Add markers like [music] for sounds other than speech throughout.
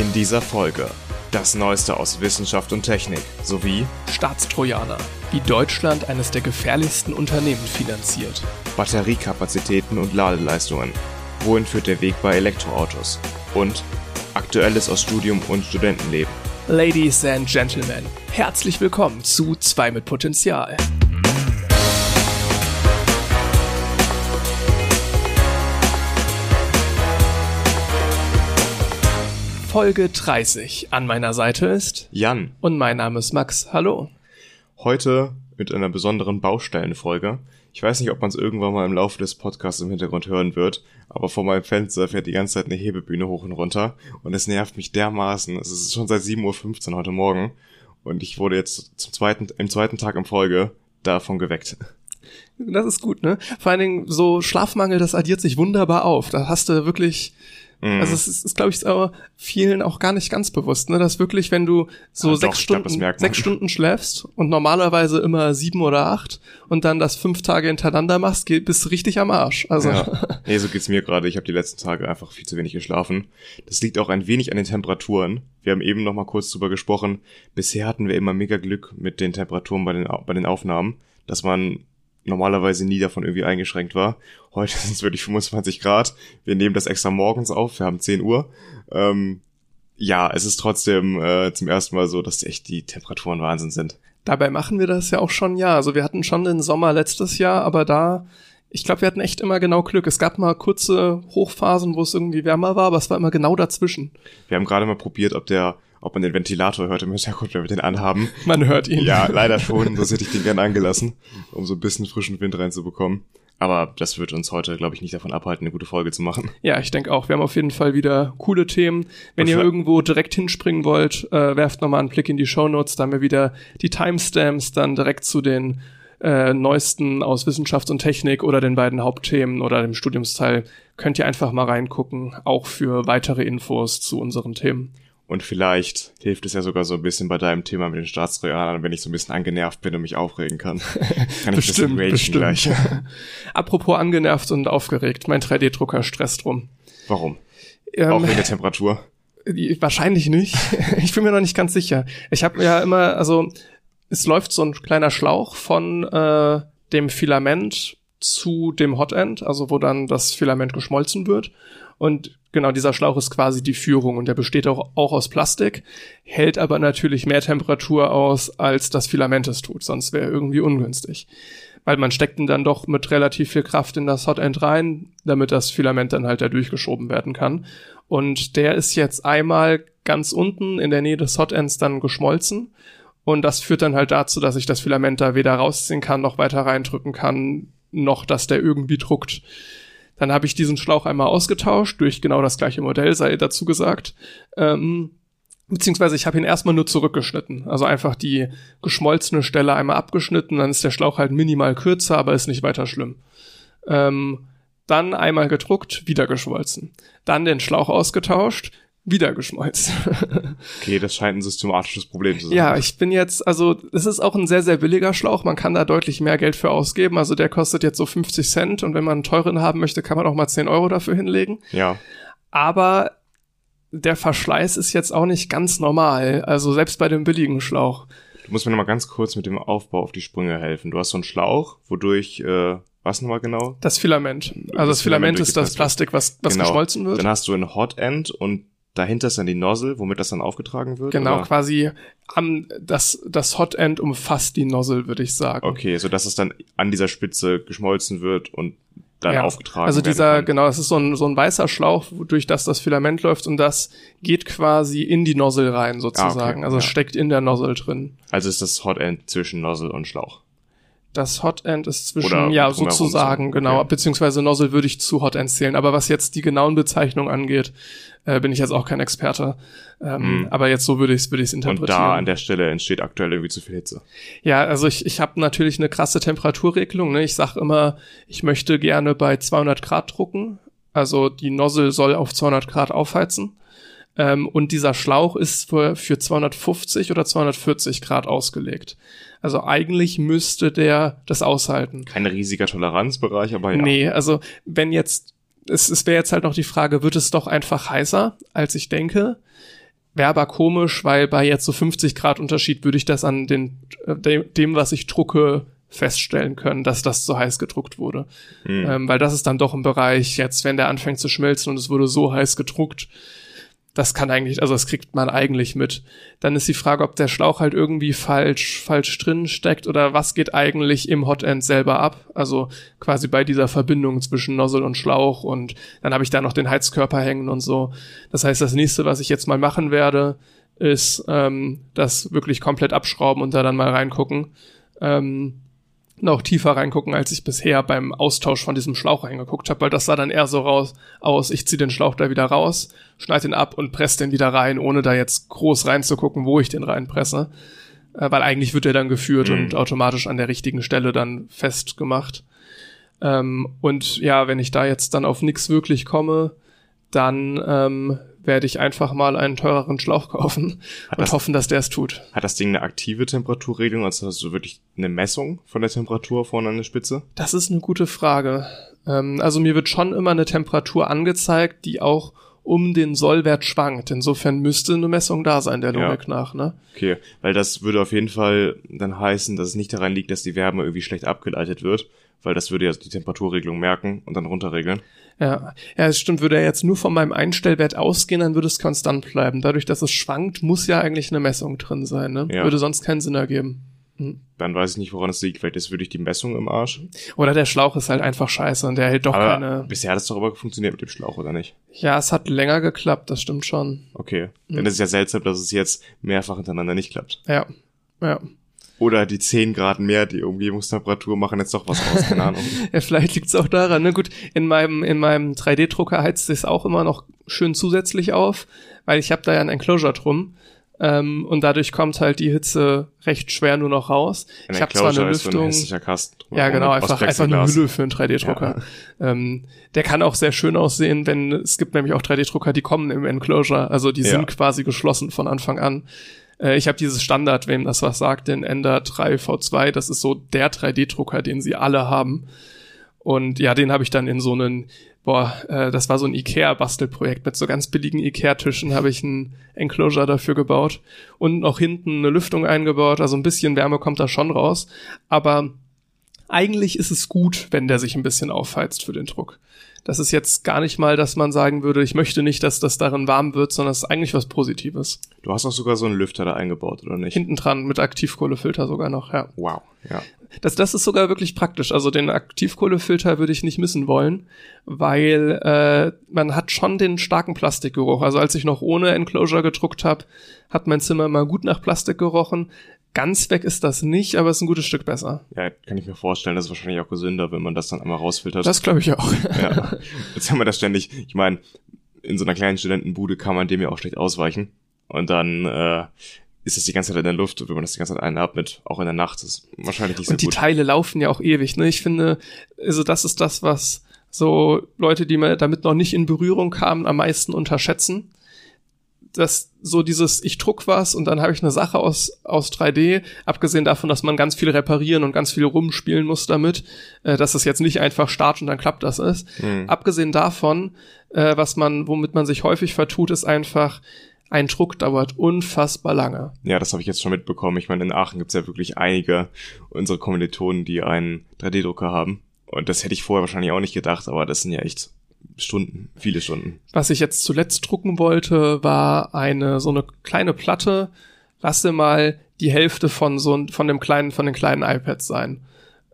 In dieser Folge das Neueste aus Wissenschaft und Technik sowie Staatstrojaner, wie Deutschland eines der gefährlichsten Unternehmen finanziert. Batteriekapazitäten und Ladeleistungen. Wohin führt der Weg bei Elektroautos? Und Aktuelles aus Studium und Studentenleben. Ladies and Gentlemen, herzlich willkommen zu 2 mit Potenzial. Folge 30. An meiner Seite ist Jan, und mein Name ist Max. Hallo. heute mit einer besonderen Baustellenfolge. Ich weiß nicht, ob man es irgendwann mal im Laufe des Podcasts im Hintergrund hören wird, aber vor meinem Fenster fährt die ganze Zeit eine Hebebühne hoch und runter und es nervt mich dermaßen. Es ist schon seit 7.15 Uhr heute Morgen und ich wurde jetzt zum zweiten, im zweiten Tag in Folge davon geweckt. Das ist gut, ne? Vor allen Dingen so Schlafmangel, das addiert sich wunderbar auf. Da hast du wirklich, Mhm. also es ist, ist glaube ich, aber vielen auch gar nicht ganz bewusst, ne? Dass wirklich, wenn du so Ah, doch, sechs glaub, das Stunden, man. sechs Stunden schläfst und normalerweise immer sieben oder acht und dann das fünf Tage hintereinander machst, bist du richtig am Arsch. Also Ja. [laughs] Nee, so geht's mir gerade. Ich habe die letzten Tage einfach viel zu wenig geschlafen. Das liegt auch ein wenig an den Temperaturen. Wir haben eben noch mal kurz drüber gesprochen. Bisher hatten wir immer mega Glück mit den Temperaturen bei den, bei den Aufnahmen, dass man normalerweise nie davon irgendwie eingeschränkt war. Heute [laughs] sind es wirklich 25 Grad. Wir nehmen das extra morgens auf. Wir haben 10 Uhr. Ähm, ja, es ist trotzdem äh, zum ersten Mal so, dass echt die Temperaturen Wahnsinn sind. Dabei machen wir das ja auch schon, ja. Also wir hatten schon den Sommer letztes Jahr, aber da, ich glaube, wir hatten echt immer genau Glück. Es gab mal kurze Hochphasen, wo es irgendwie wärmer war, aber es war immer genau dazwischen. Wir haben gerade mal probiert, ob der, ob man den Ventilator hört im Hintergrund, wenn wir den anhaben. [laughs] Man hört ihn. Ja, leider schon. Sonst hätte ich den gerne angelassen, um so ein bisschen frischen Wind reinzubekommen. Aber das wird uns heute, glaube ich, nicht davon abhalten, eine gute Folge zu machen. Ja, ich denke auch. Wir haben auf jeden Fall wieder coole Themen. Wenn ihr irgendwo direkt hinspringen wollt, äh, werft nochmal einen Blick in die Shownotes. Da haben wir wieder die Timestamps dann direkt zu den äh, neuesten aus Wissenschaft und Technik oder den beiden Hauptthemen oder dem Studiumsteil. Könnt ihr einfach mal reingucken, auch für weitere Infos zu unseren Themen. Und vielleicht hilft es ja sogar so ein bisschen bei deinem Thema mit den Staatstrojanern, wenn ich so ein bisschen angenervt bin und mich aufregen kann. [laughs] kann ich Bestimmt, ein bisschen ragen bestimmt. gleich. [laughs] Apropos angenervt und aufgeregt, mein 3D-Drucker stresst rum. Warum? Ähm, Auch wegen der Temperatur. [laughs] Wahrscheinlich nicht. Ich bin mir noch nicht ganz sicher. Ich habe ja immer, also es läuft so ein kleiner Schlauch von äh, dem Filament zu dem Hotend, also wo dann das Filament geschmolzen wird. Und genau dieser Schlauch ist quasi die Führung und der besteht auch, auch aus Plastik, hält aber natürlich mehr Temperatur aus, als das Filament es tut, sonst wäre irgendwie ungünstig. Weil man steckt ihn dann doch mit relativ viel Kraft in das Hotend rein, damit das Filament dann halt da durchgeschoben werden kann. Und der ist jetzt einmal ganz unten in der Nähe des Hotends dann geschmolzen. Und das führt dann halt dazu, dass ich das Filament da weder rausziehen kann, noch weiter reindrücken kann, noch dass der irgendwie druckt. Dann habe ich diesen Schlauch einmal ausgetauscht durch genau das gleiche Modell, sei dazu gesagt. Ähm, beziehungsweise ich habe ihn erstmal nur zurückgeschnitten. Also einfach die geschmolzene Stelle einmal abgeschnitten, dann ist der Schlauch halt minimal kürzer, aber ist nicht weiter schlimm. Ähm, dann einmal gedruckt, wieder geschmolzen. Dann den Schlauch ausgetauscht, wieder geschmolzen. [laughs] [laughs] Okay, das scheint ein systematisches Problem zu sein. Ja, ich bin jetzt, also es ist auch ein sehr, sehr billiger Schlauch. Man kann da deutlich mehr Geld für ausgeben. Also der kostet jetzt so 50 Cent und wenn man einen teuren haben möchte, kann man auch mal 10 Euro dafür hinlegen. Ja. Aber der Verschleiß ist jetzt auch nicht ganz normal. Also selbst bei dem billigen Schlauch. Du musst mir noch mal ganz kurz mit dem Aufbau auf die Sprünge helfen. Du hast so einen Schlauch, wodurch, äh, was nochmal genau? Das Filament. Also das, Filament, Filament ist das. Plastik, was, was Genau. geschmolzen wird. Dann hast du ein Hot End und dahinter ist dann die Nozzle, womit das dann aufgetragen wird? Genau, oder? quasi am, das, das Hotend umfasst die Nozzle, würde ich sagen. Okay, so dass es dann an dieser Spitze geschmolzen wird und dann Ja. aufgetragen Also dieser, kann. genau, es ist so ein, so ein weißer Schlauch, durch das das Filament läuft und das geht quasi in die Nozzle rein sozusagen. Ah, okay, also es ja. steckt in der Nozzle drin. Also ist das Hot End zwischen Nozzle und Schlauch. Das Hotend ist zwischen, Oder ja, sozusagen, so, genau, okay. beziehungsweise Nozzle würde ich zu Hotend zählen. Aber was jetzt die genauen Bezeichnungen angeht, äh, bin ich jetzt auch kein Experte. Ähm, Mhm. Aber jetzt so würde ich es würde ich's Und interpretieren. da an der Stelle entsteht aktuell irgendwie zu viel Hitze. Ja, also ich, ich habe natürlich eine krasse Temperaturregelung. Ne? Ich sag immer, ich möchte gerne bei 200 Grad drucken. Also die Nozzle soll auf 200 Grad aufheizen. Ähm, und dieser Schlauch ist für, für 250 oder 240 Grad ausgelegt. Also eigentlich müsste der das aushalten. Kein riesiger Toleranzbereich, aber ja. Nee, also wenn jetzt, es, es wäre jetzt halt noch die Frage, wird es doch einfach heißer, als ich denke? wäre aber komisch, weil bei jetzt so 50 Grad Unterschied würde ich das an den, äh, dem, dem, was ich drucke, feststellen können, dass das zu heiß gedruckt wurde. Mhm. Ähm, weil das ist dann doch im Bereich, jetzt wenn der anfängt zu schmelzen und es wurde so heiß gedruckt, das kann eigentlich, also das kriegt man eigentlich mit. Dann ist die Frage, ob der Schlauch halt irgendwie falsch, falsch drin steckt oder was geht eigentlich im Hotend selber ab. Also quasi bei dieser Verbindung zwischen Nozzle und Schlauch und dann habe ich da noch den Heizkörper hängen und so. Das heißt, das nächste, was ich jetzt mal machen werde, ist ähm, das wirklich komplett abschrauben und da dann mal reingucken. Ähm, noch tiefer reingucken, als ich bisher beim Austausch von diesem Schlauch reingeguckt habe, weil das sah dann eher so raus aus, ich ziehe den Schlauch da wieder raus, schneide ihn ab und presse den wieder rein, ohne da jetzt groß reinzugucken, wo ich den reinpresse. Äh, weil eigentlich wird er dann geführt mhm. und automatisch an der richtigen Stelle dann festgemacht. Ähm, und ja, wenn ich da jetzt dann auf nichts wirklich komme, dann ähm, werde ich einfach mal einen teureren Schlauch kaufen hat und das, hoffen, dass der es tut. Hat das Ding eine aktive Temperaturregelung? Also hast du wirklich eine Messung von der Temperatur vorne an der Spitze? Das ist eine gute Frage. Ähm, also mir wird schon immer eine Temperatur angezeigt, die auch um den Sollwert schwankt. Insofern müsste eine Messung da sein, der Logik ja. nach, ne? Okay, weil das würde auf jeden Fall dann heißen, dass es nicht daran liegt, dass die Wärme irgendwie schlecht abgeleitet wird, weil das würde ja die Temperaturregelung merken und dann runterregeln. Ja, ja, es stimmt. Würde er jetzt nur von meinem Einstellwert ausgehen, dann würde es konstant bleiben. Dadurch, dass es schwankt, muss ja eigentlich eine Messung drin sein. Ne? Ja. Würde sonst keinen Sinn ergeben. Hm. Dann weiß ich nicht, woran es liegt. Vielleicht ist wirklich die Messung im Arsch. Oder der Schlauch ist halt einfach scheiße und der hält doch aber keine. Bisher hat es doch aber funktioniert mit dem Schlauch, oder nicht? Ja, es hat länger geklappt, das stimmt schon. Okay. Hm. Dann ist es ja seltsam, dass es jetzt mehrfach hintereinander nicht klappt. Ja. Ja. Oder die 10 Grad mehr, die Umgebungstemperatur machen jetzt doch was aus, keine Ahnung. [laughs] ja, vielleicht liegt es auch daran. Ne? Gut, in meinem, in meinem 3D-Drucker heizt es auch immer noch schön zusätzlich auf, weil ich habe da ja ein Enclosure drum. Ähm, und dadurch kommt halt die Hitze recht schwer nur noch raus. Ein ich habe zwar eine Lüftung. Ein Kasten ja, genau, einfach, einfach eine Hülle für einen 3D-Drucker. Ja. Ähm, der kann auch sehr schön aussehen, wenn es gibt nämlich auch 3D-Drucker, die kommen im Enclosure, also die ja. sind quasi geschlossen von Anfang an. Äh, ich habe dieses Standard, wem das was sagt, den Ender 3 V2, das ist so der 3D-Drucker, den sie alle haben. Und ja, den habe ich dann in so einen, boah, äh, das war so ein Ikea-Bastelprojekt mit so ganz billigen Ikea-Tischen, habe ich ein Enclosure dafür gebaut und noch hinten eine Lüftung eingebaut, also ein bisschen Wärme kommt da schon raus. Aber eigentlich ist es gut, wenn der sich ein bisschen aufheizt für den Druck. Das ist jetzt gar nicht mal, dass man sagen würde, ich möchte nicht, dass das darin warm wird, sondern es ist eigentlich was Positives. Du hast auch sogar so einen Lüfter da eingebaut, oder nicht? Hinten dran mit Aktivkohlefilter sogar noch, ja. Wow, ja. Das, das ist sogar wirklich praktisch. Also den Aktivkohlefilter würde ich nicht missen wollen, weil äh, man hat schon den starken Plastikgeruch. Also als ich noch ohne Enclosure gedruckt habe, hat mein Zimmer immer gut nach Plastik gerochen. Ganz weg ist das nicht, aber es ist ein gutes Stück besser. Ja, kann ich mir vorstellen, das ist wahrscheinlich auch gesünder, wenn man das dann einmal rausfiltert. Das glaube ich auch. ja. Jetzt haben wir das ständig, ich meine, in so einer kleinen Studentenbude kann man dem ja auch schlecht ausweichen. Und dann äh, ist es die ganze Zeit in der Luft, wenn man das die ganze Zeit einatmet, auch in der Nacht, ist wahrscheinlich nicht so gut. Und die Teile laufen ja auch ewig, ne? Ich finde, also das ist das, was so Leute, die damit noch nicht in Berührung kamen, am meisten unterschätzen dass so dieses, ich druck was und dann habe ich eine Sache aus, aus 3D, abgesehen davon, dass man ganz viel reparieren und ganz viel rumspielen muss damit, äh, dass es jetzt nicht einfach start und dann klappt das ist. Mhm. Abgesehen davon, äh, was man, womit man sich häufig vertut, ist einfach, ein Druck dauert unfassbar lange. Ja, das habe ich jetzt schon mitbekommen. Ich meine, in Aachen gibt's ja wirklich einige unserer Kommilitonen, die einen 3D-Drucker haben. Und das hätte ich vorher wahrscheinlich auch nicht gedacht, aber das sind ja echt Stunden, viele Stunden. Was ich jetzt zuletzt drucken wollte, war eine so eine kleine Platte. Lasse mal die Hälfte von so von dem kleinen von den kleinen iPads sein.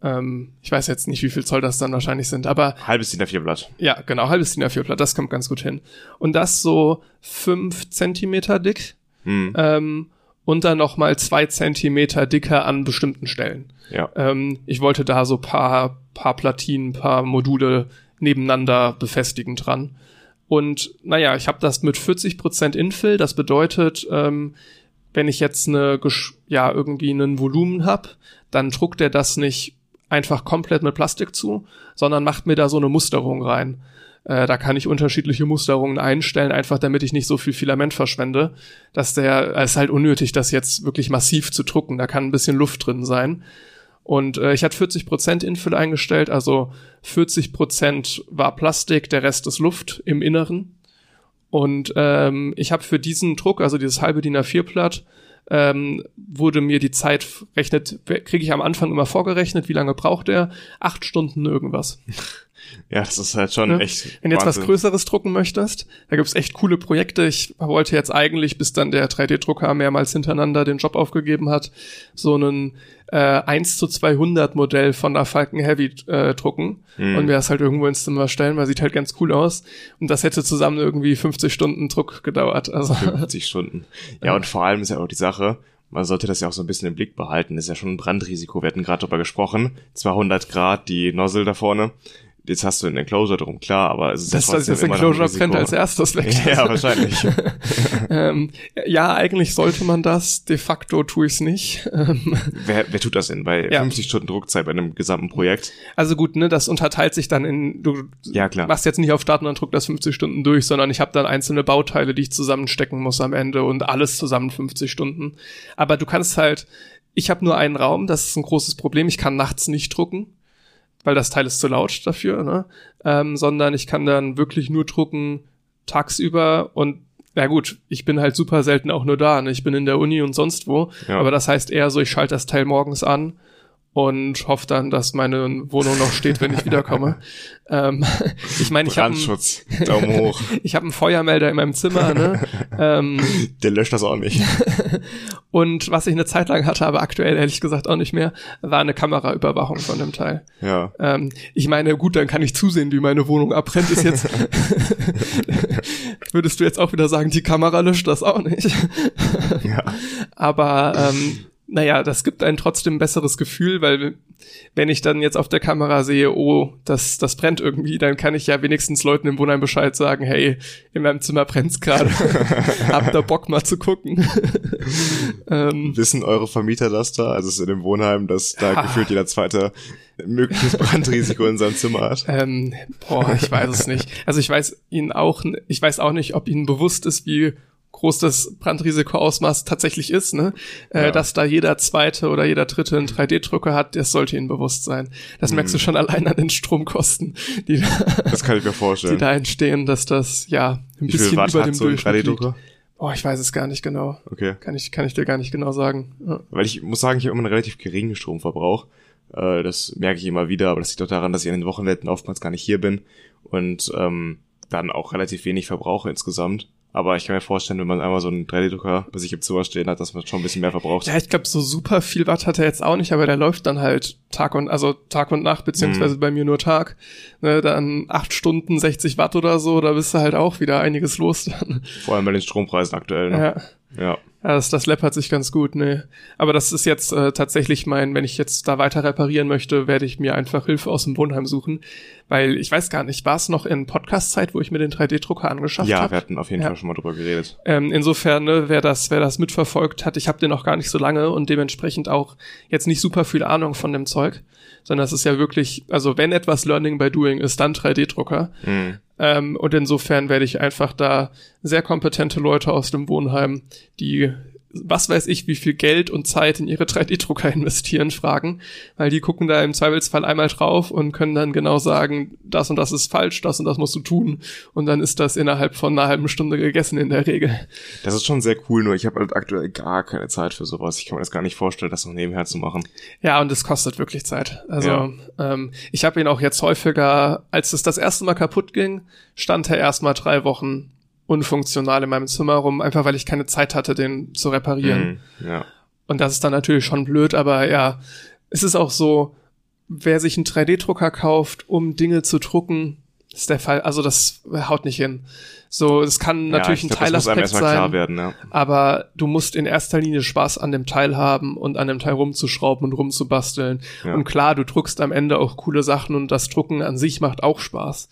Ähm, ich weiß jetzt nicht, wie viel Zoll das dann wahrscheinlich sind, aber halbes DIN A4 Blatt. Ja, genau, halbes DIN A4 Blatt. Das kommt ganz gut hin. Und das so fünf Zentimeter dick. Hm. Ähm, und dann noch mal zwei Zentimeter dicker an bestimmten Stellen. Ja. Ähm, ich wollte da so paar, paar Platinen, paar Module nebeneinander befestigen dran. Und naja, ich habe das mit 40% Infill. Das bedeutet, ähm, wenn ich jetzt eine, ja, irgendwie einen Volumen hab, dann druckt er das nicht einfach komplett mit Plastik zu, sondern macht mir da so eine Musterung rein. Äh, da kann ich unterschiedliche Musterungen einstellen, einfach damit ich nicht so viel Filament verschwende. Dass der, es ist halt unnötig, das jetzt wirklich massiv zu drucken. Da kann ein bisschen Luft drin sein. Und äh, ich hatte 40% Infill eingestellt, also 40% war Plastik, der Rest ist Luft im Inneren. Und ähm, ich habe für diesen Druck, also dieses halbe DIN A4-Blatt, ähm, wurde mir die Zeit rechnet, kriege ich am Anfang immer vorgerechnet, wie lange braucht er? Acht Stunden irgendwas. [laughs] Ja, das ist halt schon ja. echt. Wenn du jetzt was Größeres drucken möchtest, da gibt's echt coole Projekte. Ich wollte jetzt eigentlich, bis dann der 3D-Drucker mehrmals hintereinander den Job aufgegeben hat, so einen äh, 1 zu 200 Modell von der Falcon Heavy äh, drucken mhm. und mir das halt irgendwo ins Zimmer stellen, weil sieht halt ganz cool aus. Und das hätte zusammen irgendwie 50 Stunden Druck gedauert. Also [laughs] 50 Stunden. Ja, und vor allem ist ja auch die Sache, man sollte das ja auch so ein bisschen im Blick behalten. Das ist ja schon ein Brandrisiko. Wir hatten gerade darüber gesprochen. 200 Grad, die Nozzle da vorne jetzt hast du einen Enclosure drum, klar, aber es ist das, ja trotzdem das Enclosure brennt als erstes weg. [laughs] ja, wahrscheinlich. [laughs] ähm, ja, eigentlich sollte man das. De facto tue ich es nicht. Ähm, wer, wer tut das denn bei ja. 50 Stunden Druckzeit bei einem gesamten Projekt? Also gut, ne, das unterteilt sich dann in, du ja, klar. machst jetzt nicht auf Starten und Druck das 50 Stunden durch, sondern ich habe dann einzelne Bauteile, die ich zusammenstecken muss am Ende und alles zusammen 50 Stunden. Aber du kannst halt, ich habe nur einen Raum, das ist ein großes Problem. Ich kann nachts nicht drucken weil das Teil ist zu laut dafür, ne? ähm, sondern ich kann dann wirklich nur drucken tagsüber und ja gut, ich bin halt super selten auch nur da, ne? ich bin in der Uni und sonst wo, ja. aber das heißt eher so, ich schalte das Teil morgens an und hoffe dann, dass meine Wohnung noch steht, wenn ich wiederkomme. [laughs] ähm, ich meine, ich habe Daumen [laughs] hoch. ich habe einen Feuermelder in meinem Zimmer. Ne? [laughs] ähm, Der löscht das auch nicht. und was ich eine Zeit lang hatte, aber aktuell ehrlich gesagt auch nicht mehr, war eine Kameraüberwachung von dem Teil. Ja. Ähm, ich meine, gut, dann kann ich zusehen, wie meine Wohnung abbrennt. Ist jetzt würdest du jetzt auch wieder sagen, die Kamera löscht das auch nicht. ja. Aber ähm, naja, das gibt einen trotzdem ein besseres Gefühl, weil wenn ich dann jetzt auf der Kamera sehe, oh, das, das brennt irgendwie, dann kann ich ja wenigstens Leuten im Wohnheim Bescheid sagen, hey, in meinem Zimmer brennt's gerade. [laughs] Habt da Bock mal zu gucken. [laughs] ähm, Wissen eure Vermieter das da? Also es ist in dem Wohnheim, dass da ah. gefühlt jeder zweite mögliches Brandrisiko in seinem Zimmer hat? Ähm, boah, ich weiß es nicht. Also ich weiß ihn auch, ich weiß auch nicht, ob ihnen bewusst ist, wie groß das Brandrisikoausmaß tatsächlich ist, ne? Äh, ja. Dass da jeder zweite oder jeder dritte einen 3D-Drucker hat, das sollte ihnen bewusst sein. Das mhm. merkst du schon allein an den Stromkosten, die da, das kann ich mir vorstellen. die da entstehen, dass das ja ein Wie bisschen über dem so Durchschnitt liegt. Oh, ich weiß es gar nicht genau. Okay. Kann ich, kann ich dir gar nicht genau sagen. Ja. Weil ich muss sagen, ich habe immer einen relativ geringen Stromverbrauch. Äh, das merke ich immer wieder, aber das liegt doch daran, dass ich an den Wochenenden oftmals gar nicht hier bin und ähm, dann auch relativ wenig verbrauche insgesamt. Aber ich kann mir vorstellen, wenn man einmal so einen 3D-Drucker bei sich im Zimmer stehen hat, dass man schon ein bisschen mehr verbraucht. Ja, ich glaube, so super viel Watt hat er jetzt auch nicht, aber der läuft dann halt Tag und, also Tag und Nacht, beziehungsweise mhm. bei mir nur Tag. Ne, dann acht Stunden, 60 Watt oder so, da bist du halt auch wieder einiges los dann. Vor allem bei den Strompreisen aktuell. Ne? Ja. Ja. Ja, das, das läppert sich ganz gut, ne. Aber das ist jetzt äh, tatsächlich mein, wenn ich jetzt da weiter reparieren möchte, werde ich mir einfach Hilfe aus dem Wohnheim suchen. Weil ich weiß gar nicht, war es noch in Podcast-Zeit, wo ich mir den 3D-Drucker angeschafft habe? Ja, hab? wir hatten auf jeden ja. Fall schon mal drüber geredet. Ähm, insofern, ne, wer das, wer das mitverfolgt hat, ich habe den noch gar nicht so lange und dementsprechend auch jetzt nicht super viel Ahnung von dem Zeug, sondern es ist ja wirklich, also wenn etwas Learning by Doing ist, dann 3D-Drucker. Mhm. Ähm, und insofern werde ich einfach da sehr kompetente Leute aus dem Wohnheim, die was weiß ich, wie viel Geld und Zeit in ihre [laughs] 3D-Drucker investieren, fragen, weil die gucken da im Zweifelsfall einmal drauf und können dann genau sagen, das und das ist falsch, das und das musst du tun und dann ist das innerhalb von einer halben Stunde gegessen in der Regel. Das ist schon sehr cool, nur ich habe halt aktuell gar keine Zeit für sowas. Ich kann mir das gar nicht vorstellen, das noch nebenher zu machen. Ja, und es kostet wirklich Zeit. Also ja. ähm, ich habe ihn auch jetzt häufiger, als es das erste Mal kaputt ging, stand er erstmal drei Wochen unfunktional in meinem Zimmer rum, einfach weil ich keine Zeit hatte, den zu reparieren. Mhm, ja. Und das ist dann natürlich schon blöd, aber ja, es ist auch so, wer sich einen 3D-Drucker kauft, um Dinge zu drucken, ist der Fall, also das haut nicht hin. So, es kann natürlich ja, ein Teilaspekt sein, werden, ja. aber du musst in erster Linie Spaß an dem Teil haben und an dem Teil rumzuschrauben und rumzubasteln. Ja. Und klar, du druckst am Ende auch coole Sachen und das Drucken an sich macht auch Spaß.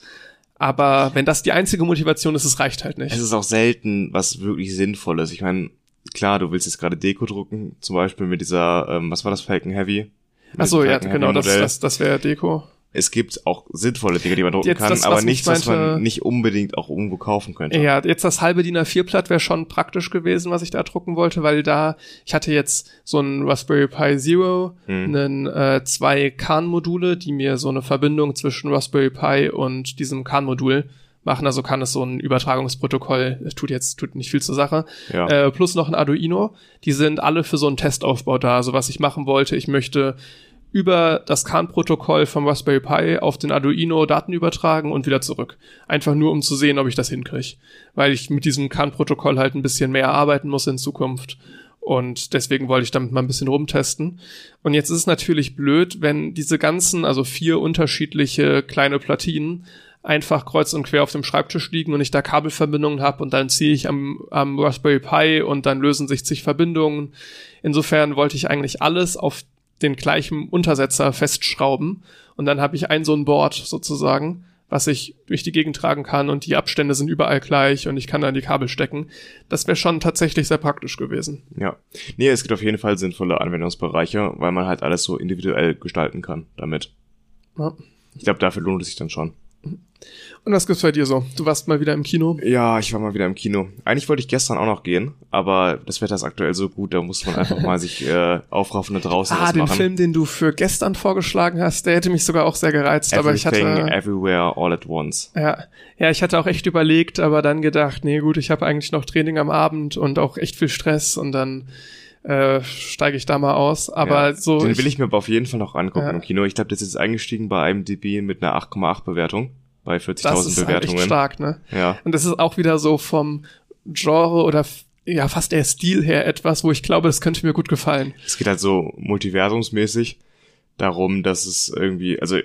Aber wenn das die einzige Motivation ist, es reicht halt nicht. Es ist auch selten was wirklich Sinnvolles. Ich meine, klar, du willst jetzt gerade Deko drucken, zum Beispiel mit dieser, ähm, was war das, Falcon Heavy? Ach so, ja, genau, das, das, das wäre Deko es gibt auch sinnvolle Dinge, die man drucken jetzt kann, das, aber nichts, was man nicht unbedingt auch irgendwo kaufen könnte. Ja, jetzt das halbe DIN A4-Blatt wäre schon praktisch gewesen, was ich da drucken wollte, weil da, ich hatte jetzt so ein Raspberry Pi Zero, hm. einen, äh, zwei Khan-Module, die mir so eine Verbindung zwischen Raspberry Pi und diesem Khan-Modul machen. Also kann es so ein Übertragungsprotokoll, es tut jetzt tut nicht viel zur Sache, Ja. äh, plus noch ein Arduino. Die sind alle für so einen Testaufbau da. Also was ich machen wollte, ich möchte über das CAN-Protokoll vom Raspberry Pi auf den Arduino Daten übertragen und wieder zurück. Einfach nur, um zu sehen, ob ich das hinkriege. Weil ich mit diesem CAN-Protokoll halt ein bisschen mehr arbeiten muss in Zukunft. Und deswegen wollte ich damit mal ein bisschen rumtesten. Und jetzt ist es natürlich blöd, wenn diese ganzen, also vier unterschiedliche kleine Platinen einfach kreuz und quer auf dem Schreibtisch liegen und ich da Kabelverbindungen habe und dann ziehe ich am, am Raspberry Pi und dann lösen sich zig Verbindungen. Insofern wollte ich eigentlich alles auf den gleichen Untersetzer festschrauben und dann habe ich ein so ein Board sozusagen, was ich durch die Gegend tragen kann und die Abstände sind überall gleich und ich kann dann die Kabel stecken. Das wäre schon tatsächlich sehr praktisch gewesen. Ja. Nee, es gibt auf jeden Fall sinnvolle Anwendungsbereiche, weil man halt alles so individuell gestalten kann damit. Ja. Ich glaube, dafür lohnt es sich dann schon. Und was gibt's bei dir so? Du warst mal wieder im Kino. Ja, ich war mal wieder im Kino. Eigentlich wollte ich gestern auch noch gehen, aber das Wetter ist aktuell so gut, da muss man einfach mal sich äh, aufraffen und draußen Ah, was den machen. Film, den du für gestern vorgeschlagen hast, der hätte mich sogar auch sehr gereizt, aber ich Everything, hatte everywhere, all at once. ja, ja, ich hatte auch echt überlegt, aber dann gedacht, nee, gut, ich habe eigentlich noch Training am Abend und auch echt viel Stress und dann äh, steige ich da mal aus, aber ja, so Den will ich mir aber auf jeden Fall noch angucken Ja. im Kino. Ich glaube, das ist jetzt eingestiegen bei IMDb mit einer 8,8 Bewertung bei das 40.000 ist halt Bewertungen. echt stark, ne? Ja. Und das ist auch wieder so vom Genre oder ja, fast der Stil her etwas, wo ich glaube, das könnte mir gut gefallen. Es geht halt so multiversumsmäßig darum, dass es irgendwie, also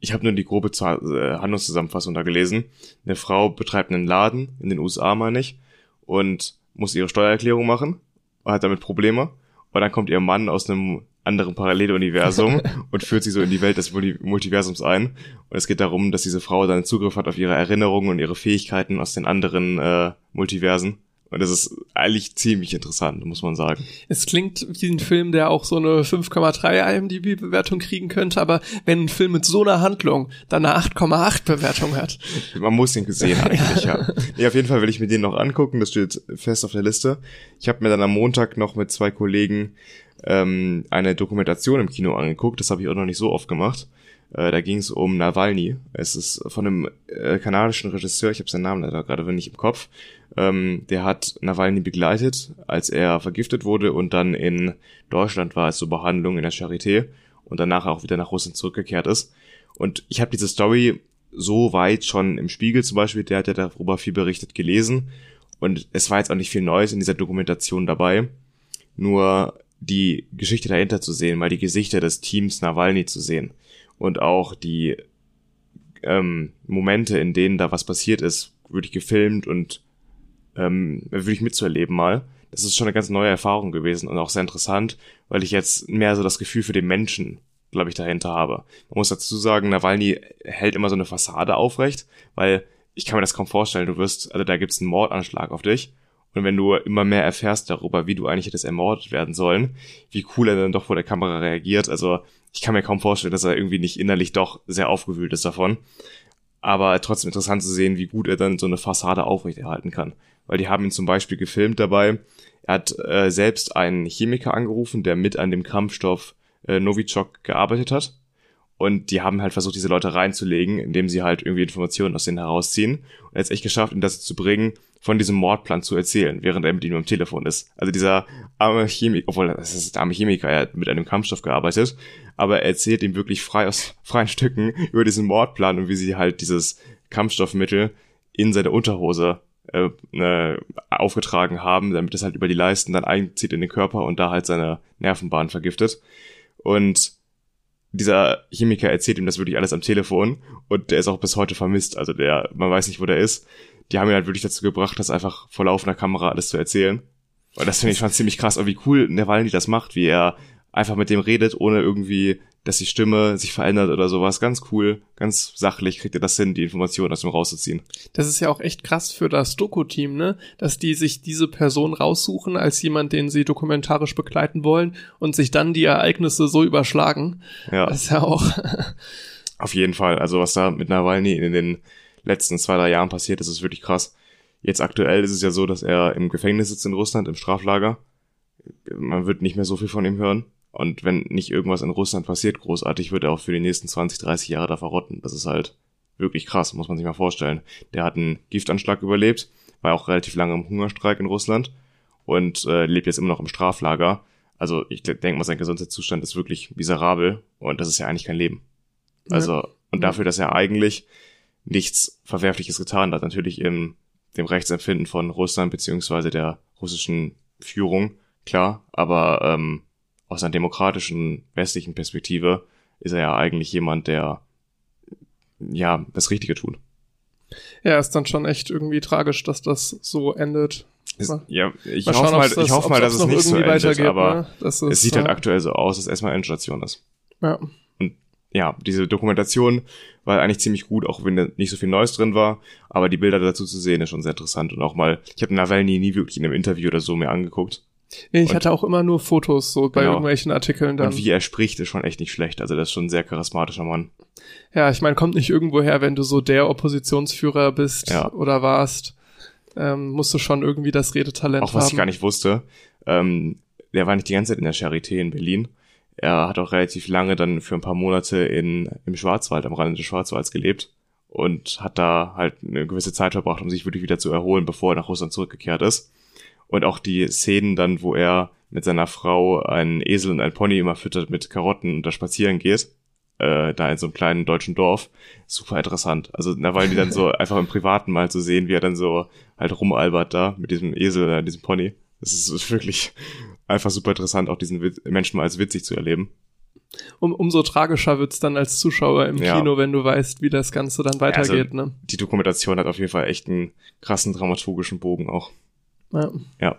ich habe nur die grobe Zahl- äh, Handlungszusammenfassung da gelesen. Eine Frau betreibt einen Laden in den USA, meine ich, und muss ihre Steuererklärung machen, hat damit Probleme. Und dann kommt ihr Mann aus einem anderen Paralleluniversum [laughs] und führt sie so in die Welt des Multi Multiversums ein. Und es geht darum, dass diese Frau dann Zugriff hat auf ihre Erinnerungen und ihre Fähigkeiten aus den anderen äh, Multiversen. Und das ist eigentlich ziemlich interessant, muss man sagen. Es klingt wie ein Film, der auch so eine 5,3 IMDb-Bewertung kriegen könnte, aber wenn ein Film mit so einer Handlung dann eine 8,8 Bewertung hat. Man muss ihn gesehen [laughs] eigentlich, ja. Nee, auf jeden Fall will ich mir den noch angucken, das steht fest auf der Liste. Ich habe mir dann am Montag noch mit zwei Kollegen ähm, eine Dokumentation im Kino angeguckt, das habe ich auch noch nicht so oft gemacht. Äh, da ging es um Nawalny. Es ist von einem äh, kanadischen Regisseur, ich habe seinen Namen leider gerade nicht im Kopf. Ähm, der hat Nawalny begleitet, als er vergiftet wurde und dann in Deutschland war als zur Behandlung in der Charité und danach auch wieder nach Russland zurückgekehrt ist. Und ich habe diese Story so weit schon im Spiegel zum Beispiel, der hat ja darüber viel berichtet, gelesen. Und es war jetzt auch nicht viel Neues in dieser Dokumentation dabei. Nur die Geschichte dahinter zu sehen, mal die Gesichter des Teams Nawalny zu sehen und auch die ähm, Momente, in denen da was passiert ist, wirklich gefilmt und ähm, wirklich mitzuerleben mal. Das ist schon eine ganz neue Erfahrung gewesen und auch sehr interessant, weil ich jetzt mehr so das Gefühl für den Menschen, glaube ich, dahinter habe. Man muss dazu sagen, Nawalny hält immer so eine Fassade aufrecht, weil ich kann mir das kaum vorstellen, du wirst, also da gibt's einen Mordanschlag auf dich und wenn du immer mehr erfährst darüber, wie du eigentlich hättest ermordet werden sollen, wie cool er dann doch vor der Kamera reagiert, also ich kann mir kaum vorstellen, dass er irgendwie nicht innerlich doch sehr aufgewühlt ist davon. Aber trotzdem interessant zu sehen, wie gut er dann so eine Fassade aufrechterhalten kann. Weil die haben ihn zum Beispiel gefilmt dabei. Er hat äh, selbst einen Chemiker angerufen, der mit an dem Kampfstoff äh, Novichok gearbeitet hat. Und die haben halt versucht, diese Leute reinzulegen, indem sie halt irgendwie Informationen aus denen herausziehen. Und er hat es echt geschafft, ihn dazu zu bringen, von diesem Mordplan zu erzählen, während er mit ihm am Telefon ist. Also dieser arme Chemiker, obwohl das ist der arme Chemiker, er hat mit einem Kampfstoff gearbeitet, aber er erzählt ihm wirklich frei aus [laughs] freien Stücken über diesen Mordplan und wie sie halt dieses Kampfstoffmittel in seine Unterhose äh, äh, aufgetragen haben, damit es halt über die Leisten dann einzieht in den Körper und da halt seine Nervenbahn vergiftet. Und dieser Chemiker erzählt ihm das wirklich alles am Telefon und der ist auch bis heute vermisst. Also der, man weiß nicht, wo der ist. Die haben ihn halt wirklich dazu gebracht, das einfach vor laufender Kamera alles zu erzählen. Und das finde ich schon ziemlich krass, und wie cool Nawalny das macht, wie er einfach mit dem redet, ohne irgendwie, dass die Stimme sich verändert oder sowas. Ganz cool, ganz sachlich kriegt er das hin, die Informationen aus dem rauszuziehen. Das ist ja auch echt krass für das Doku-Team, ne? Dass die sich diese Person raussuchen als jemand, den sie dokumentarisch begleiten wollen und sich dann die Ereignisse so überschlagen. Ja. Das ist ja auch. Auf jeden Fall. Also was da mit Nawalny in den letzten zwei, drei Jahren passiert ist, ist wirklich krass. Jetzt aktuell ist es ja so, dass er im Gefängnis sitzt in Russland, im Straflager. Man wird nicht mehr so viel von ihm hören. Und wenn nicht irgendwas in Russland passiert, großartig, wird er auch für die nächsten 20, 30 Jahre da verrotten. Das ist halt wirklich krass, muss man sich mal vorstellen. Der hat einen Giftanschlag überlebt, war auch relativ lange im Hungerstreik in Russland und äh, lebt jetzt immer noch im Straflager. Also ich denke mal, sein Gesundheitszustand ist wirklich miserabel und das ist ja eigentlich kein Leben. Also, ja. und dafür, dass er eigentlich nichts Verwerfliches getan hat, natürlich im dem Rechtsempfinden von Russland beziehungsweise der russischen Führung, klar, aber ähm, aus einer demokratischen westlichen Perspektive ist er ja eigentlich jemand, der ja das Richtige tut. Ja, ist dann schon echt irgendwie tragisch, dass das so endet. Ist, ja, ich mal hoffe mal, ich hoffe mal, dass es nicht so endet, aber ne? ist, es sieht halt aktuell so aus, dass erstmal Endstation ist. Ja. Ja, diese Dokumentation war eigentlich ziemlich gut, auch wenn da nicht so viel Neues drin war, aber die Bilder dazu zu sehen ist schon sehr interessant und auch mal, ich habe Nawalny nie wirklich in einem Interview oder so mir angeguckt. Nee, ich und, hatte auch immer nur Fotos so bei genau. irgendwelchen Artikeln dann. Und wie er spricht, ist schon echt nicht schlecht, also das ist schon ein sehr charismatischer Mann. Ja, ich meine, kommt nicht irgendwo her, wenn du so der Oppositionsführer bist ja. oder warst, ähm, musst du schon irgendwie das Redetalent haben. Auch was haben. ich gar nicht wusste, ähm, der war nicht die ganze Zeit in der Charité in Berlin er hat auch relativ lange dann für ein paar Monate in, im Schwarzwald, am Rande des Schwarzwalds gelebt und hat da halt eine gewisse Zeit verbracht, um sich wirklich wieder zu erholen, bevor er nach Russland zurückgekehrt ist. Und auch die Szenen dann, wo er mit seiner Frau einen Esel und einen Pony immer füttert mit Karotten und da spazieren geht, äh, da in so einem kleinen deutschen Dorf, super interessant. Also da wollen die dann so [laughs] einfach im Privaten mal zu sehen, wie er dann so halt rumalbert da mit diesem Esel oder diesem Pony. Das ist wirklich einfach super interessant, auch diesen Menschen mal als witzig zu erleben. Um, umso tragischer wird's dann als Zuschauer im ja. Kino, wenn du weißt, wie das Ganze dann weitergeht. Also, ne? Die Dokumentation hat auf jeden Fall echt einen krassen dramaturgischen Bogen auch. Ja. ja.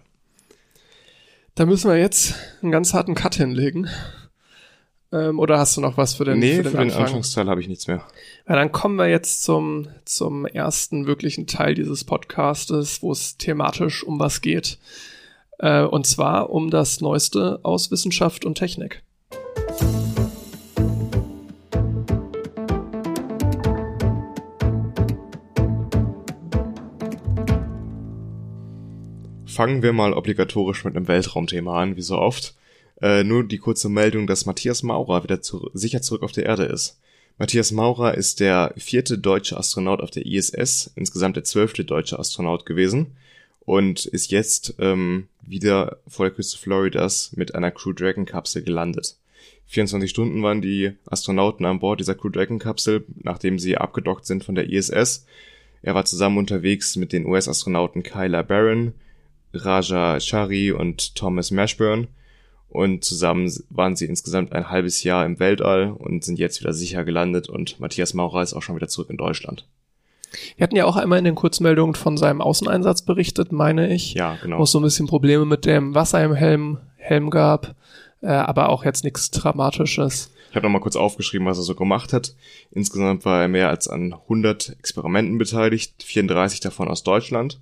Da müssen wir jetzt einen ganz harten Cut hinlegen. Ähm, oder hast du noch was für den Nee, für den, für den Anfangsteil habe ich nichts mehr. Ja, dann kommen wir jetzt zum, zum ersten wirklichen Teil dieses Podcastes, wo es thematisch um was geht. Äh, und zwar um das Neueste aus Wissenschaft und Technik. Fangen wir mal obligatorisch mit einem Weltraumthema an, wie so oft. Äh, nur die kurze Meldung, dass Matthias Maurer wieder zu sicher zurück auf der Erde ist. Matthias Maurer ist der vierte deutsche Astronaut auf der ISS, insgesamt der zwölfte deutsche Astronaut gewesen und ist jetzt ähm, wieder vor der Küste Floridas mit einer Crew Dragon Kapsel gelandet. 24 Stunden waren die Astronauten an Bord dieser Crew Dragon Kapsel, nachdem sie abgedockt sind von der ISS. Er war zusammen unterwegs mit den US-Astronauten Kyla Barron, Raja Shari und Thomas Mashburn und zusammen waren sie insgesamt ein halbes Jahr im Weltall und sind jetzt wieder sicher gelandet und Matthias Maurer ist auch schon wieder zurück in Deutschland. Wir hatten ja auch einmal in den Kurzmeldungen von seinem Außeneinsatz berichtet, meine ich. Ja, genau. Wo es so ein bisschen Probleme mit dem Wasser im Helm, Helm gab, äh, aber auch jetzt nichts Dramatisches. Ich habe nochmal kurz aufgeschrieben, was er so gemacht hat. Insgesamt war er mehr als an 100 Experimenten beteiligt, 34 davon aus Deutschland.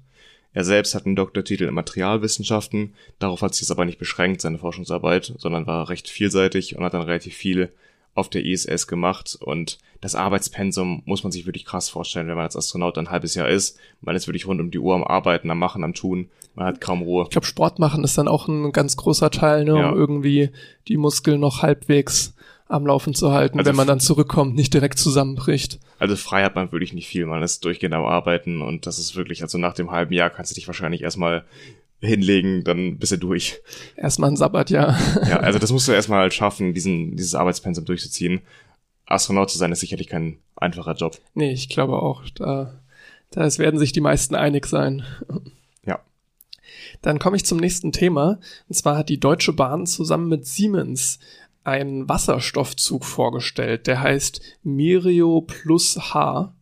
Er selbst hat einen Doktortitel in Materialwissenschaften, darauf hat sich das aber nicht beschränkt, seine Forschungsarbeit, sondern war recht vielseitig und hat dann relativ viel auf der ISS gemacht und das Arbeitspensum muss man sich wirklich krass vorstellen, wenn man als Astronaut ein halbes Jahr ist. Man ist wirklich rund um die Uhr am Arbeiten, am Machen, am Tun. Man hat kaum Ruhe. Ich glaube, Sport machen ist dann auch ein ganz großer Teil, ne, ja. um irgendwie die Muskeln noch halbwegs am Laufen zu halten, also wenn man dann zurückkommt, nicht direkt zusammenbricht. Also frei hat man wirklich nicht viel, man ist durchgehend am Arbeiten und das ist wirklich, also nach dem halben Jahr kannst du dich wahrscheinlich erstmal hinlegen, dann bist du durch. Erstmal ein Sabbatjahr. ja, [laughs] also das musst du erstmal halt schaffen, diesen, dieses Arbeitspensum durchzuziehen. Astronaut zu sein ist sicherlich kein einfacher Job. Nee, ich glaube auch, da, da werden sich die meisten einig sein. Ja. Dann komme ich zum nächsten Thema. Und zwar hat die Deutsche Bahn zusammen mit Siemens einen Wasserstoffzug vorgestellt, der heißt Mirio Plus H.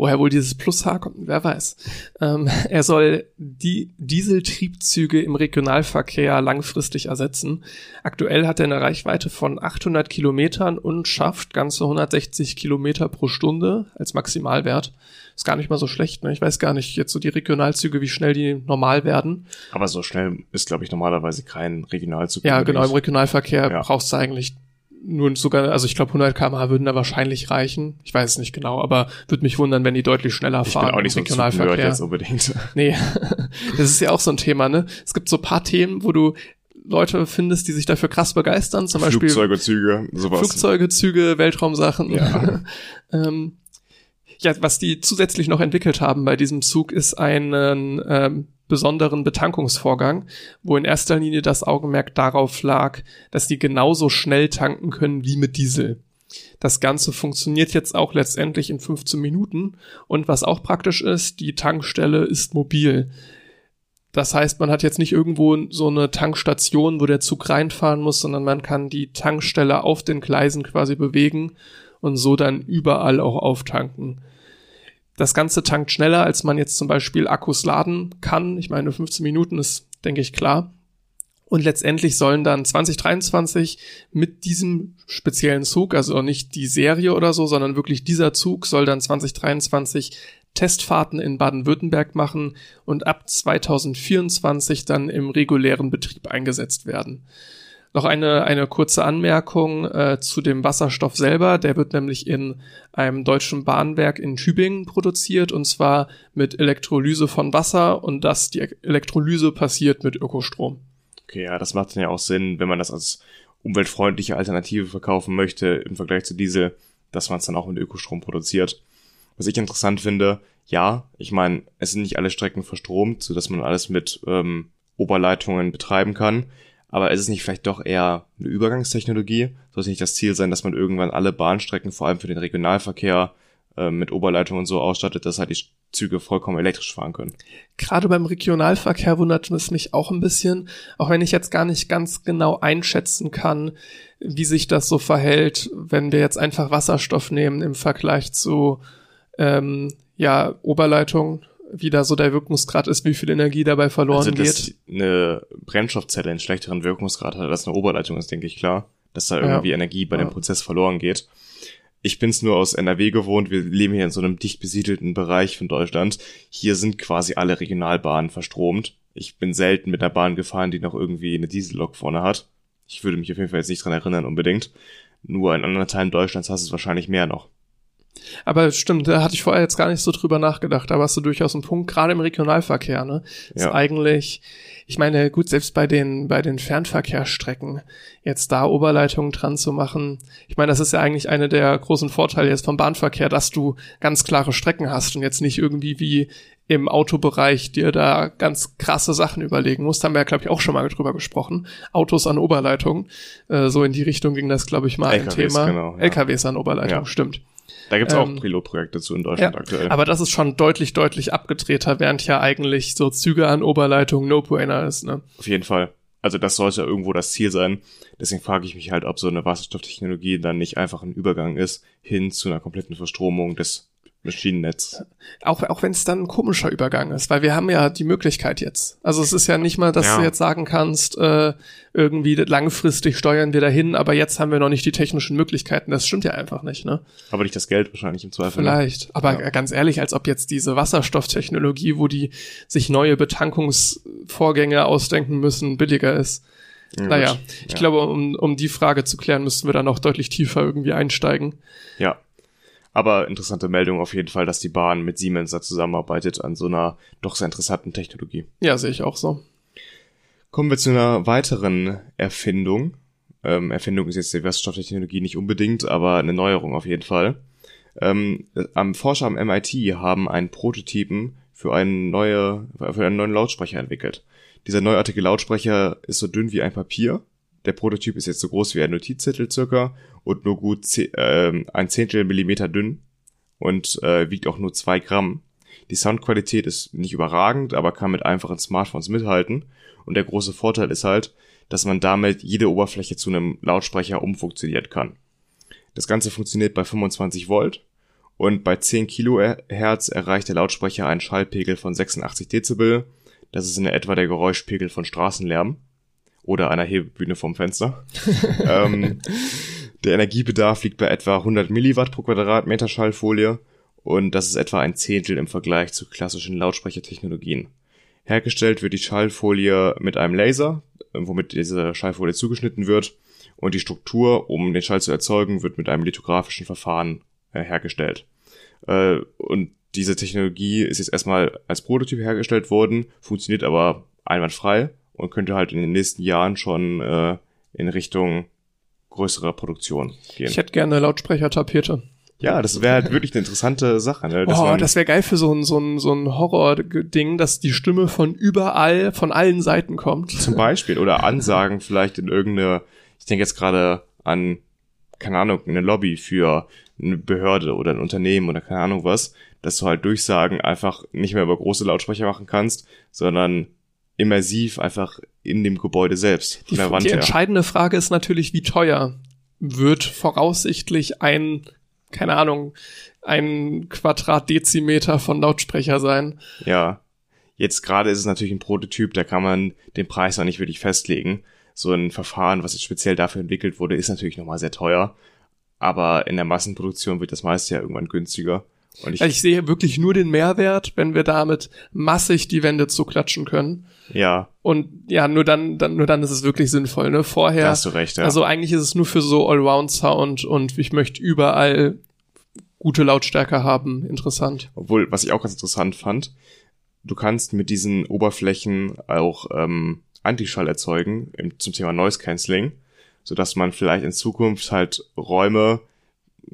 Woher wohl dieses Plus H kommt, wer weiß. Ähm, [laughs] er soll die Dieseltriebzüge im Regionalverkehr langfristig ersetzen. Aktuell hat er eine Reichweite von 800 Kilometern und schafft ganze 160 Kilometer pro Stunde als Maximalwert. Ist gar nicht mal so schlecht. Ne? Ich weiß gar nicht jetzt so die Regionalzüge, wie schnell die normal werden. Aber so schnell ist, glaube ich, normalerweise kein Regionalzug. Ja, genau. Im Regionalverkehr ja. brauchst du eigentlich nur sogar, also ich glaube 100 km/h würden da wahrscheinlich reichen. Ich weiß es nicht genau, aber würde mich wundern, wenn die deutlich schneller fahren. Ich bin auch nicht so Regionalverkehr. jetzt unbedingt. [laughs] Nee, [laughs] das ist ja auch so ein Thema, ne? Es gibt so paar Themen, wo du Leute findest, die sich dafür krass begeistern, zum Flugzeuge, Beispiel Züge, sowas. Flugzeuge, Züge, Weltraumsachen. Ja. [laughs] ähm, Ja, was die zusätzlich noch entwickelt haben bei diesem Zug ist einen ähm, besonderen Betankungsvorgang, wo in erster Linie das Augenmerk darauf lag, dass die genauso schnell tanken können wie mit Diesel. Das Ganze funktioniert jetzt auch letztendlich in 15 Minuten und was auch praktisch ist, die Tankstelle ist mobil. Das heißt, man hat jetzt nicht irgendwo so eine Tankstation, wo der Zug reinfahren muss, sondern man kann die Tankstelle auf den Gleisen quasi bewegen und so dann überall auch auftanken. Das Ganze tankt schneller, als man jetzt zum Beispiel Akkus laden kann. Ich meine, 15 Minuten ist, denke ich, klar. Und letztendlich sollen dann 2023 mit diesem speziellen Zug, also nicht die Serie oder so, sondern wirklich dieser Zug soll dann 2023 Testfahrten in Baden-Württemberg machen und ab 2024 dann im regulären Betrieb eingesetzt werden. Noch eine, eine kurze Anmerkung äh, zu dem Wasserstoff selber. Der wird nämlich in einem deutschen Bahnwerk in Tübingen produziert und zwar mit Elektrolyse von Wasser und das, die Elektrolyse passiert mit Ökostrom. Okay, ja, das macht dann ja auch Sinn, wenn man das als umweltfreundliche Alternative verkaufen möchte im Vergleich zu Diesel, dass man es dann auch mit Ökostrom produziert. Was ich interessant finde, ja, ich meine, es sind nicht alle Strecken verstromt, so dass man alles mit ähm, Oberleitungen betreiben kann. Aber ist es nicht vielleicht doch eher eine Übergangstechnologie? Sollte nicht das Ziel sein, dass man irgendwann alle Bahnstrecken, vor allem für den Regionalverkehr, äh, mit Oberleitungen so ausstattet, dass halt die Züge vollkommen elektrisch fahren können. Gerade beim Regionalverkehr wundert es mich auch ein bisschen, auch wenn ich jetzt gar nicht ganz genau einschätzen kann, wie sich das so verhält, wenn wir jetzt einfach Wasserstoff nehmen im Vergleich zu ähm, ja Oberleitung, wie da so der Wirkungsgrad ist, wie viel Energie dabei verloren also, dass geht. Eine Brennstoffzelle einen schlechteren Wirkungsgrad hat als eine Oberleitung, ist denke ich klar, dass da irgendwie ja. Energie bei ja. dem Prozess verloren geht. Ich bin's nur aus NRW gewohnt. Wir leben hier in so einem dicht besiedelten Bereich von Deutschland. Hier sind quasi alle Regionalbahnen verstromt. Ich bin selten mit einer Bahn gefahren, die noch irgendwie eine Diesellok vorne hat. Ich würde mich auf jeden Fall jetzt nicht dran erinnern unbedingt. Nur in anderen Teilen Deutschlands hast du es wahrscheinlich mehr noch. Aber stimmt, da hatte ich vorher jetzt gar nicht so drüber nachgedacht. Da warst du durchaus ein Punkt, gerade im Regionalverkehr, ne? Ist ja. eigentlich, ich meine, gut, selbst bei den, bei den Fernverkehrsstrecken, jetzt da Oberleitungen dran zu machen. Ich meine, das ist ja eigentlich eine der großen Vorteile jetzt vom Bahnverkehr, dass du ganz klare Strecken hast und jetzt nicht irgendwie wie im Autobereich dir da ganz krasse Sachen überlegen musst. Haben wir ja, glaube ich, auch schon mal drüber gesprochen. Autos an Oberleitung. Äh, so in die Richtung ging das, glaube ich, mal LKWs, ein Thema. Genau, ja. LKWs an Oberleitung, ja. stimmt. Da gibt's ähm, auch Pilotprojekte zu in Deutschland ja, aktuell. Aber das ist schon deutlich, deutlich abgedrehter, während ja eigentlich so Züge an Oberleitung No-Brainer ist, ne? Auf jeden Fall. Also das sollte irgendwo das Ziel sein. Deswegen frage ich mich halt, ob so eine Wasserstofftechnologie dann nicht einfach ein Übergang ist hin zu einer kompletten Verstromung des Maschinennetz. Auch, auch wenn es dann ein komischer Übergang ist, weil wir haben ja die Möglichkeit jetzt. Also es ist ja nicht mal, dass ja. du jetzt sagen kannst, äh, irgendwie langfristig steuern wir dahin, aber jetzt haben wir noch nicht die technischen Möglichkeiten. Das stimmt ja einfach nicht, ne? Aber nicht das Geld wahrscheinlich im Zweifel. Ne? Vielleicht. Aber ja. ganz ehrlich, als ob jetzt diese Wasserstofftechnologie, wo die sich neue Betankungsvorgänge ausdenken müssen, billiger ist. Ja, naja, ich glaube, um, um die Frage zu klären, müssten wir dann noch deutlich tiefer irgendwie einsteigen. Ja, aber interessante Meldung auf jeden Fall, dass die Bahn mit Siemens da zusammenarbeitet an so einer doch sehr interessanten Technologie. Ja, sehe ich auch so. Kommen wir zu einer weiteren Erfindung. Ähm, Erfindung ist jetzt die Wasserstofftechnologie nicht unbedingt, aber eine Neuerung auf jeden Fall. Ähm, am Forscher am MIT haben einen Prototypen für, einen neue, für einen neuen Lautsprecher entwickelt. Dieser neuartige Lautsprecher ist so dünn wie ein Papier der Prototyp ist jetzt so groß wie ein Notizzettel circa und nur gut äh, ein Zehntel Millimeter dünn und äh, wiegt auch nur zwei Gramm. Die Soundqualität ist nicht überragend, aber kann mit einfachen Smartphones mithalten. Und der große Vorteil ist halt, dass man damit jede Oberfläche zu einem Lautsprecher umfunktionieren kann. Das Ganze funktioniert bei 25 Volt und bei 10 Kilohertz erreicht der Lautsprecher einen Schallpegel von 86 Dezibel. Das ist in etwa der Geräuschpegel von Straßenlärm oder einer Hebebühne vom Fenster. [laughs] ähm, der Energiebedarf liegt bei etwa 100 Milliwatt pro Quadratmeter Schallfolie und das ist etwa ein Zehntel im Vergleich zu klassischen Lautsprechertechnologien. Hergestellt wird die Schallfolie mit einem Laser, womit diese Schallfolie zugeschnitten wird und die Struktur, um den Schall zu erzeugen, wird mit einem lithografischen Verfahren äh, hergestellt. Äh, und diese Technologie ist jetzt erstmal als Prototyp hergestellt worden, funktioniert aber einwandfrei und könnte halt in den nächsten Jahren schon äh, in Richtung größerer Produktion gehen. Ich hätte gerne Lautsprechertapete. Ja, das wäre halt wirklich eine interessante Sache. Ne? Dass oh, das wäre geil für so ein, so ein, so ein Horror-Ding, dass die Stimme von überall, von allen Seiten kommt. Zum Beispiel. Oder Ansagen vielleicht in irgendeine, ich denke jetzt gerade an, keine Ahnung, eine Lobby für eine Behörde oder ein Unternehmen oder keine Ahnung was, dass du halt Durchsagen einfach nicht mehr über große Lautsprecher machen kannst, sondern immersiv einfach in dem Gebäude selbst. Die, die entscheidende Frage ist natürlich, wie teuer wird voraussichtlich ein, keine Ahnung, ein Quadratdezimeter von Lautsprecher sein. Ja. Jetzt gerade ist es natürlich ein Prototyp, da kann man den Preis noch nicht wirklich festlegen. So ein Verfahren, was jetzt speziell dafür entwickelt wurde, ist natürlich nochmal sehr teuer. Aber in der Massenproduktion wird das meiste ja irgendwann günstiger. Und ich, ich sehe wirklich nur den Mehrwert, wenn wir damit massig die Wände zuklatschen können. Ja. Und ja, nur dann, dann, nur dann ist es wirklich sinnvoll, ne? Vorher. Da hast du recht, ja. Also eigentlich ist es nur für so Allround-Sound und ich möchte überall gute Lautstärke haben. Interessant. Obwohl, was ich auch ganz interessant fand, du kannst mit diesen Oberflächen auch ähm, Antischall erzeugen im, zum Thema Noise Cancelling, sodass man vielleicht in Zukunft halt Räume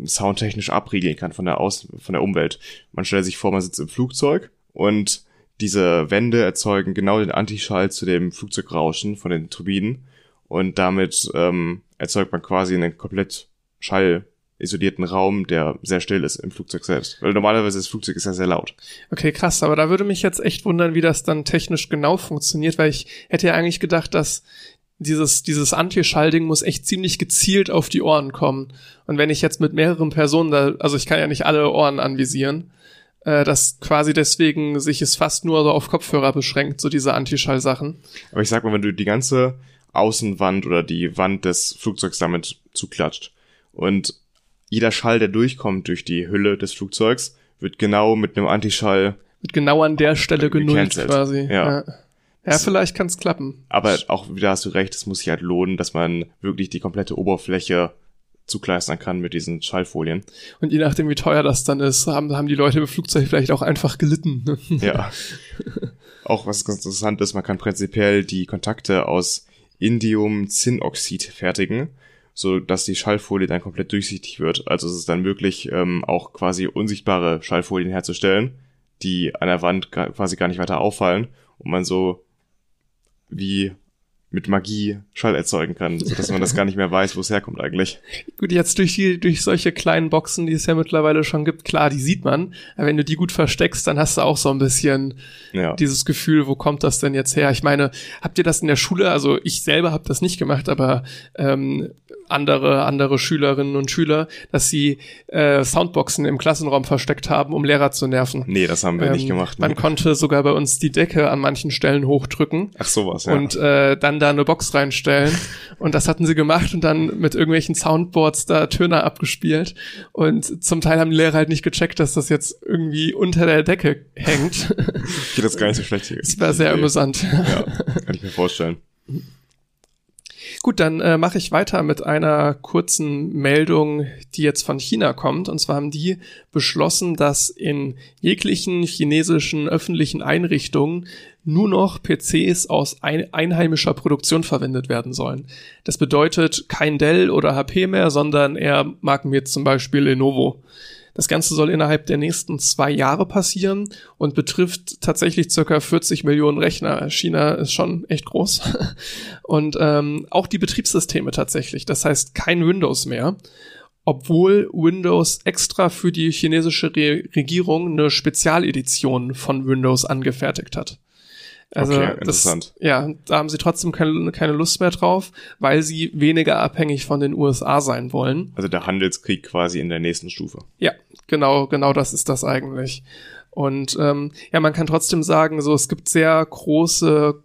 soundtechnisch abriegeln kann von der Außen, von der Umwelt. Man stellt sich vor, man sitzt im Flugzeug und diese Wände erzeugen genau den Antischall zu dem Flugzeugrauschen von den Turbinen und damit ähm, erzeugt man quasi einen komplett schallisolierten Raum, der sehr still ist im Flugzeug selbst. Weil normalerweise das Flugzeug ist ja sehr laut. Okay, krass, aber da würde mich jetzt echt wundern, wie das dann technisch genau funktioniert, weil ich hätte ja eigentlich gedacht, dass dieses, dieses Anti-Schallding muss echt ziemlich gezielt auf die Ohren kommen. Und wenn ich jetzt mit mehreren Personen da, also ich kann ja nicht alle Ohren anvisieren, äh, dass quasi deswegen sich es fast nur so auf Kopfhörer beschränkt, so diese Anti-Schall-Sachen. Aber ich sag mal, wenn du die ganze Außenwand oder die Wand des Flugzeugs damit zuklatscht und jeder Schall, der durchkommt durch die Hülle des Flugzeugs, wird genau mit einem Antischall wird genau an der Stelle genullt quasi. Ja. ja. Ja, vielleicht kann es klappen. Aber auch wieder hast du recht, es muss sich halt lohnen, dass man wirklich die komplette Oberfläche zukleistern kann mit diesen Schallfolien. Und je nachdem, wie teuer das dann ist, haben, haben die Leute im Flugzeug vielleicht auch einfach gelitten. [laughs] Ja. auch was ganz interessant ist, man kann prinzipiell die Kontakte aus Indium-Zinnoxid fertigen, so dass die Schallfolie dann komplett durchsichtig wird. Also es ist dann möglich, ähm, auch quasi unsichtbare Schallfolien herzustellen, die an der Wand quasi gar nicht weiter auffallen und man so wie mit Magie Schall erzeugen kann, so dass man das gar nicht mehr weiß, wo es herkommt eigentlich. Gut, jetzt durch die, durch solche kleinen Boxen, die es ja mittlerweile schon gibt, klar, die sieht man. Aber wenn du die gut versteckst, dann hast du auch so ein bisschen ja. dieses Gefühl, wo kommt das denn jetzt her? Ich meine, habt ihr das in der Schule? Also ich selber habe das nicht gemacht, aber ähm, andere, andere Schülerinnen und Schüler, dass sie äh, Soundboxen im Klassenraum versteckt haben, um Lehrer zu nerven. Nee, das haben wir ähm, nicht gemacht. Nee. Man konnte sogar bei uns die Decke an manchen Stellen hochdrücken. Ach sowas, ja. Und äh, dann da eine Box reinstellen. [laughs] und das hatten sie gemacht und dann mit irgendwelchen Soundboards da Töne abgespielt. Und zum Teil haben die Lehrer halt nicht gecheckt, dass das jetzt irgendwie unter der Decke hängt. [laughs] Geht das gar nicht so schlecht hier. Das war sehr amüsant. Ja, kann ich mir vorstellen. [laughs] Gut, dann äh, mache ich weiter mit einer kurzen Meldung, die jetzt von China kommt. Und zwar haben die beschlossen, dass in jeglichen chinesischen öffentlichen Einrichtungen nur noch PCs aus ein einheimischer Produktion verwendet werden sollen. Das bedeutet kein Dell oder HP mehr, sondern eher Marken wie jetzt zum Beispiel Lenovo. Das Ganze soll innerhalb der nächsten zwei Jahre passieren und betrifft tatsächlich circa 40 Millionen Rechner. China ist schon echt groß. [laughs] Und ähm, auch die Betriebssysteme tatsächlich. Das heißt kein Windows mehr obwohl Windows extra für die chinesische Re Regierung eine Spezialedition von Windows angefertigt hat. Also okay, interessant. Das, ja, da haben sie trotzdem keine, keine Lust mehr drauf, weil sie weniger abhängig von den USA sein wollen. Also der Handelskrieg quasi in der nächsten Stufe. Ja, genau, genau das ist das eigentlich. Und ähm, ja, man kann trotzdem sagen, so es gibt sehr große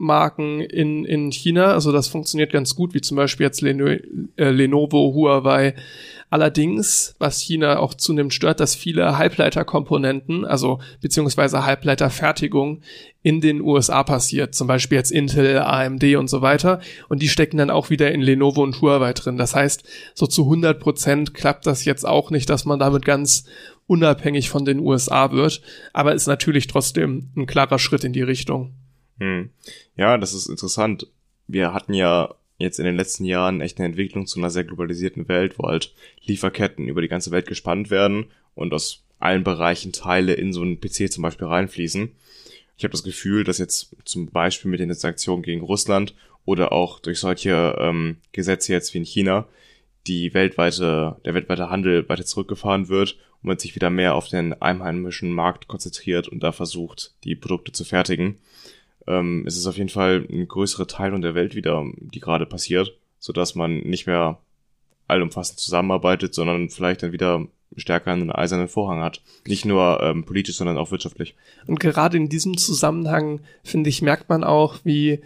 Computermarken in, in China. Also das funktioniert ganz gut, wie zum Beispiel jetzt Leno, äh, Lenovo, Huawei. Allerdings, was China auch zunehmend stört, dass viele Halbleiterkomponenten, also beziehungsweise Halbleiterfertigung in den USA passiert. Zum Beispiel jetzt Intel, AMD und so weiter. Und die stecken dann auch wieder in Lenovo und Huawei drin. Das heißt, so zu 100 Prozent klappt das jetzt auch nicht, dass man damit ganz unabhängig von den USA wird. Aber ist natürlich trotzdem ein klarer Schritt in die Richtung. Hm. Ja, das ist interessant. Wir hatten ja jetzt in den letzten Jahren echt eine Entwicklung zu einer sehr globalisierten Welt, wo halt Lieferketten über die ganze Welt gespannt werden und aus allen Bereichen Teile in so einen PC zum Beispiel reinfließen. Ich habe das Gefühl, dass jetzt zum Beispiel mit den Sanktionen gegen Russland oder auch durch solche ähm, Gesetze jetzt wie in China die weltweite, der weltweite Handel weiter zurückgefahren wird und man sich wieder mehr auf den einheimischen Markt konzentriert und da versucht, die Produkte zu fertigen. Ähm, es ist auf jeden Fall eine größere Teilung der Welt wieder, die gerade passiert, so dass man nicht mehr allumfassend zusammenarbeitet, sondern vielleicht dann wieder stärker einen eisernen Vorhang hat. Nicht nur ähm, politisch, sondern auch wirtschaftlich. Und gerade in diesem Zusammenhang, finde ich, merkt man auch, wie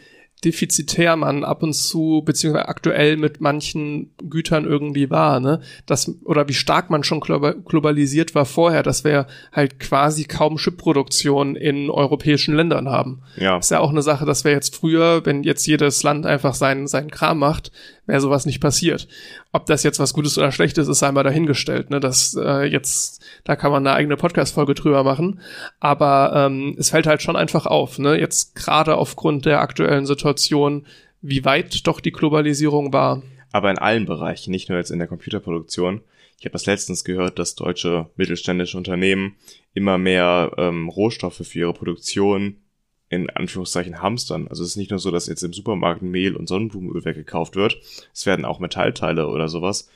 defizitär man ab und zu, beziehungsweise aktuell mit manchen Gütern irgendwie war, ne? Das, oder wie stark man schon globalisiert war vorher, dass wir halt quasi kaum Chipproduktion in europäischen Ländern haben. Ja. Ist ja auch eine Sache, dass wir jetzt früher, wenn jetzt jedes Land einfach seinen, seinen Kram macht, wäre sowas nicht passiert. Ob das jetzt was Gutes oder Schlechtes ist, einmal dahingestellt. Ne? Das äh, jetzt, da kann man eine eigene Podcast-Folge drüber machen. Aber ähm, es fällt halt schon einfach auf. Ne? Jetzt gerade aufgrund der aktuellen Situation, wie weit doch die Globalisierung war. Aber in allen Bereichen, nicht nur jetzt in der Computerproduktion. Ich habe das letztens gehört, dass deutsche mittelständische Unternehmen immer mehr ähm, Rohstoffe für ihre Produktion in Anführungszeichen hamstern. Also es ist nicht nur so, dass jetzt im Supermarkt Mehl und Sonnenblumenöl weggekauft wird. Es werden auch Metallteile oder sowas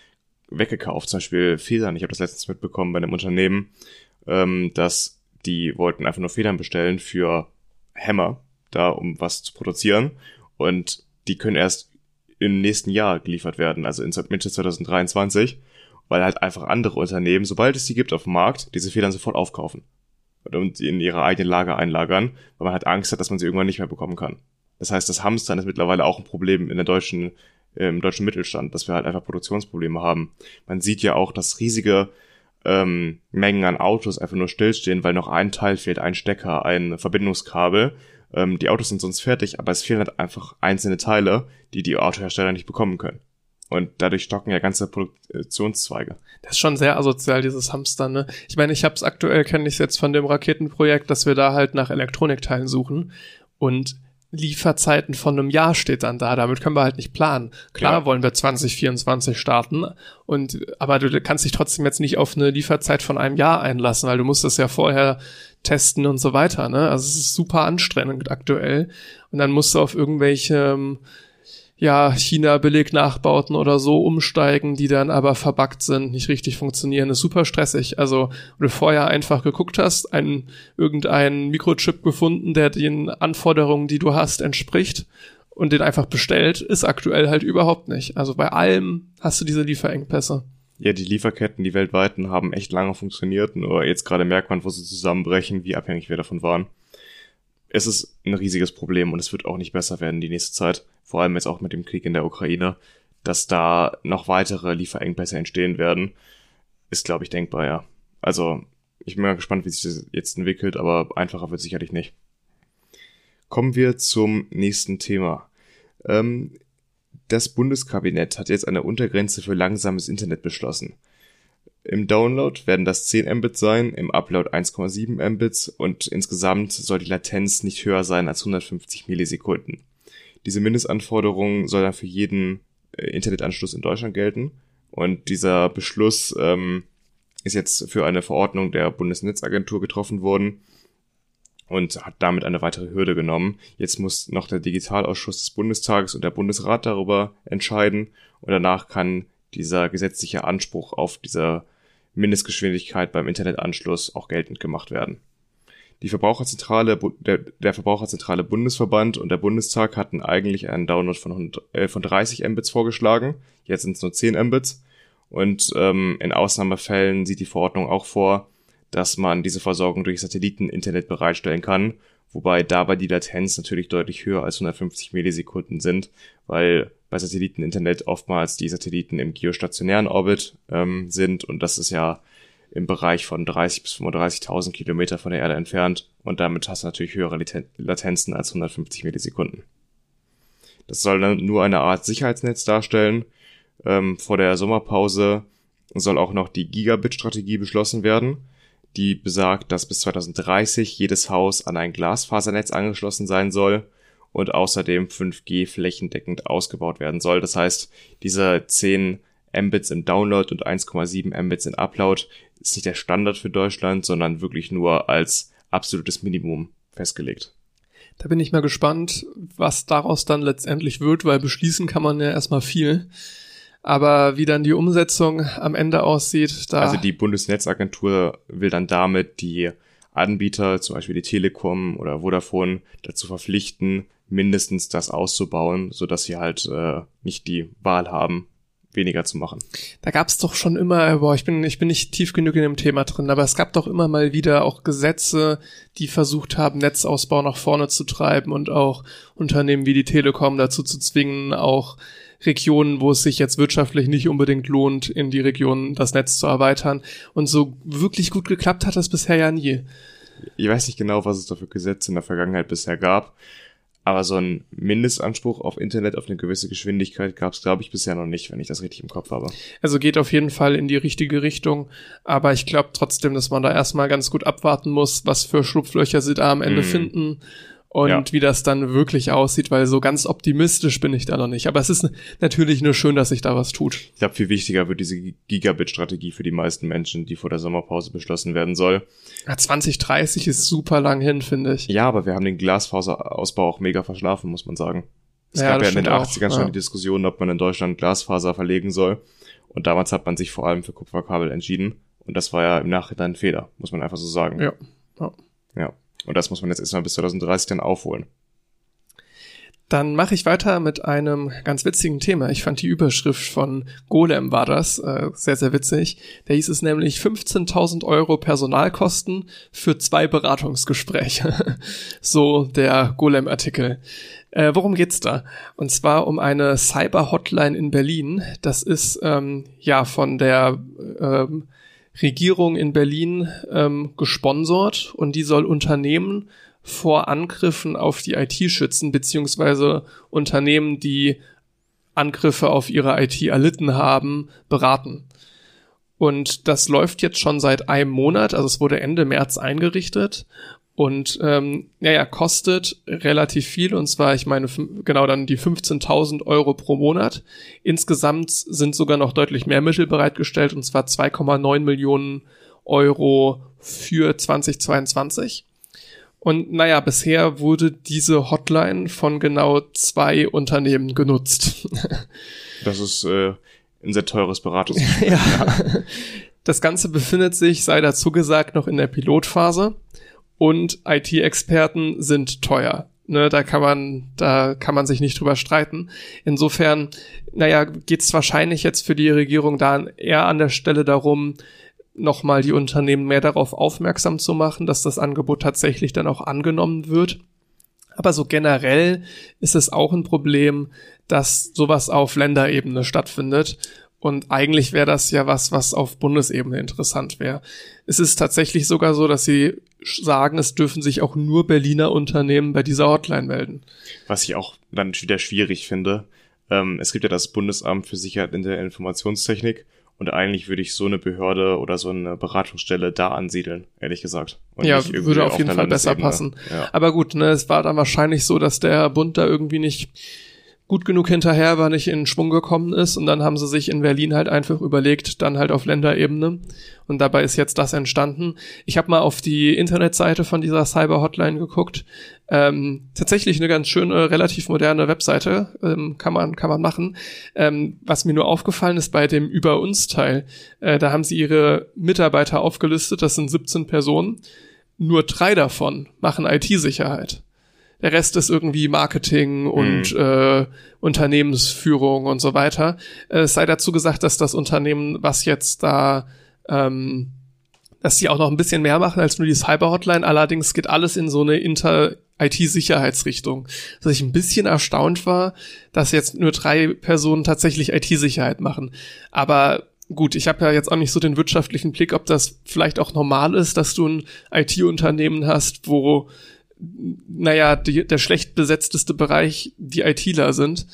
weggekauft. Zum Beispiel Federn. Ich habe das letztens mitbekommen bei einem Unternehmen, ähm, dass die wollten einfach nur Federn bestellen für Hämmer, da um was zu produzieren. Und die können erst im nächsten Jahr geliefert werden, also in Mitte 2023, weil halt einfach andere Unternehmen, sobald es die gibt auf dem Markt, diese Federn sofort aufkaufen und in ihre eigenen Lager einlagern, weil man halt Angst hat, dass man sie irgendwann nicht mehr bekommen kann. Das heißt, das Hamstern ist mittlerweile auch ein Problem in der deutschen, im deutschen Mittelstand, dass wir halt einfach Produktionsprobleme haben. Man sieht ja auch, dass riesige ähm, Mengen an Autos einfach nur stillstehen, weil noch ein Teil fehlt, ein Stecker, ein Verbindungskabel. Ähm, die Autos sind sonst fertig, aber es fehlen halt einfach einzelne Teile, die die Autohersteller nicht bekommen können. Und dadurch stocken ja ganze Produktionszweige. Das ist schon sehr asozial, dieses Hamster, ne? Ich meine, ich habe es aktuell, kenne ich jetzt von dem Raketenprojekt, dass wir da halt nach Elektronikteilen suchen. Und Lieferzeiten von einem Jahr steht dann da. Damit können wir halt nicht planen. Klar ja. wollen wir 2024 starten. Und, aber du kannst dich trotzdem jetzt nicht auf eine Lieferzeit von einem Jahr einlassen, weil du musst das ja vorher testen und so weiter, ne? Also es ist super anstrengend aktuell. Und dann musst du auf irgendwelche, ähm, ja, China-Billig-Nachbauten oder so umsteigen, die dann aber verbuggt sind, nicht richtig funktionieren, ist super stressig. Also, wenn du vorher einfach geguckt hast, einen, irgendeinen Mikrochip gefunden, der den Anforderungen, die du hast, entspricht und den einfach bestellt, ist aktuell halt überhaupt nicht. Also bei allem hast du diese Lieferengpässe. Ja, die Lieferketten, die weltweiten, haben echt lange funktioniert, nur jetzt gerade merkt man, wo sie zusammenbrechen, wie abhängig wir davon waren es ist ein riesiges Problem und es wird auch nicht besser werden die nächste Zeit. Vor allem jetzt auch mit dem Krieg in der Ukraine, dass da noch weitere Lieferengpässe entstehen werden, ist, glaube ich, denkbar, ja. Also, ich bin mal gespannt, wie sich das jetzt entwickelt, aber einfacher wird sicherlich nicht. Kommen wir zum nächsten Thema. Ähm, das Bundeskabinett hat jetzt eine Untergrenze für langsames Internet beschlossen. Im Download werden das 10 Mbit sein, im Upload 1,7 Mbits und insgesamt soll die Latenz nicht höher sein als 150 Millisekunden. Diese Mindestanforderung soll dann für jeden äh, Internetanschluss in Deutschland gelten und dieser Beschluss ähm, ist jetzt für eine Verordnung der Bundesnetzagentur getroffen worden und hat damit eine weitere Hürde genommen. Jetzt muss noch der Digitalausschuss des Bundestages und der Bundesrat darüber entscheiden und danach kann dieser gesetzliche Anspruch auf dieser Mindestgeschwindigkeit beim Internetanschluss auch geltend gemacht werden. Die Verbraucherzentrale, der, Verbraucherzentrale Bundesverband und der Bundestag hatten eigentlich einen Download von, äh, von 30 Mbits vorgeschlagen. Jetzt sind es nur 10 Mbits. Und ähm, in Ausnahmefällen sieht die Verordnung auch vor, dass man diese Versorgung durch Satelliteninternet bereitstellen kann, wobei dabei die Latenz natürlich deutlich höher als 150 Millisekunden sind, weil bei Satelliteninternet oftmals die Satelliten im geostationären Orbit ähm, sind und das ist ja im Bereich von 30 bis 35.000 Kilometer von der Erde entfernt und damit hast du natürlich höhere Latenzen als 150 Millisekunden. Das soll dann nur eine Art Sicherheitsnetz darstellen. Ähm, vor der Sommerpause soll auch noch die Gigabit-Strategie beschlossen werden, die besagt, dass bis 2030 jedes Haus an ein Glasfasernetz angeschlossen sein soll und außerdem 5G flächendeckend ausgebaut werden soll. Das heißt, diese 10 Mbits im Download und 1,7 Mbits in Upload ist nicht der Standard für Deutschland, sondern wirklich nur als absolutes Minimum festgelegt. Da bin ich mal gespannt, was daraus dann letztendlich wird, weil beschließen kann man ja erstmal viel. Aber wie dann die Umsetzung am Ende aussieht, da. Also die Bundesnetzagentur will dann damit die Anbieter, zum Beispiel die Telekom oder Vodafone, dazu verpflichten, mindestens das auszubauen, so dass sie halt äh, nicht die Wahl haben, weniger zu machen. Da gab es doch schon immer, boah, ich bin, ich bin nicht tief genug in dem Thema drin, aber es gab doch immer mal wieder auch Gesetze, die versucht haben, Netzausbau nach vorne zu treiben und auch Unternehmen wie die Telekom dazu zu zwingen, auch Regionen, wo es sich jetzt wirtschaftlich nicht unbedingt lohnt, in die Region das Netz zu erweitern. Und so wirklich gut geklappt hat das bisher ja nie. Ich weiß nicht genau, was es da für Gesetze in der Vergangenheit bisher gab. Aber so ein Mindestanspruch auf Internet auf eine gewisse Geschwindigkeit gab es, glaube ich, bisher noch nicht, wenn ich das richtig im Kopf habe. Also geht auf jeden Fall in die richtige Richtung. Aber ich glaube trotzdem, dass man da erstmal ganz gut abwarten muss, was für Schlupflöcher sie da am Ende mm. finden und ja. wie das dann wirklich aussieht, weil so ganz optimistisch bin ich da noch nicht. Aber es ist natürlich nur schön, dass sich da was tut. Ich glaube, viel wichtiger wird diese Gigabit-Strategie für die meisten Menschen, die vor der Sommerpause beschlossen werden soll. Ja, 2030 ist super lang hin, finde ich. Ja, aber wir haben den Glasfaserausbau auch mega verschlafen, muss man sagen. Es ja, gab ja in den 80ern auch, schon die Diskussion, ob man in Deutschland Glasfaser verlegen soll. Und damals hat man sich vor allem für Kupferkabel entschieden. Und das war ja im Nachhinein ein Fehler, muss man einfach so sagen. Ja. Ja. Und das muss man jetzt erstmal bis 2030 dann aufholen. Dann mache ich weiter mit einem ganz witzigen Thema. Ich fand die Überschrift von Golem war das äh, sehr, sehr witzig. Da hieß es nämlich 15.000 Euro Personalkosten für zwei Beratungsgespräche. [laughs] so der Golem-Artikel. Äh, worum geht's da? Und zwar um eine Cyber-Hotline in Berlin. Das ist ähm, ja von der ähm, Regierung in Berlin ähm, gesponsert und die soll Unternehmen vor Angriffen auf die IT schützen, beziehungsweise Unternehmen, die Angriffe auf ihre IT erlitten haben, beraten. Und das läuft jetzt schon seit einem Monat, also es wurde Ende März eingerichtet und ähm, ja, kostet relativ viel und zwar, ich meine, genau dann die 15.000 Euro pro Monat. Insgesamt sind sogar noch deutlich mehr Mittel bereitgestellt und zwar 2,9 Millionen Euro für 2022. Und naja, bisher wurde diese Hotline von genau zwei Unternehmen genutzt. [laughs] das ist äh, ein sehr teures Beratungs. [laughs] ja. Das Ganze befindet sich, sei dazu gesagt, noch in der Pilotphase und IT-Experten sind teuer. Ne, da kann man, da kann man sich nicht drüber streiten. Insofern, naja, geht es wahrscheinlich jetzt für die Regierung da eher an der Stelle darum, nochmal die Unternehmen mehr darauf aufmerksam zu machen, dass das Angebot tatsächlich dann auch angenommen wird. Aber so generell ist es auch ein Problem, dass sowas auf Länderebene stattfindet und eigentlich wäre das ja was, was auf Bundesebene interessant wäre. Es ist tatsächlich sogar so, dass sie sagen, es dürfen sich auch nur Berliner Unternehmen bei dieser Hotline melden. Was ich auch dann wieder schwierig finde. Ähm, es gibt ja das Bundesamt für Sicherheit in der Informationstechnik und eigentlich würde ich so eine Behörde oder so eine Beratungsstelle da ansiedeln, ehrlich gesagt. Und ja, würde auf jeden Fall besser passen. Ja. Aber gut, ne, es war dann wahrscheinlich so, dass der Bund da irgendwie nicht gut genug hinterher war, nicht in Schwung gekommen ist. Und dann haben sie sich in Berlin halt einfach überlegt, dann halt auf Länderebene. Und dabei ist jetzt das entstanden. Ich habe mal auf die Internetseite von dieser Cyber Hotline geguckt. Ähm, tatsächlich eine ganz schöne, relativ moderne Webseite. Ähm, kann man kann man machen. Ähm, was mir nur aufgefallen ist bei dem Über uns Teil, äh, da haben sie ihre Mitarbeiter aufgelistet. Das sind 17 Personen. Nur drei davon machen IT-Sicherheit der Rest ist irgendwie Marketing und mhm. äh, Unternehmensführung und so weiter. Äh, es sei dazu gesagt, dass das Unternehmen, was jetzt da ähm, dass sie auch noch ein bisschen mehr machen als nur die Cyber-Hotline. Allerdings geht alles in so eine Inter-IT-Sicherheitsrichtung. Dass ich ein bisschen erstaunt war, dass jetzt nur drei Personen tatsächlich IT-Sicherheit machen. Aber gut, ich habe ja jetzt auch nicht so den wirtschaftlichen Blick, ob das vielleicht auch normal ist, dass du ein IT-Unternehmen hast, wo naja, die, der schlecht besetzteste Bereich die ITler sind.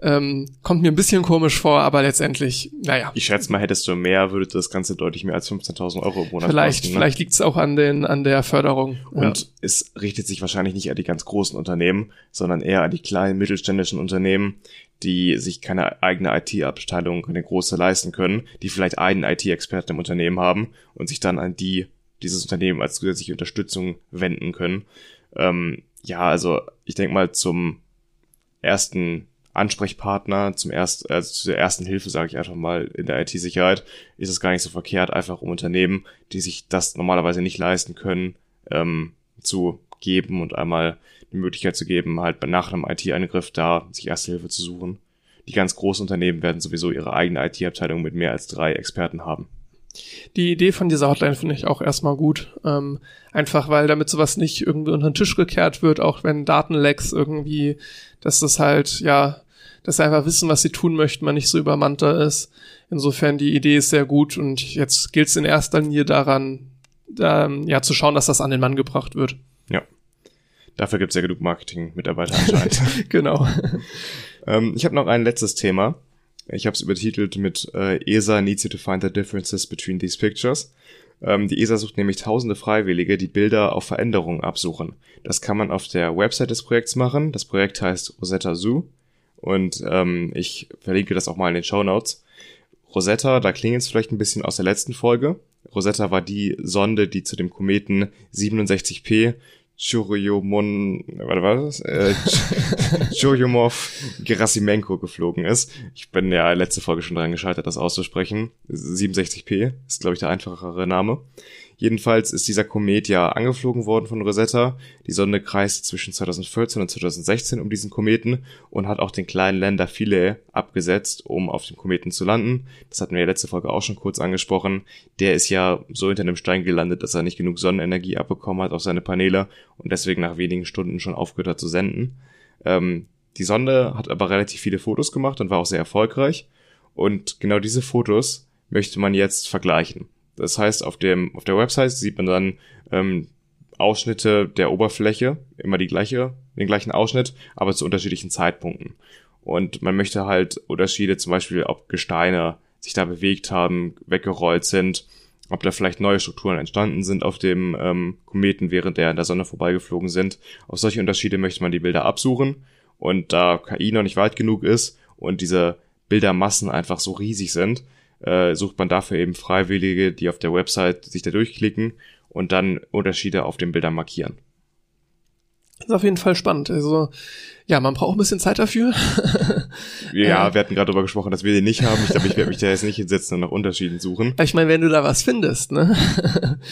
Ähm, kommt mir ein bisschen komisch vor, aber letztendlich, naja. Ich schätze mal, hättest du mehr, würde das Ganze deutlich mehr als 15.000 Euro im Monat Vielleicht, kosten. Ne? vielleicht liegt es auch an, den, an der Förderung. Und ja. es richtet sich wahrscheinlich nicht an die ganz großen Unternehmen, sondern eher an die kleinen mittelständischen Unternehmen, die sich keine eigene IT-Abteilung, keine große leisten können, die vielleicht einen IT-Experten im Unternehmen haben und sich dann an die dieses Unternehmen als zusätzliche Unterstützung wenden können. Ähm, ja, also ich denke mal zum ersten Ansprechpartner, zum erst, also zu der ersten Hilfe, sage ich einfach mal, in der IT-Sicherheit, ist es gar nicht so verkehrt, einfach um Unternehmen, die sich das normalerweise nicht leisten können, ähm, zu geben und einmal die Möglichkeit zu geben, halt nach einem IT-Eingriff da sich erste Hilfe zu suchen. Die ganz großen Unternehmen werden sowieso ihre eigene IT-Abteilung mit mehr als drei Experten haben. Die Idee von dieser Hotline finde ich auch erstmal gut. Ähm, einfach weil damit sowas nicht irgendwie unter den Tisch gekehrt wird, auch wenn Datenlecks irgendwie, dass das halt, ja, dass sie einfach wissen, was sie tun möchten, man nicht so übermannter ist. Insofern die Idee ist sehr gut und jetzt gilt es in erster Linie daran, ähm, ja, zu schauen, dass das an den Mann gebracht wird. Ja. Dafür gibt es ja genug Marketing-Mitarbeiter anscheinend. [laughs] genau. ähm, ich habe noch ein letztes Thema. Ich habe es übertitelt mit äh, ESA needs you to find the differences between these pictures. Ähm, die ESA sucht nämlich tausende Freiwillige, die Bilder auf Veränderungen absuchen. Das kann man auf der Website des Projekts machen. Das Projekt heißt Rosetta Zoo und ähm, ich verlinke das auch mal in den Show Notes. Rosetta, da klingelt es vielleicht ein bisschen aus der letzten Folge. Rosetta war die Sonde, die zu dem Kometen 67P Churyumon, warte, war das? Äh, [laughs] Churyumov Gerasimenko geflogen ist. Ich bin ja letzte Folge schon dran gescheitert, das auszusprechen. 67P ist, glaube ich, der einfachere Name. Jedenfalls ist dieser Komet ja angeflogen worden von Rosetta. Die Sonde kreist zwischen 2014 und 2016 um diesen Kometen und hat auch den kleinen Länder Philae abgesetzt, um auf dem Kometen zu landen. Das hatten wir ja letzte Folge auch schon kurz angesprochen. Der ist ja so hinter einem Stein gelandet, dass er nicht genug Sonnenenergie abbekommen hat auf seine Paneele und deswegen nach wenigen Stunden schon aufgehört hat zu senden. Ähm, die Sonde hat aber relativ viele Fotos gemacht und war auch sehr erfolgreich. Und genau diese Fotos möchte man jetzt vergleichen. Das heißt, auf dem auf der Website sieht man dann ähm, Ausschnitte der Oberfläche, immer die gleiche, den gleichen Ausschnitt, aber zu unterschiedlichen Zeitpunkten. Und man möchte halt Unterschiede, zum Beispiel, ob Gesteine sich da bewegt haben, weggerollt sind, ob da vielleicht neue Strukturen entstanden sind auf dem ähm, Kometen, während der in der Sonne vorbeigeflogen sind. Auf solche Unterschiede möchte man die Bilder absuchen. Und da KI noch nicht weit genug ist und diese Bildermassen einfach so riesig sind, äh, sucht man dafür eben Freiwillige, die auf der Website sich da durchklicken und dann Unterschiede auf den Bildern markieren. Das ist auf jeden Fall spannend. Also, ja, man braucht ein bisschen Zeit dafür. [laughs] ja, äh, wir hatten gerade darüber gesprochen, dass wir den nicht haben. Ich glaube, ich werde mich da jetzt nicht hinsetzen und nach Unterschieden suchen. Ich meine, wenn du da was findest, ne?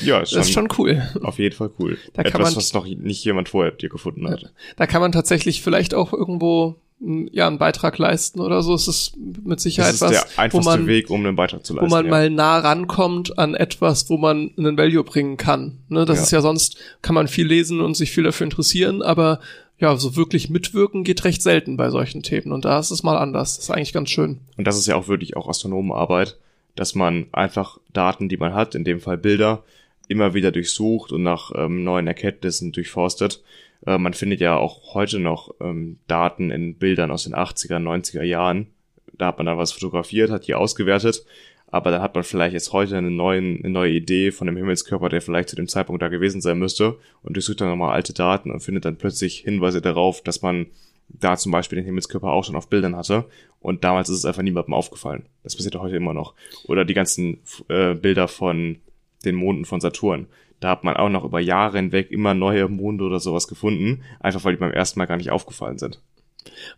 Ja, ist schon, das ist schon cool. Auf jeden Fall cool. Da kann Etwas, man- was noch nicht jemand vorher dir gefunden hat. Da kann man tatsächlich vielleicht auch irgendwo ja einen Beitrag leisten oder so. Es ist mit Sicherheit Das ist was, der wo einfachste man Weg, um einen Beitrag zu wo leisten. man ja. mal nah rankommt an etwas, wo man einen Value bringen kann. Ne, das Ja. ist ja sonst, kann man viel lesen und sich viel dafür interessieren, aber ja, so wirklich mitwirken geht recht selten bei solchen Themen. Und da ist es mal anders. Das ist eigentlich ganz schön. Und das ist ja auch wirklich auch Astronomenarbeit, dass man einfach Daten, die man hat, in dem Fall Bilder, immer wieder durchsucht und nach ähm, neuen Erkenntnissen durchforstet. Äh, man findet ja auch heute noch ähm, Daten in Bildern aus den 80er, 90er Jahren. Da hat man dann was fotografiert, hat die ausgewertet, aber dann hat man vielleicht jetzt heute eine, neuen, eine neue Idee von einem Himmelskörper, der vielleicht zu dem Zeitpunkt da gewesen sein müsste und durchsucht dann nochmal alte Daten und findet dann plötzlich Hinweise darauf, dass man da zum Beispiel den Himmelskörper auch schon auf Bildern hatte und damals ist es einfach niemandem aufgefallen. Das passiert heute immer noch. Oder die ganzen äh, Bilder von den Monden von Saturn. Da hat man auch noch über Jahre hinweg immer neue Monde oder sowas gefunden, einfach weil die beim ersten Mal gar nicht aufgefallen sind.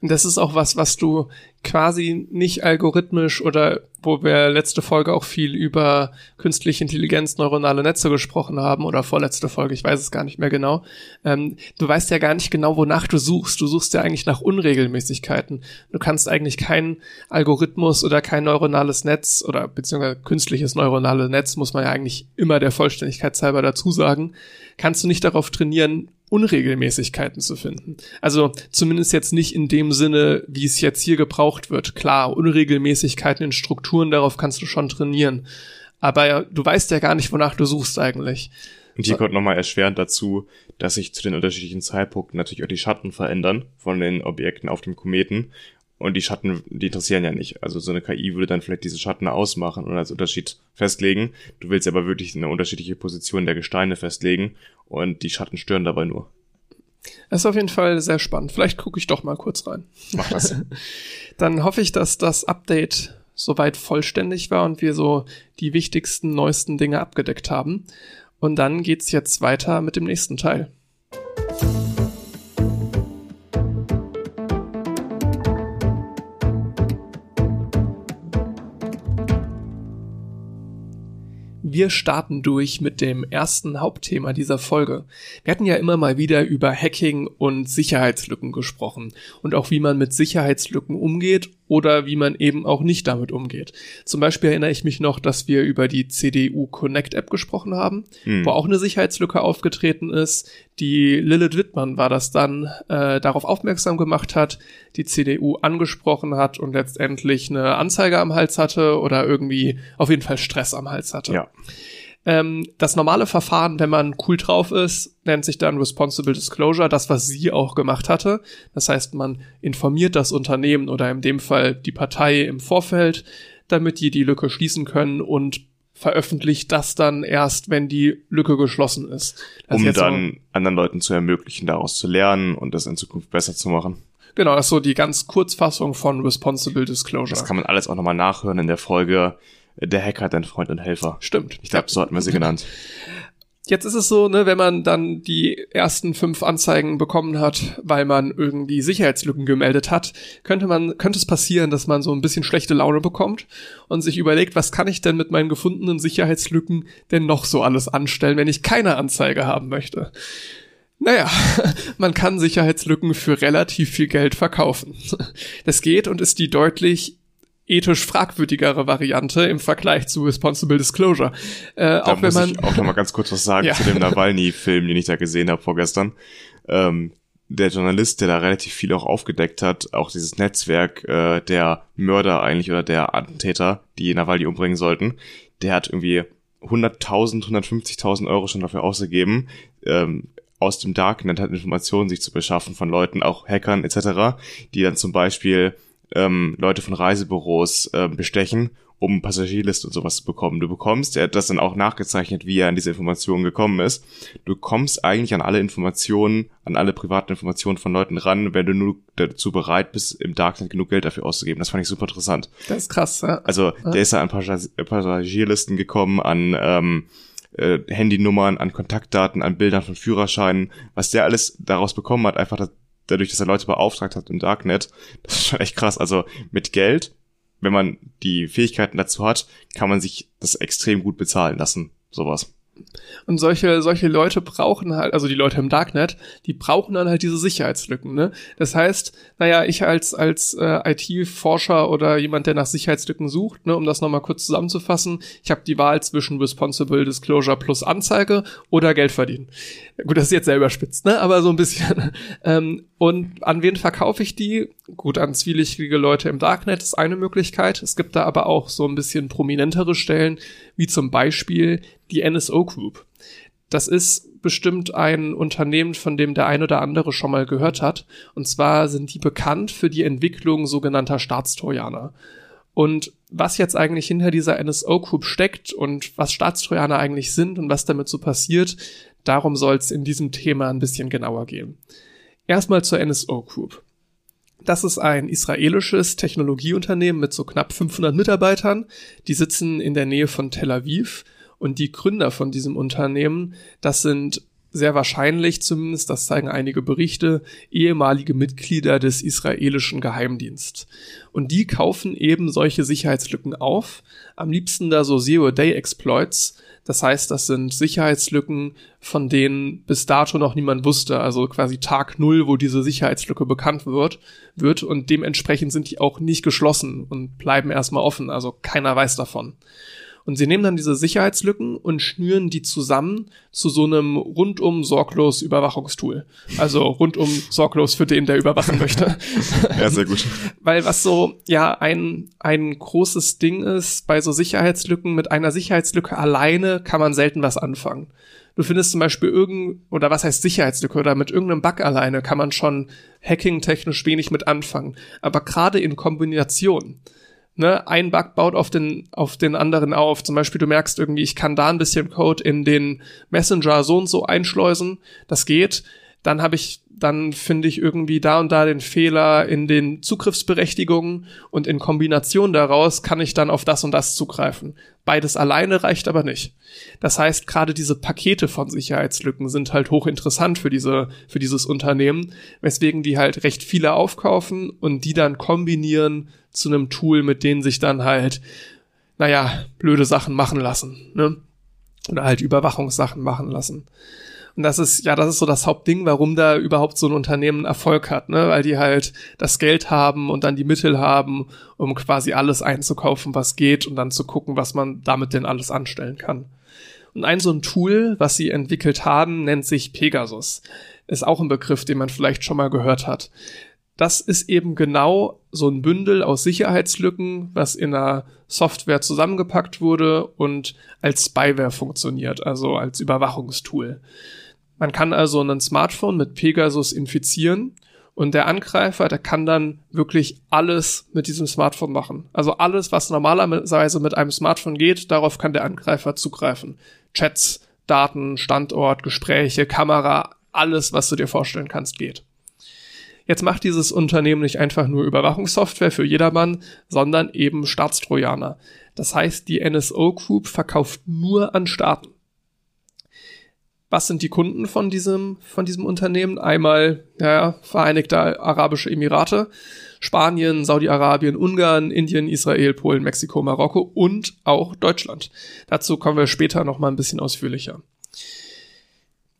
Und das ist auch was, was du quasi nicht algorithmisch oder wo wir letzte Folge auch viel über künstliche Intelligenz, neuronale Netze gesprochen haben oder vorletzte Folge, ich weiß es gar nicht mehr genau. Ähm, du weißt ja gar nicht genau, wonach du suchst. Du suchst ja eigentlich nach Unregelmäßigkeiten. Du kannst eigentlich keinen Algorithmus oder kein neuronales Netz oder beziehungsweise künstliches neuronales Netz, muss man ja eigentlich immer der Vollständigkeit halber dazu sagen, kannst du nicht darauf trainieren, Unregelmäßigkeiten zu finden. Also zumindest jetzt nicht in dem Sinne, wie es jetzt hier gebraucht wird. Klar, Unregelmäßigkeiten in Strukturen, darauf kannst du schon trainieren. Aber du weißt ja gar nicht, wonach du suchst eigentlich. Und hier kommt nochmal erschwerend dazu, dass sich zu den unterschiedlichen Zeitpunkten natürlich auch die Schatten verändern von den Objekten auf dem Kometen. Und die Schatten, die interessieren ja nicht. Also so eine KI würde dann vielleicht diese Schatten ausmachen und als Unterschied festlegen. Du willst aber wirklich eine unterschiedliche Position der Gesteine festlegen und die Schatten stören dabei nur. Das ist auf jeden Fall sehr spannend. Vielleicht gucke ich doch mal kurz rein. Mach das. [laughs] Dann hoffe ich, dass das Update soweit vollständig war und wir so die wichtigsten, neuesten Dinge abgedeckt haben. Und dann geht's jetzt weiter mit dem nächsten Teil. Wir starten durch mit dem ersten Hauptthema dieser Folge. Wir hatten ja immer mal wieder über Hacking und Sicherheitslücken gesprochen und auch wie man mit Sicherheitslücken umgeht oder wie man eben auch nicht damit umgeht. Zum Beispiel erinnere ich mich noch, dass wir über die CDU Connect App gesprochen haben, hm. wo auch eine Sicherheitslücke aufgetreten ist, die Lilith Wittmann war das dann, äh, darauf aufmerksam gemacht hat, die CDU angesprochen hat und letztendlich eine Anzeige am Hals hatte oder irgendwie auf jeden Fall Stress am Hals hatte. Ja. Ähm, das normale Verfahren, wenn man cool drauf ist, nennt sich dann Responsible Disclosure, das, was sie auch gemacht hatte. Das heißt, man informiert das Unternehmen oder in dem Fall die Partei im Vorfeld, damit die die Lücke schließen können und veröffentlicht das dann erst, wenn die Lücke geschlossen ist. Das um ist dann anderen Leuten zu ermöglichen, daraus zu lernen und das in Zukunft besser zu machen. Genau, das ist so die ganz Kurzfassung von Responsible Disclosure. Das kann man alles auch nochmal nachhören in der Folge der Hacker, dein Freund und Helfer. Stimmt. Ich glaube, so hatten wir sie genannt. [laughs] Jetzt ist es so, ne, wenn man dann die ersten fünf Anzeigen bekommen hat, weil man irgendwie Sicherheitslücken gemeldet hat, könnte man, könnte es passieren, dass man so ein bisschen schlechte Laune bekommt und sich überlegt, was kann ich denn mit meinen gefundenen Sicherheitslücken denn noch so alles anstellen, wenn ich keine Anzeige haben möchte? Naja, [laughs] man kann Sicherheitslücken für relativ viel Geld verkaufen. [laughs] Das geht und ist die deutlich ethisch fragwürdigere Variante im Vergleich zu Responsible Disclosure. Äh, da auch wenn man ich auch noch mal ganz kurz was sagen ja. zu dem Nawalny-Film, den ich da gesehen habe vorgestern. Ähm, der Journalist, der da relativ viel auch aufgedeckt hat, auch dieses Netzwerk äh, der Mörder eigentlich oder der Attentäter, die Nawalny umbringen sollten, der hat irgendwie 100.000, 150.000 Euro schon dafür ausgegeben, ähm, aus dem Darknet halt Informationen sich zu beschaffen von Leuten, auch Hackern etc., die dann zum Beispiel ähm, Leute von Reisebüros äh, bestechen, um Passagierliste und sowas zu bekommen. Du bekommst, er hat das dann auch nachgezeichnet, wie er an diese Informationen gekommen ist. Du kommst eigentlich an alle Informationen, an alle privaten Informationen von Leuten ran, wenn du nur dazu bereit bist, im Darknet genug Geld dafür auszugeben. Das fand ich super interessant. Das ist krass, ja. Also, ja. der ist da an Passagierlisten gekommen, an ähm, äh, Handynummern, an Kontaktdaten, an Bildern von Führerscheinen, was der alles daraus bekommen hat, einfach dadurch, dass er Leute beauftragt hat im Darknet, das ist schon echt krass. Also mit Geld, wenn man die Fähigkeiten dazu hat, kann man sich das extrem gut bezahlen lassen, sowas. Und solche, solche Leute brauchen halt, also die Leute im Darknet, die brauchen dann halt diese Sicherheitslücken. Ne? Das heißt, naja, ich als, als äh, IT-Forscher oder jemand, der nach Sicherheitslücken sucht, ne, um das nochmal kurz zusammenzufassen, ich habe die Wahl zwischen Responsible Disclosure plus Anzeige oder Geld verdienen. Gut, das ist jetzt selber spitz, ne? aber so ein bisschen. [laughs] ähm, und an wen verkaufe ich die? Gut, an zwielichtige Leute im Darknet ist eine Möglichkeit. Es gibt da aber auch so ein bisschen prominentere Stellen, wie zum Beispiel die NSO Group. Das ist bestimmt ein Unternehmen, von dem der ein oder andere schon mal gehört hat. Und zwar sind die bekannt für die Entwicklung sogenannter Staatstrojaner. Und was jetzt eigentlich hinter dieser NSO Group steckt und was Staatstrojaner eigentlich sind und was damit so passiert, darum soll es in diesem Thema ein bisschen genauer gehen. Erstmal zur NSO Group. Das ist ein israelisches Technologieunternehmen mit so knapp 500 Mitarbeitern. Die sitzen in der Nähe von Tel Aviv und die Gründer von diesem Unternehmen, das sind sehr wahrscheinlich zumindest, das zeigen einige Berichte, ehemalige Mitglieder des israelischen Geheimdienst. Und die kaufen eben solche Sicherheitslücken auf, am liebsten da so Zero-Day-Exploits, das heißt, das sind Sicherheitslücken, von denen bis dato noch niemand wusste, also quasi Tag Null, wo diese Sicherheitslücke bekannt wird, wird und dementsprechend sind die auch nicht geschlossen und bleiben erstmal offen, also keiner weiß davon. Und sie nehmen dann diese Sicherheitslücken und schnüren die zusammen zu so einem rundum sorglos Überwachungstool. Also rundum sorglos für den, der überwachen möchte. [laughs] Ja, sehr gut. Weil was so, ja, ein, ein großes Ding ist, bei so Sicherheitslücken, mit einer Sicherheitslücke alleine kann man selten was anfangen. Du findest zum Beispiel irgend, oder was heißt Sicherheitslücke, oder mit irgendeinem Bug alleine kann man schon hacking-technisch wenig mit anfangen. Aber gerade in Kombination, ne, ein Bug baut auf den, auf den anderen auf. Zum Beispiel, du merkst irgendwie, ich kann da ein bisschen Code in den Messenger so und so einschleusen. Das geht. Dann habe ich, dann finde ich irgendwie da und da den Fehler in den Zugriffsberechtigungen und in Kombination daraus kann ich dann auf das und das zugreifen. Beides alleine reicht aber nicht. Das heißt, gerade diese Pakete von Sicherheitslücken sind halt hochinteressant für diese, für dieses Unternehmen, weswegen die halt recht viele aufkaufen und die dann kombinieren zu einem Tool, mit denen sich dann halt, naja, blöde Sachen machen lassen, ne? Oder halt Überwachungssachen machen lassen. Und das ist, ja, das ist so das Hauptding, warum da überhaupt so ein Unternehmen Erfolg hat, ne? Weil die halt das Geld haben und dann die Mittel haben, um quasi alles einzukaufen, was geht und dann zu gucken, was man damit denn alles anstellen kann. Und ein so ein Tool, was sie entwickelt haben, nennt sich Pegasus. Ist auch ein Begriff, den man vielleicht schon mal gehört hat. Das ist eben genau so ein Bündel aus Sicherheitslücken, was in einer Software zusammengepackt wurde und als Spyware funktioniert, also als Überwachungstool. Man kann also ein Smartphone mit Pegasus infizieren und der Angreifer, der kann dann wirklich alles mit diesem Smartphone machen. Also alles, was normalerweise mit einem Smartphone geht, darauf kann der Angreifer zugreifen. Chats, Daten, Standort, Gespräche, Kamera, alles, was du dir vorstellen kannst, geht. Jetzt macht dieses Unternehmen nicht einfach nur Überwachungssoftware für jedermann, sondern eben Staatstrojaner. Das heißt, die NSO Group verkauft nur an Staaten. Was sind die Kunden von diesem, von diesem Unternehmen? Einmal, ja, Vereinigte Arabische Emirate, Spanien, Saudi-Arabien, Ungarn, Indien, Israel, Polen, Mexiko, Marokko und auch Deutschland. Dazu kommen wir später noch mal ein bisschen ausführlicher.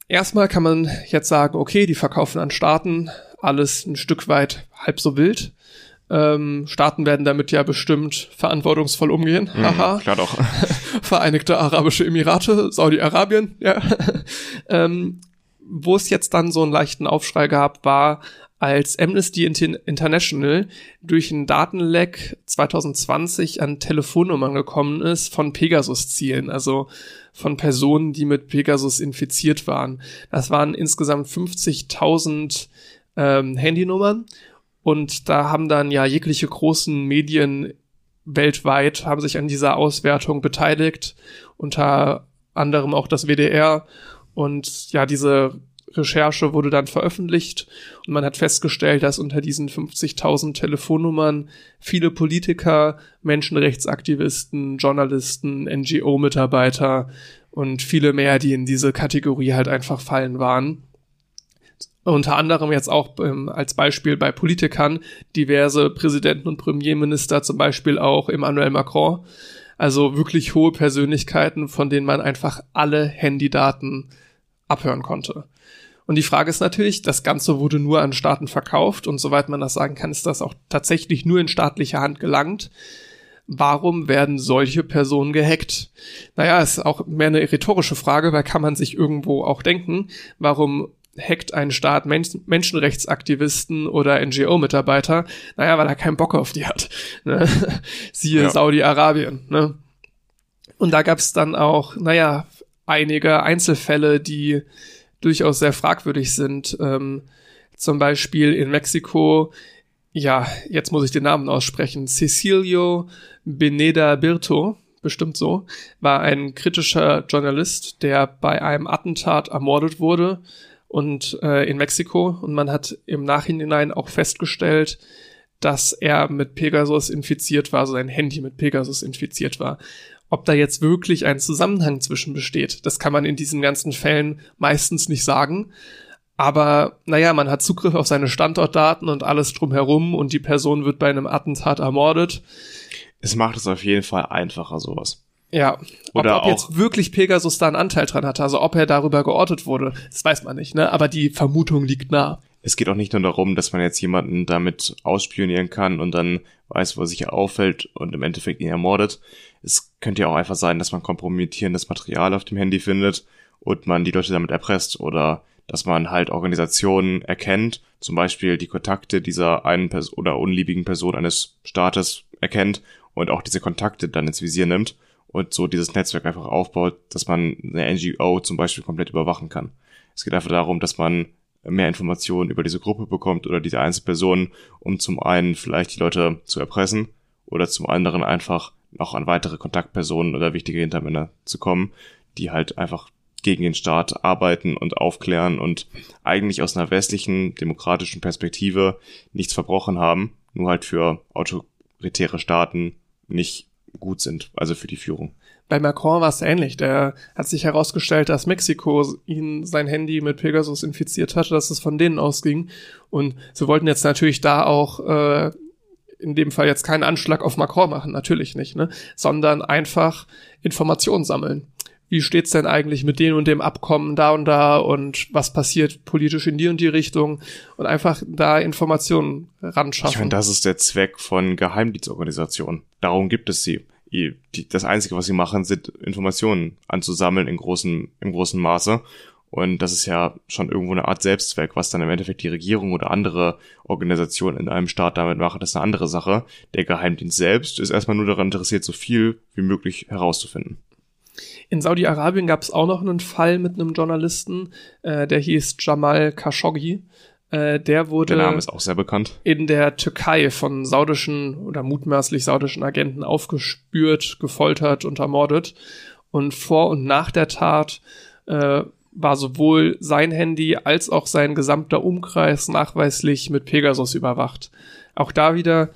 Erstmal kann man jetzt sagen, okay, die verkaufen an Staaten, alles ein Stück weit halb so wild. Ähm, Staaten werden damit ja bestimmt verantwortungsvoll umgehen. Mhm, Haha. klar doch. [laughs] Vereinigte Arabische Emirate, Saudi-Arabien, ja. [laughs] ähm, wo es jetzt dann so einen leichten Aufschrei gab, war, als Amnesty International durch einen Datenleck 2020 an Telefonnummern gekommen ist von Pegasus-Zielen, also von Personen, die mit Pegasus infiziert waren. Das waren insgesamt 50.000 ähm, Handynummern und da haben dann ja jegliche großen Medien weltweit haben sich an dieser Auswertung beteiligt, unter anderem auch das WDR. Und ja, diese Recherche wurde dann veröffentlicht und man hat festgestellt, dass unter diesen 50.000 Telefonnummern viele Politiker, Menschenrechtsaktivisten, Journalisten, NGO-Mitarbeiter und viele mehr, die in diese Kategorie halt einfach fallen waren unter anderem jetzt auch ähm, als Beispiel bei Politikern diverse Präsidenten und Premierminister, zum Beispiel auch Emmanuel Macron. Also wirklich hohe Persönlichkeiten, von denen man einfach alle Handydaten abhören konnte. Und die Frage ist natürlich, das Ganze wurde nur an Staaten verkauft und soweit man das sagen kann, ist das auch tatsächlich nur in staatlicher Hand gelangt. Warum werden solche Personen gehackt? Naja, ist auch mehr eine rhetorische Frage, weil kann man sich irgendwo auch denken, warum hackt ein Staat Men Menschenrechtsaktivisten oder NGO-Mitarbeiter, naja, weil er keinen Bock auf die hat. Ne? [laughs] Siehe ja. Saudi-Arabien. Ne? Und da gab es dann auch, naja, einige Einzelfälle, die durchaus sehr fragwürdig sind. Ähm, zum Beispiel in Mexiko, ja, jetzt muss ich den Namen aussprechen, Cecilio Beneda Birto, bestimmt so, war ein kritischer Journalist, der bei einem Attentat ermordet wurde und äh, in Mexiko und man hat im Nachhinein auch festgestellt, dass er mit Pegasus infiziert war, also sein Handy mit Pegasus infiziert war. Ob da jetzt wirklich ein Zusammenhang zwischen besteht, das kann man in diesen ganzen Fällen meistens nicht sagen. Aber naja, man hat Zugriff auf seine Standortdaten und alles drumherum und die Person wird bei einem Attentat ermordet. Es macht es auf jeden Fall einfacher, sowas. Ja, Oder ob, ob jetzt wirklich Pegasus da einen Anteil dran hatte, also ob er darüber geortet wurde, das weiß man nicht, ne? Aber die Vermutung liegt nah. es geht auch nicht nur darum, dass man jetzt jemanden damit ausspionieren kann und dann weiß, wo er sich auffällt und im Endeffekt ihn ermordet. Es könnte ja auch einfach sein, dass man kompromittierendes Material auf dem Handy findet und man die Leute damit erpresst oder dass man halt Organisationen erkennt, zum Beispiel die Kontakte dieser einen Person oder unliebigen Person eines Staates erkennt und auch diese Kontakte dann ins Visier nimmt und so dieses Netzwerk einfach aufbaut, dass man eine NGO zum Beispiel komplett überwachen kann. Es geht einfach darum, dass man mehr Informationen über diese Gruppe bekommt oder diese Einzelpersonen, um zum einen vielleicht die Leute zu erpressen oder zum anderen einfach noch an weitere Kontaktpersonen oder wichtige Hintermänner zu kommen, die halt einfach gegen den Staat arbeiten und aufklären und eigentlich aus einer westlichen demokratischen Perspektive nichts verbrochen haben, nur halt für autoritäre Staaten nicht gut sind, also für die Führung. Bei Macron war es ähnlich. Der hat sich herausgestellt, dass Mexiko ihn sein Handy mit Pegasus infiziert hatte, dass es von denen ausging. Und sie wollten jetzt natürlich da auch äh, in dem Fall jetzt keinen Anschlag auf Macron machen, natürlich nicht, ne? sondern einfach Informationen sammeln wie steht's denn eigentlich mit dem und dem Abkommen da und da und was passiert politisch in die und die Richtung und einfach da Informationen ran schaffen. Ich meine, das ist der Zweck von Geheimdienstorganisationen. Darum gibt es sie. Das Einzige, was sie machen, sind Informationen anzusammeln in großen, im großen Maße. Und das ist ja schon irgendwo eine Art Selbstzweck, was dann im Endeffekt die Regierung oder andere Organisationen in einem Staat damit machen, das ist eine andere Sache. Der Geheimdienst selbst ist erstmal nur daran interessiert, so viel wie möglich herauszufinden. In Saudi-Arabien gab es auch noch einen Fall mit einem Journalisten, äh, der hieß Jamal Khashoggi. Äh, der wurde der Name ist auch sehr bekannt. in der Türkei von saudischen oder mutmaßlich saudischen Agenten aufgespürt, gefoltert und ermordet. Und vor und nach der Tat äh, war sowohl sein Handy als auch sein gesamter Umkreis nachweislich mit Pegasus überwacht. Auch da wieder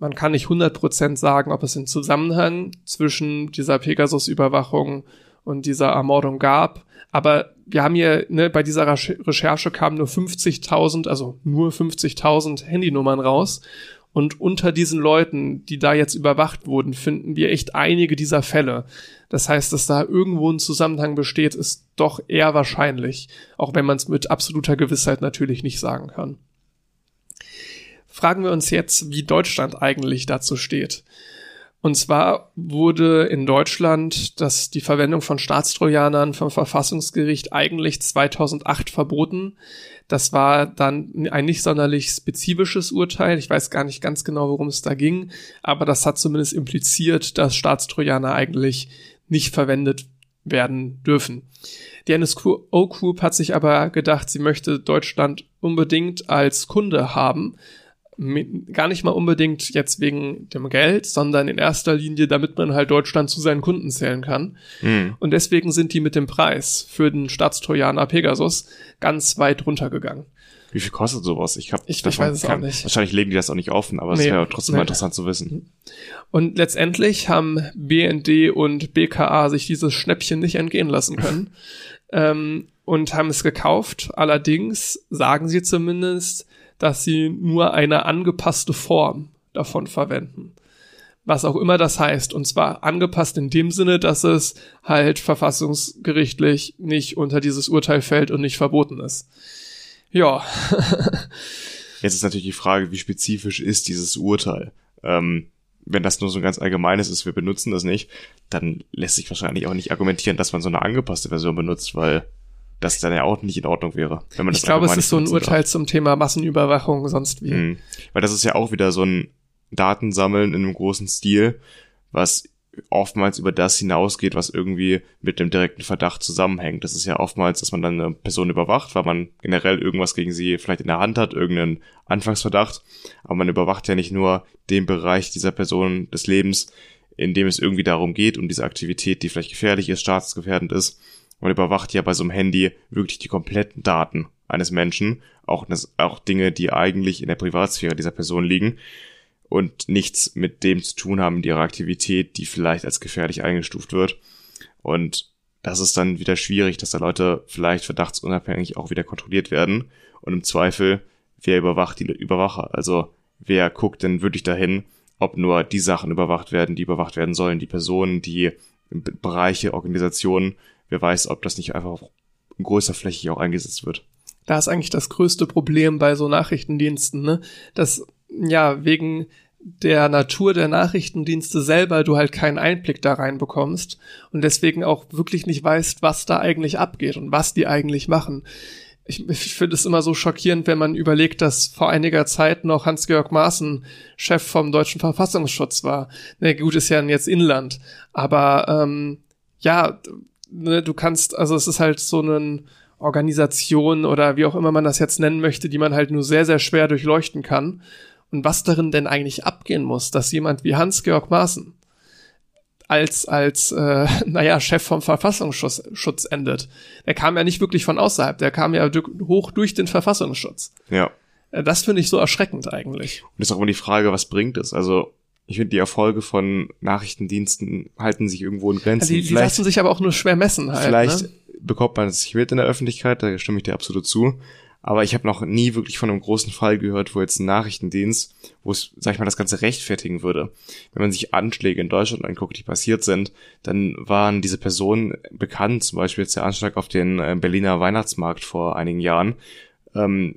man kann nicht 100% sagen, ob es einen Zusammenhang zwischen dieser Pegasus-Überwachung und dieser Ermordung gab. Aber wir haben hier, ne, bei dieser Recherche kamen nur 50.000, also nur 50.000 Handynummern raus. Und unter diesen Leuten, die da jetzt überwacht wurden, finden wir echt einige dieser Fälle. Das heißt, dass da irgendwo ein Zusammenhang besteht, ist doch eher wahrscheinlich, auch wenn man es mit absoluter Gewissheit natürlich nicht sagen kann fragen wir uns jetzt, wie Deutschland eigentlich dazu steht. Und zwar wurde in Deutschland das, die Verwendung von Staatstrojanern vom Verfassungsgericht eigentlich 2008 verboten. Das war dann ein nicht sonderlich spezifisches Urteil. Ich weiß gar nicht ganz genau, worum es da ging, aber das hat zumindest impliziert, dass Staatstrojaner eigentlich nicht verwendet werden dürfen. Die NSO Group hat sich aber gedacht, sie möchte Deutschland unbedingt als Kunde haben gar nicht mal unbedingt jetzt wegen dem Geld, sondern in erster Linie, damit man halt Deutschland zu seinen Kunden zählen kann. Mhm. Und deswegen sind die mit dem Preis für den Staatstrojaner Pegasus ganz weit runtergegangen. Wie viel kostet sowas? Ich, hab, ich, ich weiß es kann, auch nicht. Wahrscheinlich legen die das auch nicht offen, aber es nee, wäre trotzdem nee. interessant zu wissen. Und letztendlich haben BND und BKA sich dieses Schnäppchen nicht entgehen lassen können [laughs] ähm, und haben es gekauft. Allerdings sagen sie zumindest, dass sie nur eine angepasste Form davon verwenden. Was auch immer das heißt. Und zwar angepasst in dem Sinne, dass es halt verfassungsgerichtlich nicht unter dieses Urteil fällt und nicht verboten ist. Ja. [laughs] Jetzt ist natürlich die Frage, wie spezifisch ist dieses Urteil? Ähm, wenn das nur so ein ganz allgemeines ist, wir benutzen das nicht, dann lässt sich wahrscheinlich auch nicht argumentieren, dass man so eine angepasste Version benutzt, weil das dann ja auch nicht in Ordnung wäre. Wenn man das ich glaube, es ist so ein Urteil zum Thema Massenüberwachung, sonst wie. Mhm. Weil das ist ja auch wieder so ein Datensammeln in einem großen Stil, was oftmals über das hinausgeht, was irgendwie mit dem direkten Verdacht zusammenhängt. Das ist ja oftmals, dass man dann eine Person überwacht, weil man generell irgendwas gegen sie vielleicht in der Hand hat, irgendeinen Anfangsverdacht. Aber man überwacht ja nicht nur den Bereich dieser Person des Lebens, in dem es irgendwie darum geht, um diese Aktivität, die vielleicht gefährlich ist, staatsgefährdend ist, man überwacht ja bei so einem Handy wirklich die kompletten Daten eines Menschen, auch, auch Dinge, die eigentlich in der Privatsphäre dieser Person liegen und nichts mit dem zu tun haben, ihrer Aktivität, die vielleicht als gefährlich eingestuft wird. Und das ist dann wieder schwierig, dass da Leute vielleicht verdachtsunabhängig auch wieder kontrolliert werden. Und im Zweifel, wer überwacht die Überwacher? Also wer guckt denn wirklich dahin, ob nur die Sachen überwacht werden, die überwacht werden sollen, die Personen, die Bereiche, Organisationen, wer weiß, ob das nicht einfach in größer Fläche auch eingesetzt wird. da ist eigentlich das größte Problem bei so Nachrichtendiensten, ne? Dass, ja, wegen der Natur der Nachrichtendienste selber du halt keinen Einblick da rein bekommst und deswegen auch wirklich nicht weißt, was da eigentlich abgeht und was die eigentlich machen. Ich, ich finde es immer so schockierend, wenn man überlegt, dass vor einiger Zeit noch Hans-Georg Maaßen Chef vom deutschen Verfassungsschutz war. Na gut, ist ja jetzt Inland, aber ähm, ja, ne, du kannst, also es ist halt so eine Organisation oder wie auch immer man das jetzt nennen möchte, die man halt nur sehr, sehr schwer durchleuchten kann und was darin denn eigentlich abgehen muss, dass jemand wie Hans-Georg Maaßen als, als äh, [laughs] naja, Chef vom Verfassungsschutz Schutz endet. Der kam ja nicht wirklich von außerhalb, der kam ja hoch durch den Verfassungsschutz. Ja. Äh, das finde ich so erschreckend eigentlich. Und ist auch immer die Frage, was bringt es? Also ich finde, die Erfolge von Nachrichtendiensten halten sich irgendwo in Grenzen. Also die, die lassen sich aber auch nur schwer messen halt. Vielleicht ne? bekommt man es sich mit in der Öffentlichkeit, da stimme ich dir absolut zu. Aber ich habe noch nie wirklich von einem großen Fall gehört, wo jetzt ein Nachrichtendienst, wo es, sag ich mal, das Ganze rechtfertigen würde. Wenn man sich Anschläge in Deutschland anguckt, die passiert sind, dann waren diese Personen bekannt, zum Beispiel jetzt der Anschlag auf den äh, Berliner Weihnachtsmarkt vor einigen Jahren. Ähm,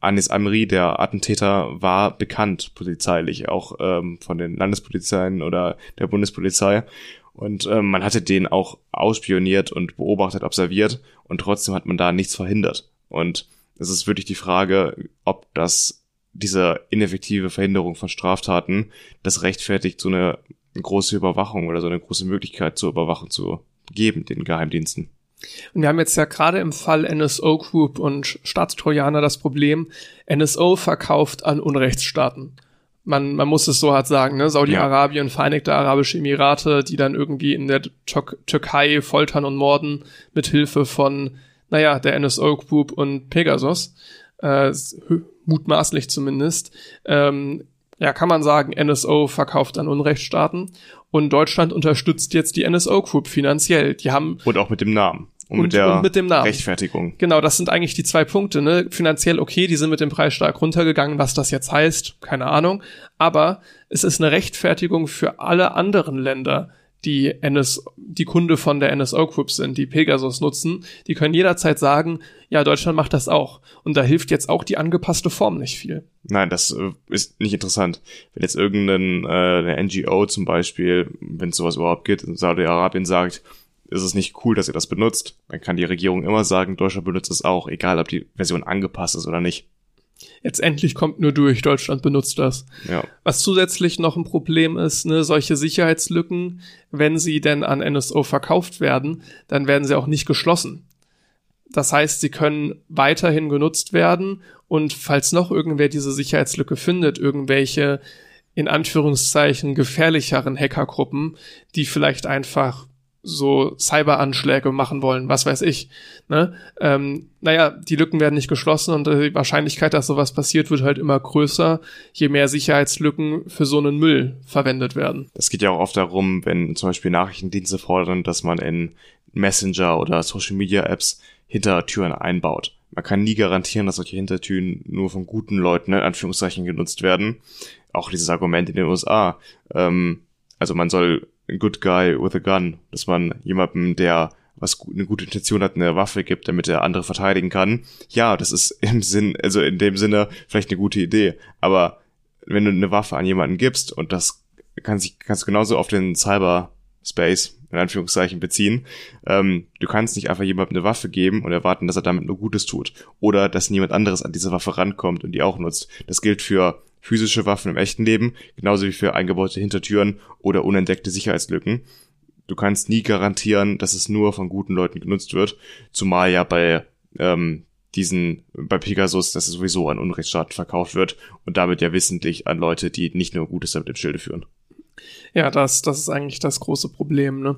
Anis Amri, der Attentäter, war bekannt polizeilich, auch ähm, von den Landespolizeien oder der Bundespolizei. Und ähm, man hatte den auch ausspioniert und beobachtet, observiert und trotzdem hat man da nichts verhindert. Und es ist wirklich die Frage, ob das diese ineffektive Verhinderung von Straftaten das rechtfertigt, so eine große Überwachung oder so eine große Möglichkeit zur Überwachung zu geben, den Geheimdiensten. Und wir haben jetzt ja gerade im Fall NSO Group und Staatstrojaner das Problem, NSO verkauft an Unrechtsstaaten. Man, man muss es so hart sagen, ne? Saudi-Arabien, ja. Vereinigte Arabische Emirate, die dann irgendwie in der Tür Türkei foltern und morden mit Hilfe von naja, der NSO Group und Pegasus, äh, mutmaßlich zumindest, ähm, ja, kann man sagen, NSO verkauft an Unrechtsstaaten und Deutschland unterstützt jetzt die NSO Group finanziell. Die haben und auch mit dem Namen und, und, mit der und mit dem Namen. Rechtfertigung. Genau, das sind eigentlich die zwei Punkte. Ne? Finanziell okay, die sind mit dem Preis stark runtergegangen. Was das jetzt heißt, keine Ahnung. Aber es ist eine Rechtfertigung für alle anderen Länder, die NS, die Kunde von der NSO Group sind, die Pegasus nutzen, die können jederzeit sagen, ja, Deutschland macht das auch. Und da hilft jetzt auch die angepasste Form nicht viel. Nein, das äh, ist nicht interessant. Wenn jetzt irgendeine äh, NGO zum Beispiel, wenn es sowas überhaupt gibt, in Saudi-Arabien sagt, ist es nicht cool, dass ihr das benutzt, dann kann die Regierung immer sagen, Deutschland benutzt es auch, egal ob die Version angepasst ist oder nicht. Jetzt endlich kommt nur durch, Deutschland benutzt das. Ja. Was zusätzlich noch ein Problem ist, ne, solche Sicherheitslücken, wenn sie denn an NSO verkauft werden, dann werden sie auch nicht geschlossen. Das heißt, sie können weiterhin genutzt werden und falls noch irgendwer diese Sicherheitslücke findet, irgendwelche in Anführungszeichen gefährlicheren Hackergruppen, die vielleicht einfach so Cyberanschläge machen wollen, was weiß ich. Ne? Ähm, naja, die Lücken werden nicht geschlossen und die Wahrscheinlichkeit, dass sowas passiert, wird halt immer größer, je mehr Sicherheitslücken für so einen Müll verwendet werden. Das geht ja auch oft darum, wenn zum Beispiel Nachrichtendienste fordern, dass man in Messenger oder Social Media Apps Hintertüren einbaut. Man kann nie garantieren, dass solche Hintertüren nur von guten Leuten in Anführungszeichen genutzt werden. Auch dieses Argument in den USA. Ähm, also man soll good guy with a gun, dass man jemandem, der was eine gute Intention hat, eine Waffe gibt, damit er andere verteidigen kann. Ja, das ist [laughs] im Sinn, also in dem Sinne vielleicht eine gute Idee. Aber wenn du eine Waffe an jemanden gibst und das kann sich, kannst du genauso auf den Cyberspace in Anführungszeichen beziehen. Ähm, du kannst nicht einfach jemandem eine Waffe geben und erwarten, dass er damit nur Gutes tut. Oder dass niemand anderes an diese Waffe rankommt und die auch nutzt. Das gilt für physische Waffen im echten Leben, genauso wie für eingebaute Hintertüren oder unentdeckte Sicherheitslücken. Du kannst nie garantieren, dass es nur von guten Leuten genutzt wird, zumal ja bei ähm, diesen, bei Pegasus, dass es sowieso an Unrechtsstaaten verkauft wird und damit ja wissentlich an Leute, die nicht nur Gutes damit im Schilde führen. Ja, das, das ist eigentlich das große Problem, ne?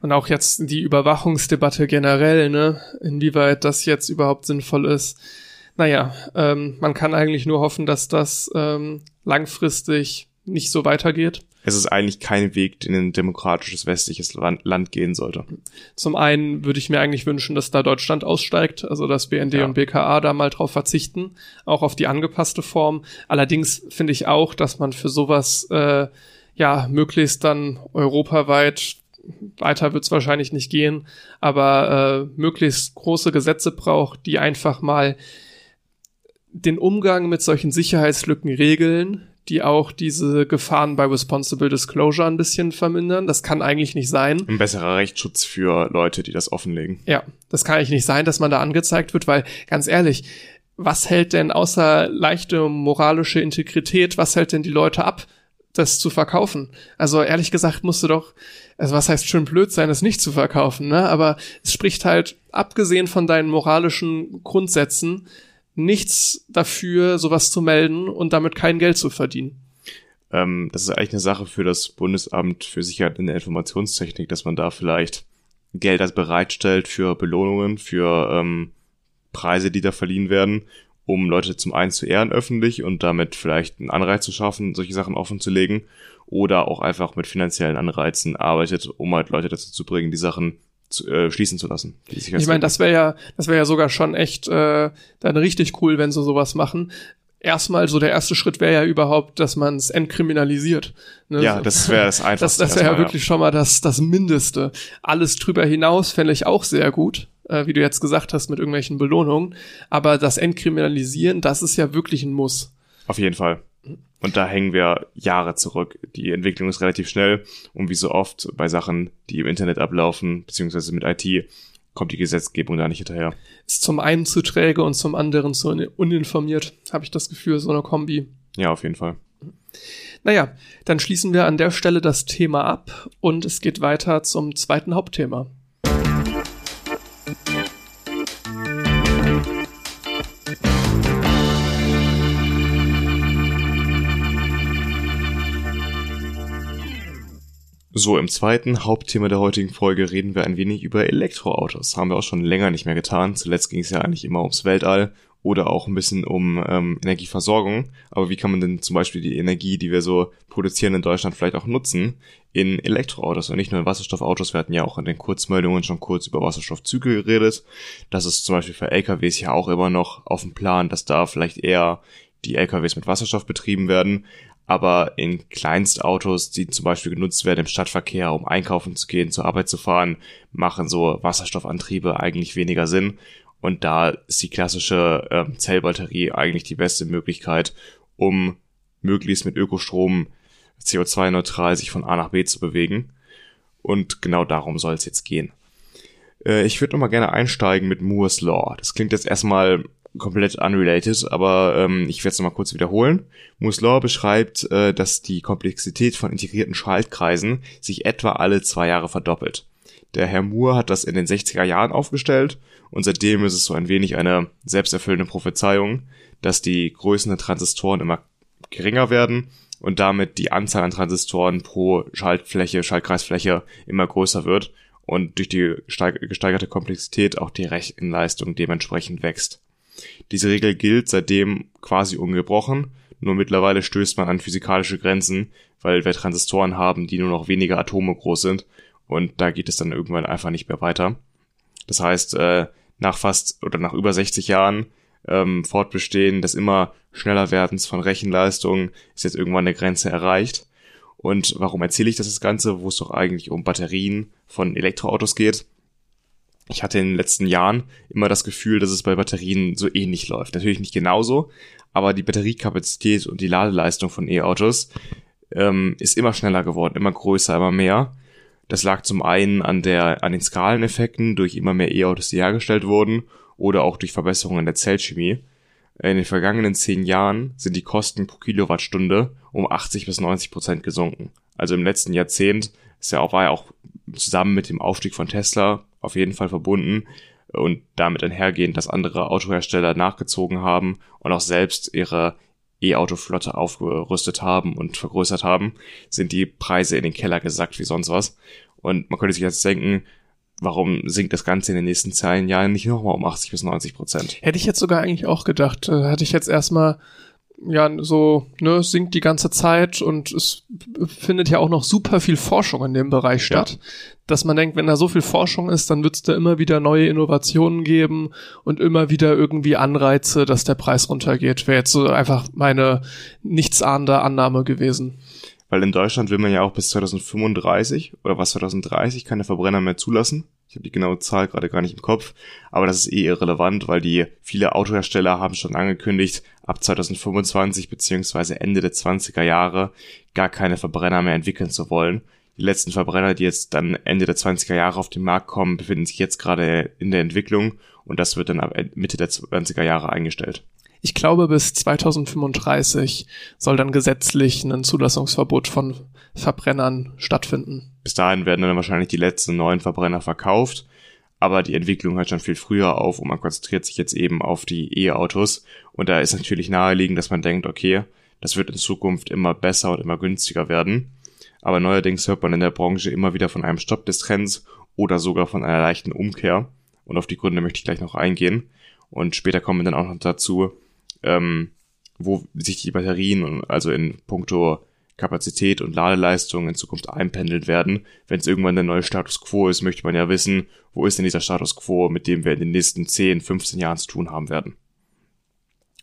Und auch jetzt die Überwachungsdebatte generell, ne? Inwieweit das jetzt überhaupt sinnvoll ist naja, ähm, man kann eigentlich nur hoffen, dass das ähm, langfristig nicht so weitergeht. Es ist eigentlich kein Weg, den ein demokratisches westliches Land, gehen sollte. Zum einen würde ich mir eigentlich wünschen, dass da Deutschland aussteigt, also dass BND ja. und BKA da mal drauf verzichten, auch auf die angepasste Form. Allerdings finde ich auch, dass man für sowas äh, ja möglichst dann europaweit weiter wird es wahrscheinlich nicht gehen, aber äh, möglichst große Gesetze braucht, die einfach mal den Umgang mit solchen Sicherheitslücken regeln, die auch diese Gefahren bei Responsible Disclosure ein bisschen vermindern. Das kann eigentlich nicht sein. Ein besserer Rechtsschutz für Leute, die das offenlegen. Ja, das kann eigentlich nicht sein, dass man da angezeigt wird, weil ganz ehrlich, was hält denn außer leichte moralische Integrität, was hält denn die Leute ab, das zu verkaufen? Also ehrlich gesagt musst du doch, also was heißt schön blöd sein, es nicht zu verkaufen, ne? Aber es spricht halt, abgesehen von deinen moralischen Grundsätzen, nichts dafür, sowas zu melden und damit kein Geld zu verdienen. Ähm, das ist eigentlich eine Sache für das Bundesamt für Sicherheit in der Informationstechnik, dass man da vielleicht Gelder bereitstellt für Belohnungen, für ähm, Preise, die da verliehen werden, um Leute zum einen zu ehren öffentlich und damit vielleicht einen Anreiz zu schaffen, solche Sachen offen zu legen oder auch einfach mit finanziellen Anreizen arbeitet, um halt Leute dazu zu bringen, die Sachen zu, äh, schließen zu lassen. Ich meine, das wäre ja, das wäre ja sogar schon echt äh, dann richtig cool, wenn sie sowas machen. Erstmal so der erste Schritt wäre ja überhaupt, dass man es entkriminalisiert. Ne? Ja, das wäre [laughs] das einfachste. Das, das wäre ja wirklich schon mal das, das Mindeste. Alles drüber hinaus fände ich auch sehr gut äh, wie du jetzt gesagt hast, mit irgendwelchen Belohnungen. Aber das Entkriminalisieren, das ist ja wirklich ein Muss. Auf jeden Fall. Und da hängen wir Jahre zurück. Die Entwicklung ist relativ schnell und wie so oft bei Sachen, die im Internet ablaufen, beziehungsweise mit IT, kommt die Gesetzgebung da nicht hinterher. Ist zum einen zu träge und zum anderen zu uninformiert, habe ich das Gefühl, so eine Kombi. Ja, auf jeden Fall. Naja, dann schließen wir an der Stelle das Thema ab und es geht weiter zum zweiten Hauptthema. So, im zweiten Hauptthema der heutigen Folge reden wir ein wenig über Elektroautos. Haben wir auch schon länger nicht mehr getan. Zuletzt ging es ja eigentlich immer ums Weltall oder auch ein bisschen um ähm, Energieversorgung. Aber wie kann man denn zum Beispiel die Energie, die wir so produzieren in Deutschland, vielleicht auch nutzen in Elektroautos und nicht nur in Wasserstoffautos? Wir hatten ja auch in den Kurzmeldungen schon kurz über Wasserstoffzüge geredet. Das ist zum Beispiel für LKWs ja auch immer noch auf dem Plan, dass da vielleicht eher die LKWs mit Wasserstoff betrieben werden aber in Kleinstautos, die zum Beispiel genutzt werden im Stadtverkehr, um einkaufen zu gehen, zur Arbeit zu fahren, machen so Wasserstoffantriebe eigentlich weniger Sinn. Und da ist die klassische äh, Zellbatterie eigentlich die beste Möglichkeit, um möglichst mit Ökostrom CO2-neutral sich von A nach B zu bewegen. Und genau darum soll es jetzt gehen. Äh, ich würde nochmal gerne einsteigen mit Moore's Law. Das klingt jetzt erstmal komplett unrelated, aber ähm, ich werde es nochmal kurz wiederholen. Law beschreibt, äh, dass die Komplexität von integrierten Schaltkreisen sich etwa alle zwei Jahre verdoppelt. Der Herr Moore hat das in den 60er Jahren aufgestellt und seitdem ist es so ein wenig eine selbsterfüllende Prophezeiung, dass die Größen der Transistoren immer geringer werden und damit die Anzahl an Transistoren pro Schaltfläche, Schaltkreisfläche immer größer wird und durch die gesteigerte Komplexität auch die Rechenleistung dementsprechend wächst. Diese Regel gilt seitdem quasi ungebrochen, nur mittlerweile stößt man an physikalische Grenzen, weil wir Transistoren haben, die nur noch weniger Atome groß sind und da geht es dann irgendwann einfach nicht mehr weiter. Das heißt, äh, nach fast oder nach über 60 Jahren ähm, Fortbestehen des immer schneller Werdens von Rechenleistungen ist jetzt irgendwann eine Grenze erreicht. Und warum erzähle ich das, das Ganze, wo es doch eigentlich um Batterien von Elektroautos geht? Ich hatte in den letzten Jahren immer das Gefühl, dass es bei Batterien so ähnlich läuft. Natürlich nicht genauso, aber die Batteriekapazität und die Ladeleistung von E-Autos ähm, ist immer schneller geworden, immer größer, immer mehr. Das lag zum einen an der, an den Skaleneffekten durch immer mehr E-Autos, die hergestellt wurden, oder auch durch Verbesserungen der Zellchemie. In den vergangenen zehn Jahren sind die Kosten pro Kilowattstunde um 80 bis 90 Prozent gesunken. Also im letzten Jahrzehnt ist ja auch, war ja auch zusammen mit dem Aufstieg von Tesla auf jeden Fall verbunden und damit einhergehend, dass andere Autohersteller nachgezogen haben und auch selbst ihre E-Auto-Flotte aufgerüstet haben und vergrößert haben, sind die Preise in den Keller gesackt wie sonst was. Und man könnte sich jetzt denken, warum sinkt das Ganze in den nächsten zehn Jahren nicht nochmal um 80 bis 90 Prozent? Hätte ich jetzt sogar eigentlich auch gedacht. Äh, hatte ich jetzt erstmal ja so ne sinkt die ganze Zeit und es findet ja auch noch super viel Forschung in dem Bereich statt, ja. dass man denkt, wenn da so viel Forschung ist, dann wird es da immer wieder neue Innovationen geben und immer wieder irgendwie Anreize, dass der Preis runtergeht. Wäre jetzt so einfach meine nichtsahnende Annahme gewesen. weil in Deutschland will man ja auch bis 2035 oder was 2030 keine Verbrenner mehr zulassen. Ich habe die genaue Zahl gerade gar nicht im Kopf, aber das ist eh irrelevant, weil die viele Autohersteller haben schon angekündigt, ab 2025 beziehungsweise Ende der 20er Jahre gar keine Verbrenner mehr entwickeln zu wollen. Die letzten Verbrenner, die jetzt dann Ende der 20er Jahre auf den Markt kommen, befinden sich jetzt gerade in der Entwicklung und das wird dann ab Mitte der 20er Jahre eingestellt. Ich glaube, bis 2035 soll dann gesetzlich ein Zulassungsverbot von Verbrennern stattfinden. Bis dahin werden dann wahrscheinlich die letzten neuen Verbrenner verkauft, aber die Entwicklung hört schon viel früher auf und man konzentriert sich jetzt eben auf die E-Autos und da ist natürlich naheliegend, dass man denkt, okay, das wird in Zukunft immer besser und immer günstiger werden. Aber neuerdings hört man in der Branche immer wieder von einem Stopp des Trends oder sogar von einer leichten Umkehr. Und auf die Gründe möchte ich gleich noch eingehen. Und später kommen wir dann auch noch dazu, ähm, wo sich die Batterien, also in puncto Kapazität und Ladeleistung in Zukunft einpendeln werden. Wenn es irgendwann der neue Status quo ist, möchte man ja wissen, wo ist denn dieser Status quo, mit dem wir in den nächsten 10, 15 Jahren zu tun haben werden.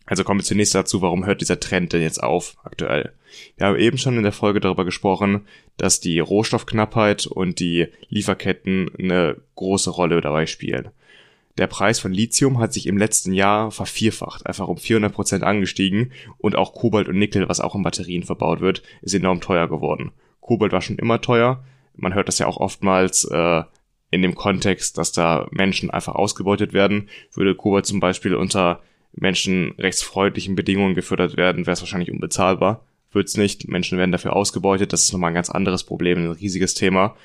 Also kommen wir zunächst dazu, warum hört dieser Trend denn jetzt auf aktuell? Wir haben eben schon in der Folge darüber gesprochen, dass die Rohstoffknappheit und die Lieferketten eine große Rolle dabei spielen. Der Preis von Lithium hat sich im letzten Jahr vervierfacht, einfach um 400 Prozent angestiegen und auch Kobalt und Nickel, was auch in Batterien verbaut wird, ist enorm teuer geworden. Kobalt war schon immer teuer. Man hört das ja auch oftmals äh, in dem Kontext, dass da Menschen einfach ausgebeutet werden. Würde Kobalt zum Beispiel unter menschenrechtsfreundlichen Bedingungen gefördert werden, wäre es wahrscheinlich unbezahlbar. Wird's nicht. Menschen werden dafür ausgebeutet. Das ist nochmal ein ganz anderes Problem, ein riesiges Thema.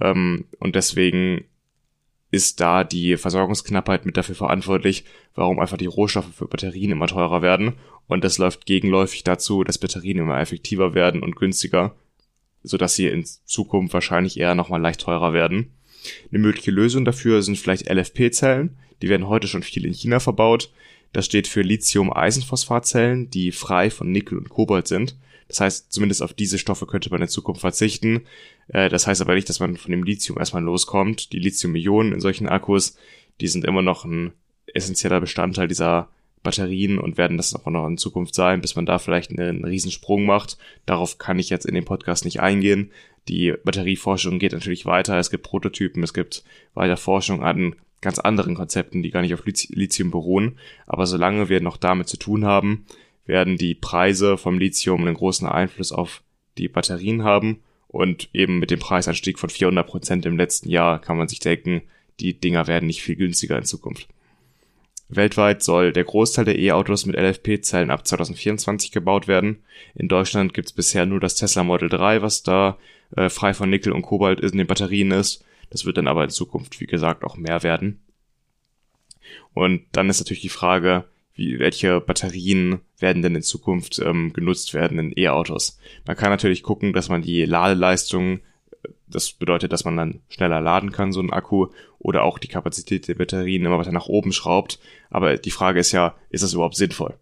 Ähm, und deswegen ist da die Versorgungsknappheit mit dafür verantwortlich, warum einfach die Rohstoffe für Batterien immer teurer werden. Und das läuft gegenläufig dazu, dass Batterien immer effektiver werden und günstiger, sodass sie in Zukunft wahrscheinlich eher nochmal leicht teurer werden. Eine mögliche Lösung dafür sind vielleicht LFP-Zellen. Die werden heute schon viel in China verbaut. Das steht für Lithium-Eisenphosphat-Zellen, die frei von Nickel und Kobalt sind. Das heißt, zumindest auf diese Stoffe könnte man in Zukunft verzichten. Äh, das heißt aber nicht, dass man von dem Lithium erstmal loskommt. Die Lithium-Ionen in solchen Akkus, die sind immer noch ein essentieller Bestandteil dieser Batterien und werden das auch noch in Zukunft sein, bis man da vielleicht einen Riesensprung macht. Darauf kann ich jetzt in dem Podcast nicht eingehen. Die Batterieforschung geht natürlich weiter. Es gibt Prototypen, es gibt weiter Forschung an ganz anderen Konzepten, die gar nicht auf Lithium beruhen. Aber solange wir noch damit zu tun haben, werden die Preise vom Lithium einen großen Einfluss auf die Batterien haben und eben mit dem Preisanstieg von 400 Prozent im letzten Jahr kann man sich denken, die Dinger werden nicht viel günstiger in Zukunft. Weltweit soll der Großteil der E-Autos mit LFP-Zellen ab 2024 gebaut werden. In Deutschland gibt es bisher nur das Tesla Model 3, was da äh, frei von Nickel und Kobalt in den Batterien ist. Das wird dann aber in Zukunft, wie gesagt, auch mehr werden. Und dann ist natürlich die Frage, wie, welche Batterien werden denn in Zukunft ähm, genutzt werden in E-Autos. Man kann natürlich gucken, dass man die Ladeleistung, das bedeutet, dass man dann schneller laden kann, so ein Akku, oder auch die Kapazität der Batterien immer weiter nach oben schraubt. Aber die Frage ist ja, ist das überhaupt sinnvoll?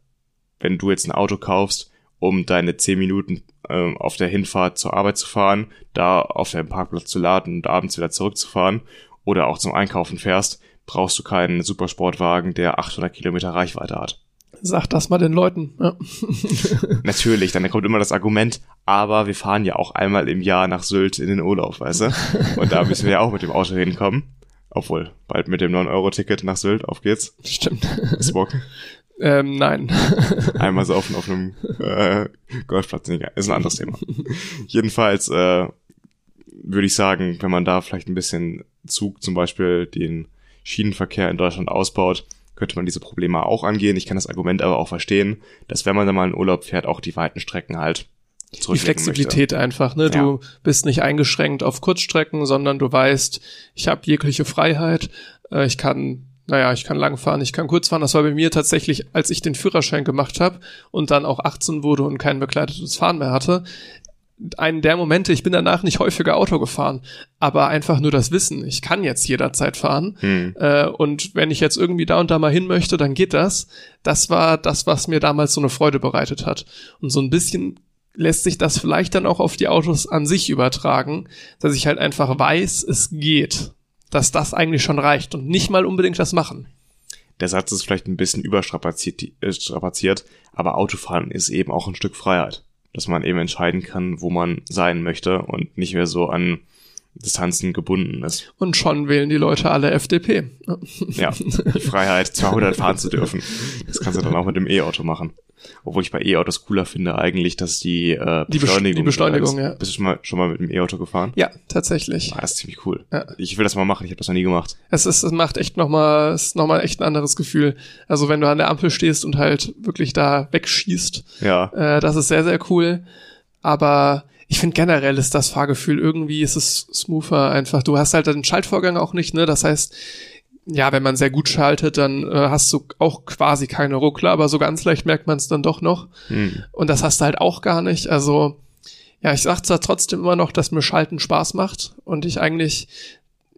Wenn du jetzt ein Auto kaufst, um deine 10 Minuten ähm, auf der Hinfahrt zur Arbeit zu fahren, da auf deinem Parkplatz zu laden und abends wieder zurückzufahren, oder auch zum Einkaufen fährst, brauchst du keinen Supersportwagen, der 800 Kilometer Reichweite hat. Sag das mal den Leuten. Ja. [laughs] [laughs] Natürlich, dann kommt immer das Argument, aber wir fahren ja auch einmal im Jahr nach Sylt in den Urlaub, weißt du? Und da müssen wir ja auch mit dem Auto hinkommen. Obwohl, bald mit dem 9-Euro-Ticket nach Sylt, auf geht's. Stimmt. Ist Bock. [laughs] Ähm, nein. Einmal saufen auf einem äh, Golfplatz, ist ein anderes Thema. Jedenfalls äh, würde ich sagen, wenn man da vielleicht ein bisschen Zug zum Beispiel den Schienenverkehr in Deutschland ausbaut, könnte man diese Probleme auch angehen. Ich kann das Argument aber auch verstehen, dass wenn man dann mal in Urlaub fährt, auch die weiten Strecken halt die Flexibilität möchte. einfach, ne? Ja. Du bist nicht eingeschränkt auf Kurzstrecken, sondern du weißt, ich habe jegliche Freiheit, äh, ich kann naja, ich kann lang fahren, ich kann kurz fahren. Das war bei mir tatsächlich, als ich den Führerschein gemacht habe und dann auch 18 wurde und kein begleitetes Fahren mehr hatte, einen der Momente, ich bin danach nicht häufiger Auto gefahren, aber einfach nur das Wissen, ich kann jetzt jederzeit fahren hm. äh, und wenn ich jetzt irgendwie da und da mal hin möchte, dann geht das. Das war das, was mir damals so eine Freude bereitet hat. Und so ein bisschen lässt sich das vielleicht dann auch auf die Autos an sich übertragen, dass ich halt einfach weiß, es geht, dass das eigentlich schon reicht und nicht mal unbedingt das machen. Der Satz ist vielleicht ein bisschen überstrapaziert, äh, aber Autofahren ist eben auch ein Stück Freiheit dass man eben entscheiden kann, wo man sein möchte und nicht mehr so an Distanzen gebunden ist. Und schon wählen die Leute alle FDP. Ja, die Freiheit, 200 fahren zu dürfen. Das kannst du dann auch mit dem E-Auto machen. Obwohl ich bei E-Autos cooler finde eigentlich, dass die äh, Die Beschleunigung. Die Beschleunigung, ja. Bist du schon mal, schon mal mit dem E-Auto gefahren? Ja, tatsächlich. Ah, das ist ziemlich cool. Ja. Ich will das mal machen, ich habe das noch nie gemacht. Es ist, es macht echt nochmal, es ist nochmal echt ein anderes Gefühl. Also wenn du an der Ampel stehst und halt wirklich da wegschießt, Ja, äh, das ist sehr, sehr cool. Aber ich finde generell ist das Fahrgefühl irgendwie ist es smoother einfach. Du hast halt den Schaltvorgang auch nicht, ne? Das heißt, ja, wenn man sehr gut schaltet, dann äh, hast du auch quasi keine Ruckler, aber so ganz leicht merkt man es dann doch noch. hm. Und das hast du halt auch gar nicht. Also, ja, ich sag zwar trotzdem immer noch, dass mir Schalten Spaß macht und ich eigentlich,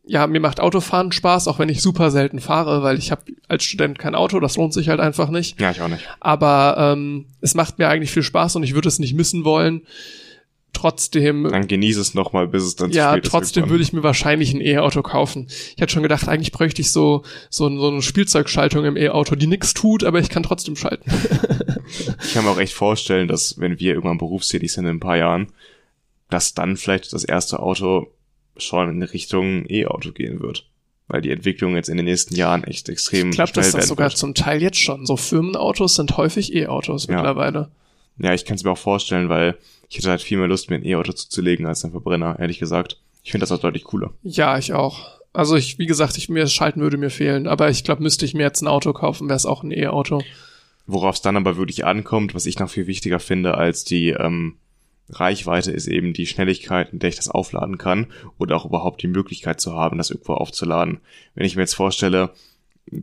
ja, mir macht Autofahren Spaß, auch wenn ich super selten fahre, weil ich habe als Student kein Auto, das lohnt sich halt einfach nicht. ja, ich auch nicht. Aber ähm, es macht mir eigentlich viel Spaß und ich würde es nicht missen wollen. Trotzdem Dann genieße es nochmal, bis es dann zu ja, spät ist. trotzdem irgendwann. würde ich mir wahrscheinlich ein E-Auto kaufen. Ich hatte schon gedacht, eigentlich bräuchte ich so, so, so eine Spielzeugschaltung im E-Auto, die nix tut, aber ich kann trotzdem schalten. Ich kann mir auch echt vorstellen, dass wenn wir irgendwann berufstätig sind in ein paar Jahren, dass dann vielleicht das erste Auto schon in Richtung E-Auto gehen wird. Weil die Entwicklung jetzt in den nächsten Jahren echt extrem Ich glaube, schnell dass das werden sogar wird. zum Teil jetzt schon. So Firmenautos sind häufig E-Autos Ja. mittlerweile. Ja, ich kann es mir auch vorstellen, weil ich hätte halt viel mehr Lust, mir ein E-Auto zuzulegen als ein Verbrenner, ehrlich gesagt. Ich finde das auch deutlich cooler. Ja, ich auch. Also ich, wie gesagt, ich mir das Schalten würde mir fehlen, aber ich glaube, müsste ich mir jetzt ein Auto kaufen, wäre es auch ein E-Auto. Worauf es dann aber wirklich ankommt, was ich noch viel wichtiger finde als die ähm, Reichweite, ist eben die Schnelligkeit, in der ich das aufladen kann oder auch überhaupt die Möglichkeit zu haben, das irgendwo aufzuladen. Wenn ich mir jetzt vorstelle,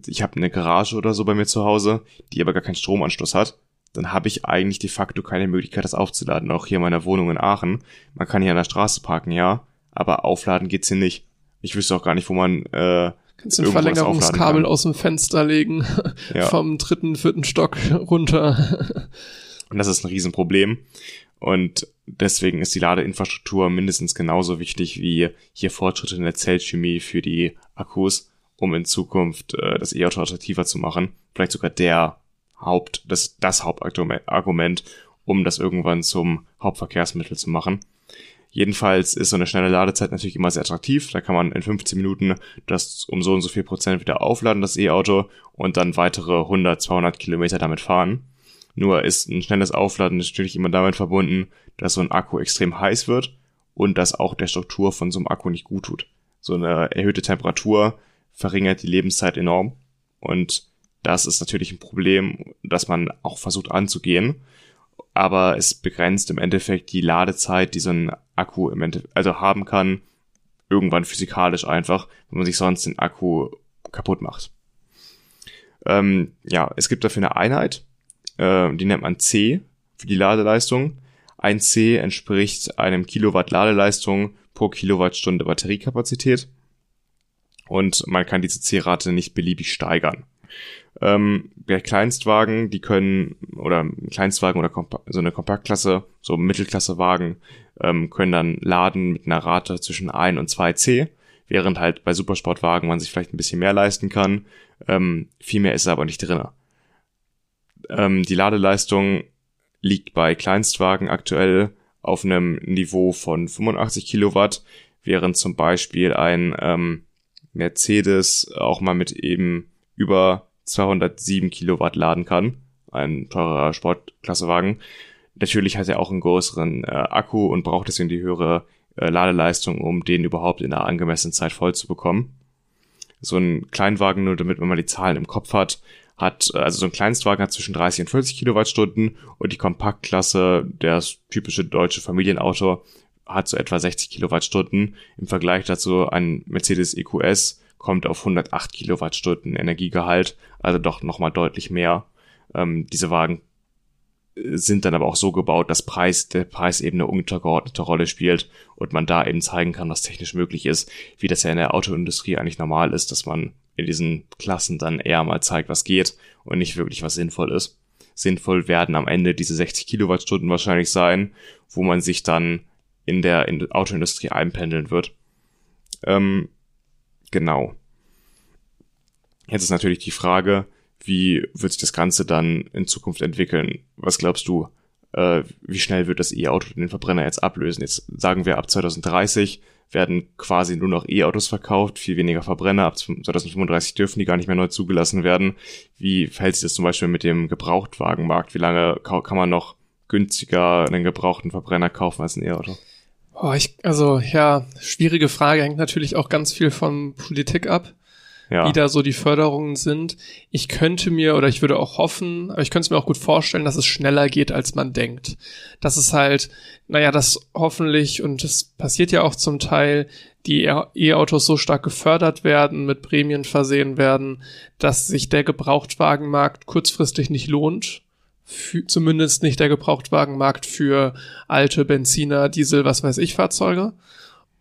ich habe eine Garage oder so bei mir zu Hause, die aber gar keinen Stromanschluss hat, dann habe ich eigentlich de facto keine Möglichkeit, das aufzuladen. Auch hier in meiner Wohnung in Aachen. Man kann hier an der Straße parken, ja, aber aufladen geht's hier nicht. Ich wüsste auch gar nicht, wo man äh, Kannst ein irgendwo was Verlängerungskabel aus dem Fenster legen, [laughs] Ja. vom dritten, vierten Stock runter. [laughs] Und das ist ein Riesenproblem. Und deswegen ist die Ladeinfrastruktur mindestens genauso wichtig wie hier Fortschritte in der Zellchemie für die Akkus, um in Zukunft äh, das E-Auto attraktiver zu machen. Vielleicht sogar der Haupt, das, das Hauptargument, Argument, um das irgendwann zum Hauptverkehrsmittel zu machen. Jedenfalls ist so eine schnelle Ladezeit natürlich immer sehr attraktiv. Da kann man in 15 Minuten das um so und so viel Prozent wieder aufladen, das E-Auto, und dann weitere 100, 200 Kilometer damit fahren. Nur ist ein schnelles Aufladen natürlich immer damit verbunden, dass so ein Akku extrem heiß wird und das auch der Struktur von so einem Akku nicht gut tut. So eine erhöhte Temperatur verringert die Lebenszeit enorm und das ist natürlich ein Problem, das man auch versucht anzugehen. Aber es begrenzt im Endeffekt die Ladezeit, die so ein Akku im Endeffekt, also haben kann, irgendwann physikalisch einfach, wenn man sich sonst den Akku kaputt macht. Ähm, ja, es gibt dafür eine Einheit, äh, die nennt man C für die Ladeleistung. Ein C entspricht einem Kilowatt Ladeleistung pro Kilowattstunde Batteriekapazität. Und man kann diese C-Rate nicht beliebig steigern. Ähm, der Kleinstwagen, die können, oder Kleinstwagen oder so eine Kompaktklasse, so Mittelklassewagen, ähm, können dann laden mit einer Rate zwischen 1 und 2 C, während halt bei Supersportwagen man sich vielleicht ein bisschen mehr leisten kann. Ähm, viel mehr ist aber nicht drinne. Ähm, die Ladeleistung liegt bei Kleinstwagen aktuell auf einem Niveau von 85 Kilowatt, während zum Beispiel ein ähm, Mercedes auch mal mit eben über 207 Kilowatt laden kann. Ein teurer Sportklassewagen. Natürlich hat er auch einen größeren äh, Akku und braucht deswegen die höhere äh, Ladeleistung, um den überhaupt in einer angemessenen Zeit voll zu bekommen. So ein Kleinwagen, nur damit man mal die Zahlen im Kopf hat, hat, äh, also so ein Kleinstwagen hat zwischen 30 und 40 Kilowattstunden und die Kompaktklasse, das typische deutsche Familienauto, hat so etwa 60 Kilowattstunden. Im Vergleich dazu ein Mercedes EQS kommt auf 108 Kilowattstunden Energiegehalt, also doch nochmal deutlich mehr. Ähm, diese Wagen äh, sind dann aber auch so gebaut, dass Preis, der Preis eben eine untergeordnete Rolle spielt und man da eben zeigen kann, was technisch möglich ist, wie das ja in der Autoindustrie eigentlich normal ist, dass man in diesen Klassen dann eher mal zeigt, was geht und nicht wirklich was sinnvoll ist. Sinnvoll werden am Ende diese 60 Kilowattstunden wahrscheinlich sein, wo man sich dann in der, in der Autoindustrie einpendeln wird. Ähm, genau. Jetzt ist natürlich die Frage, wie wird sich das Ganze dann in Zukunft entwickeln? Was glaubst du? äh, wie schnell wird das E-Auto den Verbrenner jetzt ablösen. Jetzt sagen wir, ab 2030 werden quasi nur noch E-Autos verkauft, viel weniger Verbrenner. Ab 2035 dürfen die gar nicht mehr neu zugelassen werden. Wie verhält sich das zum Beispiel mit dem Gebrauchtwagenmarkt? Wie lange kann man noch günstiger einen gebrauchten Verbrenner kaufen als ein E-Auto? Oh, ich, also ja, schwierige Frage, hängt natürlich auch ganz viel von Politik ab ja. wie da so die Förderungen sind. Ich könnte mir oder ich würde auch hoffen, aber ich könnte es mir auch gut vorstellen, dass es schneller geht, als man denkt. Dass es halt, naja, das hoffentlich, und das passiert ja auch zum Teil, die E-Autos so stark gefördert werden, mit Prämien versehen werden, dass sich der Gebrauchtwagenmarkt kurzfristig nicht lohnt. Für, zumindest nicht der Gebrauchtwagenmarkt für alte Benziner, Diesel, was weiß ich, Fahrzeuge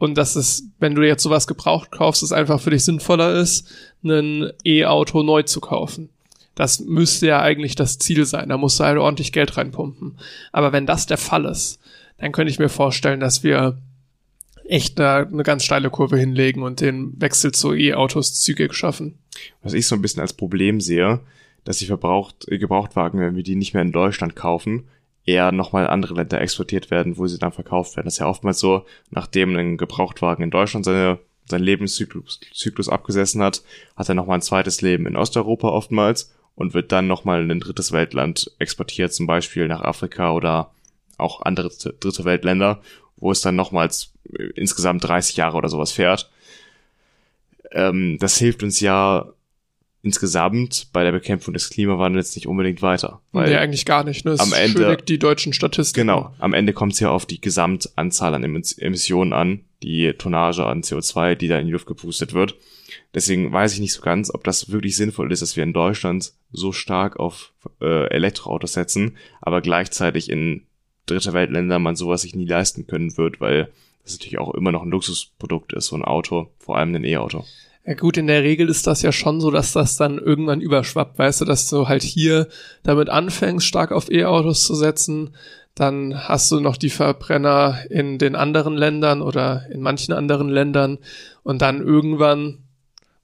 und dass es, wenn du jetzt sowas gebraucht kaufst, es einfach für dich sinnvoller ist, ein E-Auto neu zu kaufen. Das müsste ja eigentlich das Ziel sein. Da musst du halt ordentlich Geld reinpumpen. Aber wenn das der Fall ist, dann könnte ich mir vorstellen, dass wir echt eine, eine ganz steile Kurve hinlegen und den Wechsel zu E-Autos zügig schaffen. Was ich so ein bisschen als Problem sehe, dass die Verbraucht, Gebrauchtwagen, wenn wir die nicht mehr in Deutschland kaufen, eher nochmal andere Länder exportiert werden, wo sie dann verkauft werden. Das ist ja oftmals so, nachdem ein Gebrauchtwagen in Deutschland seine, seinen Lebenszyklus Zyklus abgesessen hat, hat er nochmal ein zweites Leben in Osteuropa oftmals und wird dann nochmal in ein drittes Weltland exportiert, zum Beispiel nach Afrika oder auch andere dritte Weltländer, wo es dann nochmals äh, insgesamt 30 Jahre oder sowas fährt. Ähm, das hilft uns ja insgesamt bei der Bekämpfung des Klimawandels nicht unbedingt weiter. Weil nee, eigentlich gar nicht. Ne? am Ende die deutschen Statistiken. Genau. Am Ende kommt es ja auf die Gesamtanzahl an Emissionen an, die Tonnage an CO2, die da in die Luft gepustet wird. Deswegen weiß ich nicht so ganz, ob das wirklich sinnvoll ist, dass wir in Deutschland so stark auf äh, Elektroautos setzen, aber gleichzeitig in dritte Weltländer man sowas sich nie leisten können wird, weil das natürlich auch immer noch ein Luxusprodukt ist, so ein Auto, vor allem ein E-Auto. Ja gut, in der Regel ist das ja schon so, dass das dann irgendwann überschwappt, weißt du, dass du halt hier damit anfängst, stark auf E-Autos zu setzen, dann hast du noch die Verbrenner in den anderen Ländern oder in manchen anderen Ländern und dann irgendwann,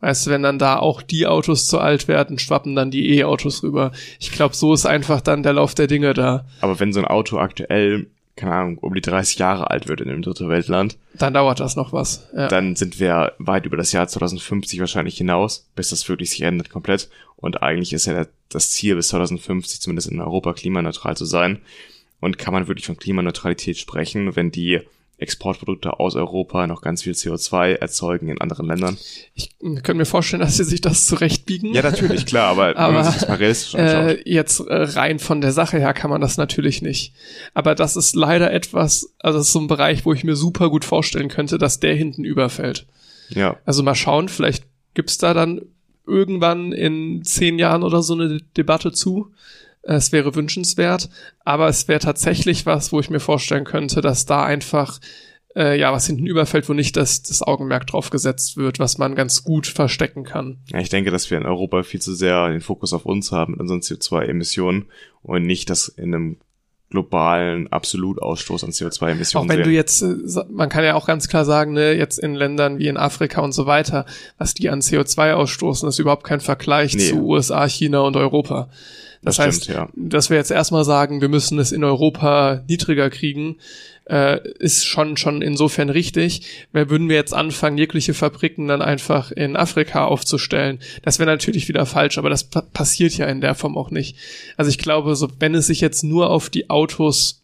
weißt du, wenn dann da auch die Autos zu alt werden, schwappen dann die E-Autos rüber. Ich glaube, so ist einfach dann der Lauf der Dinge da. Aber wenn so ein Auto aktuell keine Ahnung, um die 30 Jahre alt wird in einem dritte Weltland. Dann dauert das noch was. Ja. Dann sind wir weit über das Jahr 2050 wahrscheinlich hinaus, bis das wirklich sich ändert komplett. Und eigentlich ist ja das Ziel bis 2050 zumindest in Europa klimaneutral zu sein. Und kann man wirklich von Klimaneutralität sprechen, wenn die Exportprodukte aus Europa noch ganz viel CO2 erzeugen in anderen Ländern. Ich könnte mir vorstellen, dass sie sich das zurechtbiegen. Ja, natürlich, klar, aber, [laughs] aber wenn man sich das mal realistisch anschaut. Äh, jetzt äh, rein von der Sache her kann man das natürlich nicht. Aber das ist leider etwas, also das ist so ein Bereich, wo ich mir super gut vorstellen könnte, dass der hinten überfällt. Ja. Also mal schauen, vielleicht gibt's da dann irgendwann in zehn Jahren oder so eine Debatte zu. Es wäre wünschenswert, aber es wäre tatsächlich was, wo ich mir vorstellen könnte, dass da einfach äh, ja was hinten überfällt, wo nicht das, das Augenmerk drauf gesetzt wird, was man ganz gut verstecken kann. Ja, ich denke, dass wir in Europa viel zu sehr den Fokus auf uns haben mit unseren CO2-Emissionen und nicht das in einem globalen Absolutausstoß an CO2-Emissionen. Auch wenn sehen. du jetzt, äh, man kann ja auch ganz klar sagen, ne, jetzt in Ländern wie in Afrika und so weiter, was die an CO2 ausstoßen, ist überhaupt kein Vergleich nee. zu USA, China und Europa. Das, das heißt, stimmt, ja. dass wir jetzt erstmal sagen, wir müssen es in Europa niedriger kriegen, äh, ist schon schon insofern richtig. Weil würden wir jetzt anfangen, jegliche Fabriken dann einfach in Afrika aufzustellen, das wäre natürlich wieder falsch, aber das passiert ja in der Form auch nicht. Also ich glaube, so wenn es sich jetzt nur auf die Autos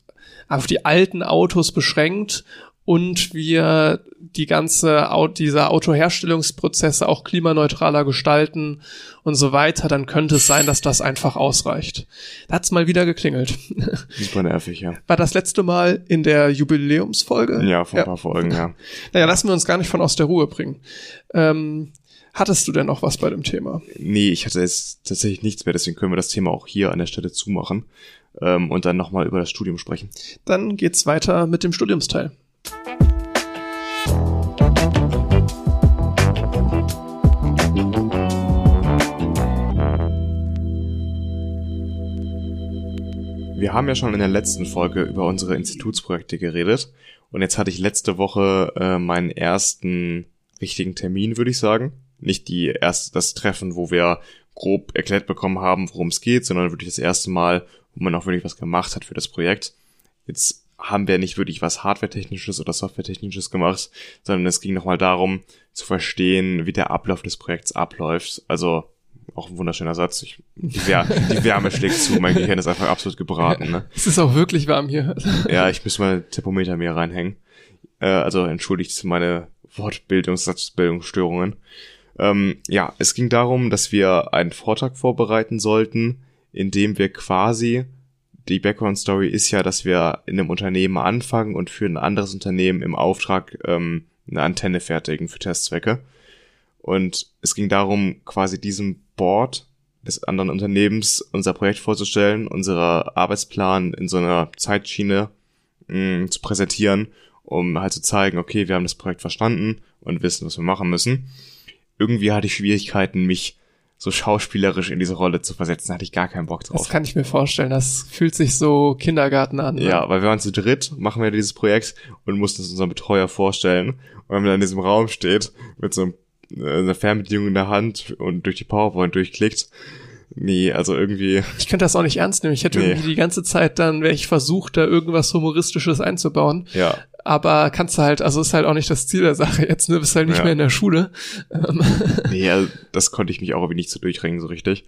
auf die alten Autos beschränkt und wir die ganze diese Autoherstellungsprozesse auch klimaneutraler gestalten und so weiter, dann könnte es sein, dass das einfach ausreicht. Da hat's mal wieder geklingelt. [laughs] Super nervig, ja. War das letzte Mal in der Jubiläumsfolge? Ja, vor ein paar Folgen, ja. Naja, lassen wir uns gar nicht von aus der Ruhe bringen. Ähm, hattest du denn noch was bei dem Thema? Nee, ich hatte jetzt tatsächlich nichts mehr, deswegen können wir das Thema auch hier an der Stelle zumachen ähm, und dann nochmal über das Studium sprechen. Dann geht's weiter mit dem Studiumsteil. Wir haben ja schon in der letzten Folge über unsere Institutsprojekte geredet und jetzt hatte ich letzte Woche äh, meinen ersten richtigen Termin, würde ich sagen. Nicht die erste, das Treffen, wo wir grob erklärt bekommen haben, worum es geht, sondern wirklich das erste Mal, wo man auch wirklich was gemacht hat für das Projekt. Jetzt haben wir nicht wirklich was Hardware-technisches oder Software-technisches gemacht, sondern es ging nochmal darum, zu verstehen, wie der Ablauf des Projekts abläuft. Also auch ein wunderschöner Satz. Ich, die, Wär die Wärme schlägt zu, mein Gehirn ist einfach absolut gebraten. Ne? [laughs] Es ist auch wirklich warm hier. Ja, ich muss mal Thermometer mehr reinhängen. Äh, also entschuldigt meine Wortbildungs-, Satzbildungsstörungen. Ähm, ja, es ging darum, dass wir einen Vortrag vorbereiten sollten, in dem wir quasi die Background Story ist ja, dass wir in einem Unternehmen anfangen und für ein anderes Unternehmen im Auftrag ähm, eine Antenne fertigen für Testzwecke. Und es ging darum, quasi diesem Board des anderen Unternehmens unser Projekt vorzustellen, unser Arbeitsplan in so einer Zeitschiene mh, mm, zu präsentieren, um halt zu zeigen, okay, wir haben das Projekt verstanden und wissen, was wir machen müssen. Irgendwie hatte ich Schwierigkeiten, mich so schauspielerisch in diese Rolle zu versetzen, hatte ich gar keinen Bock drauf. Das kann ich mir vorstellen. Das fühlt sich so Kindergarten an. Ne? Ja, weil wir waren zu dritt, machen wir dieses Projekt und mussten es unserem Betreuer vorstellen. Und wenn man in diesem Raum steht, mit so äh, einer Fernbedienung in der Hand und durch die PowerPoint durchklickt, Nee, also irgendwie. Ich könnte das auch nicht ernst nehmen. Ich hätte nee. irgendwie die ganze Zeit dann, wäre ich versucht, da irgendwas Humoristisches einzubauen. Ja aber kannst du halt, also ist halt auch nicht das Ziel der Sache jetzt, ne, bist halt nicht ja. mehr in der Schule. Ähm. Nee, also das konnte ich mich auch irgendwie nicht so durchringen, so richtig.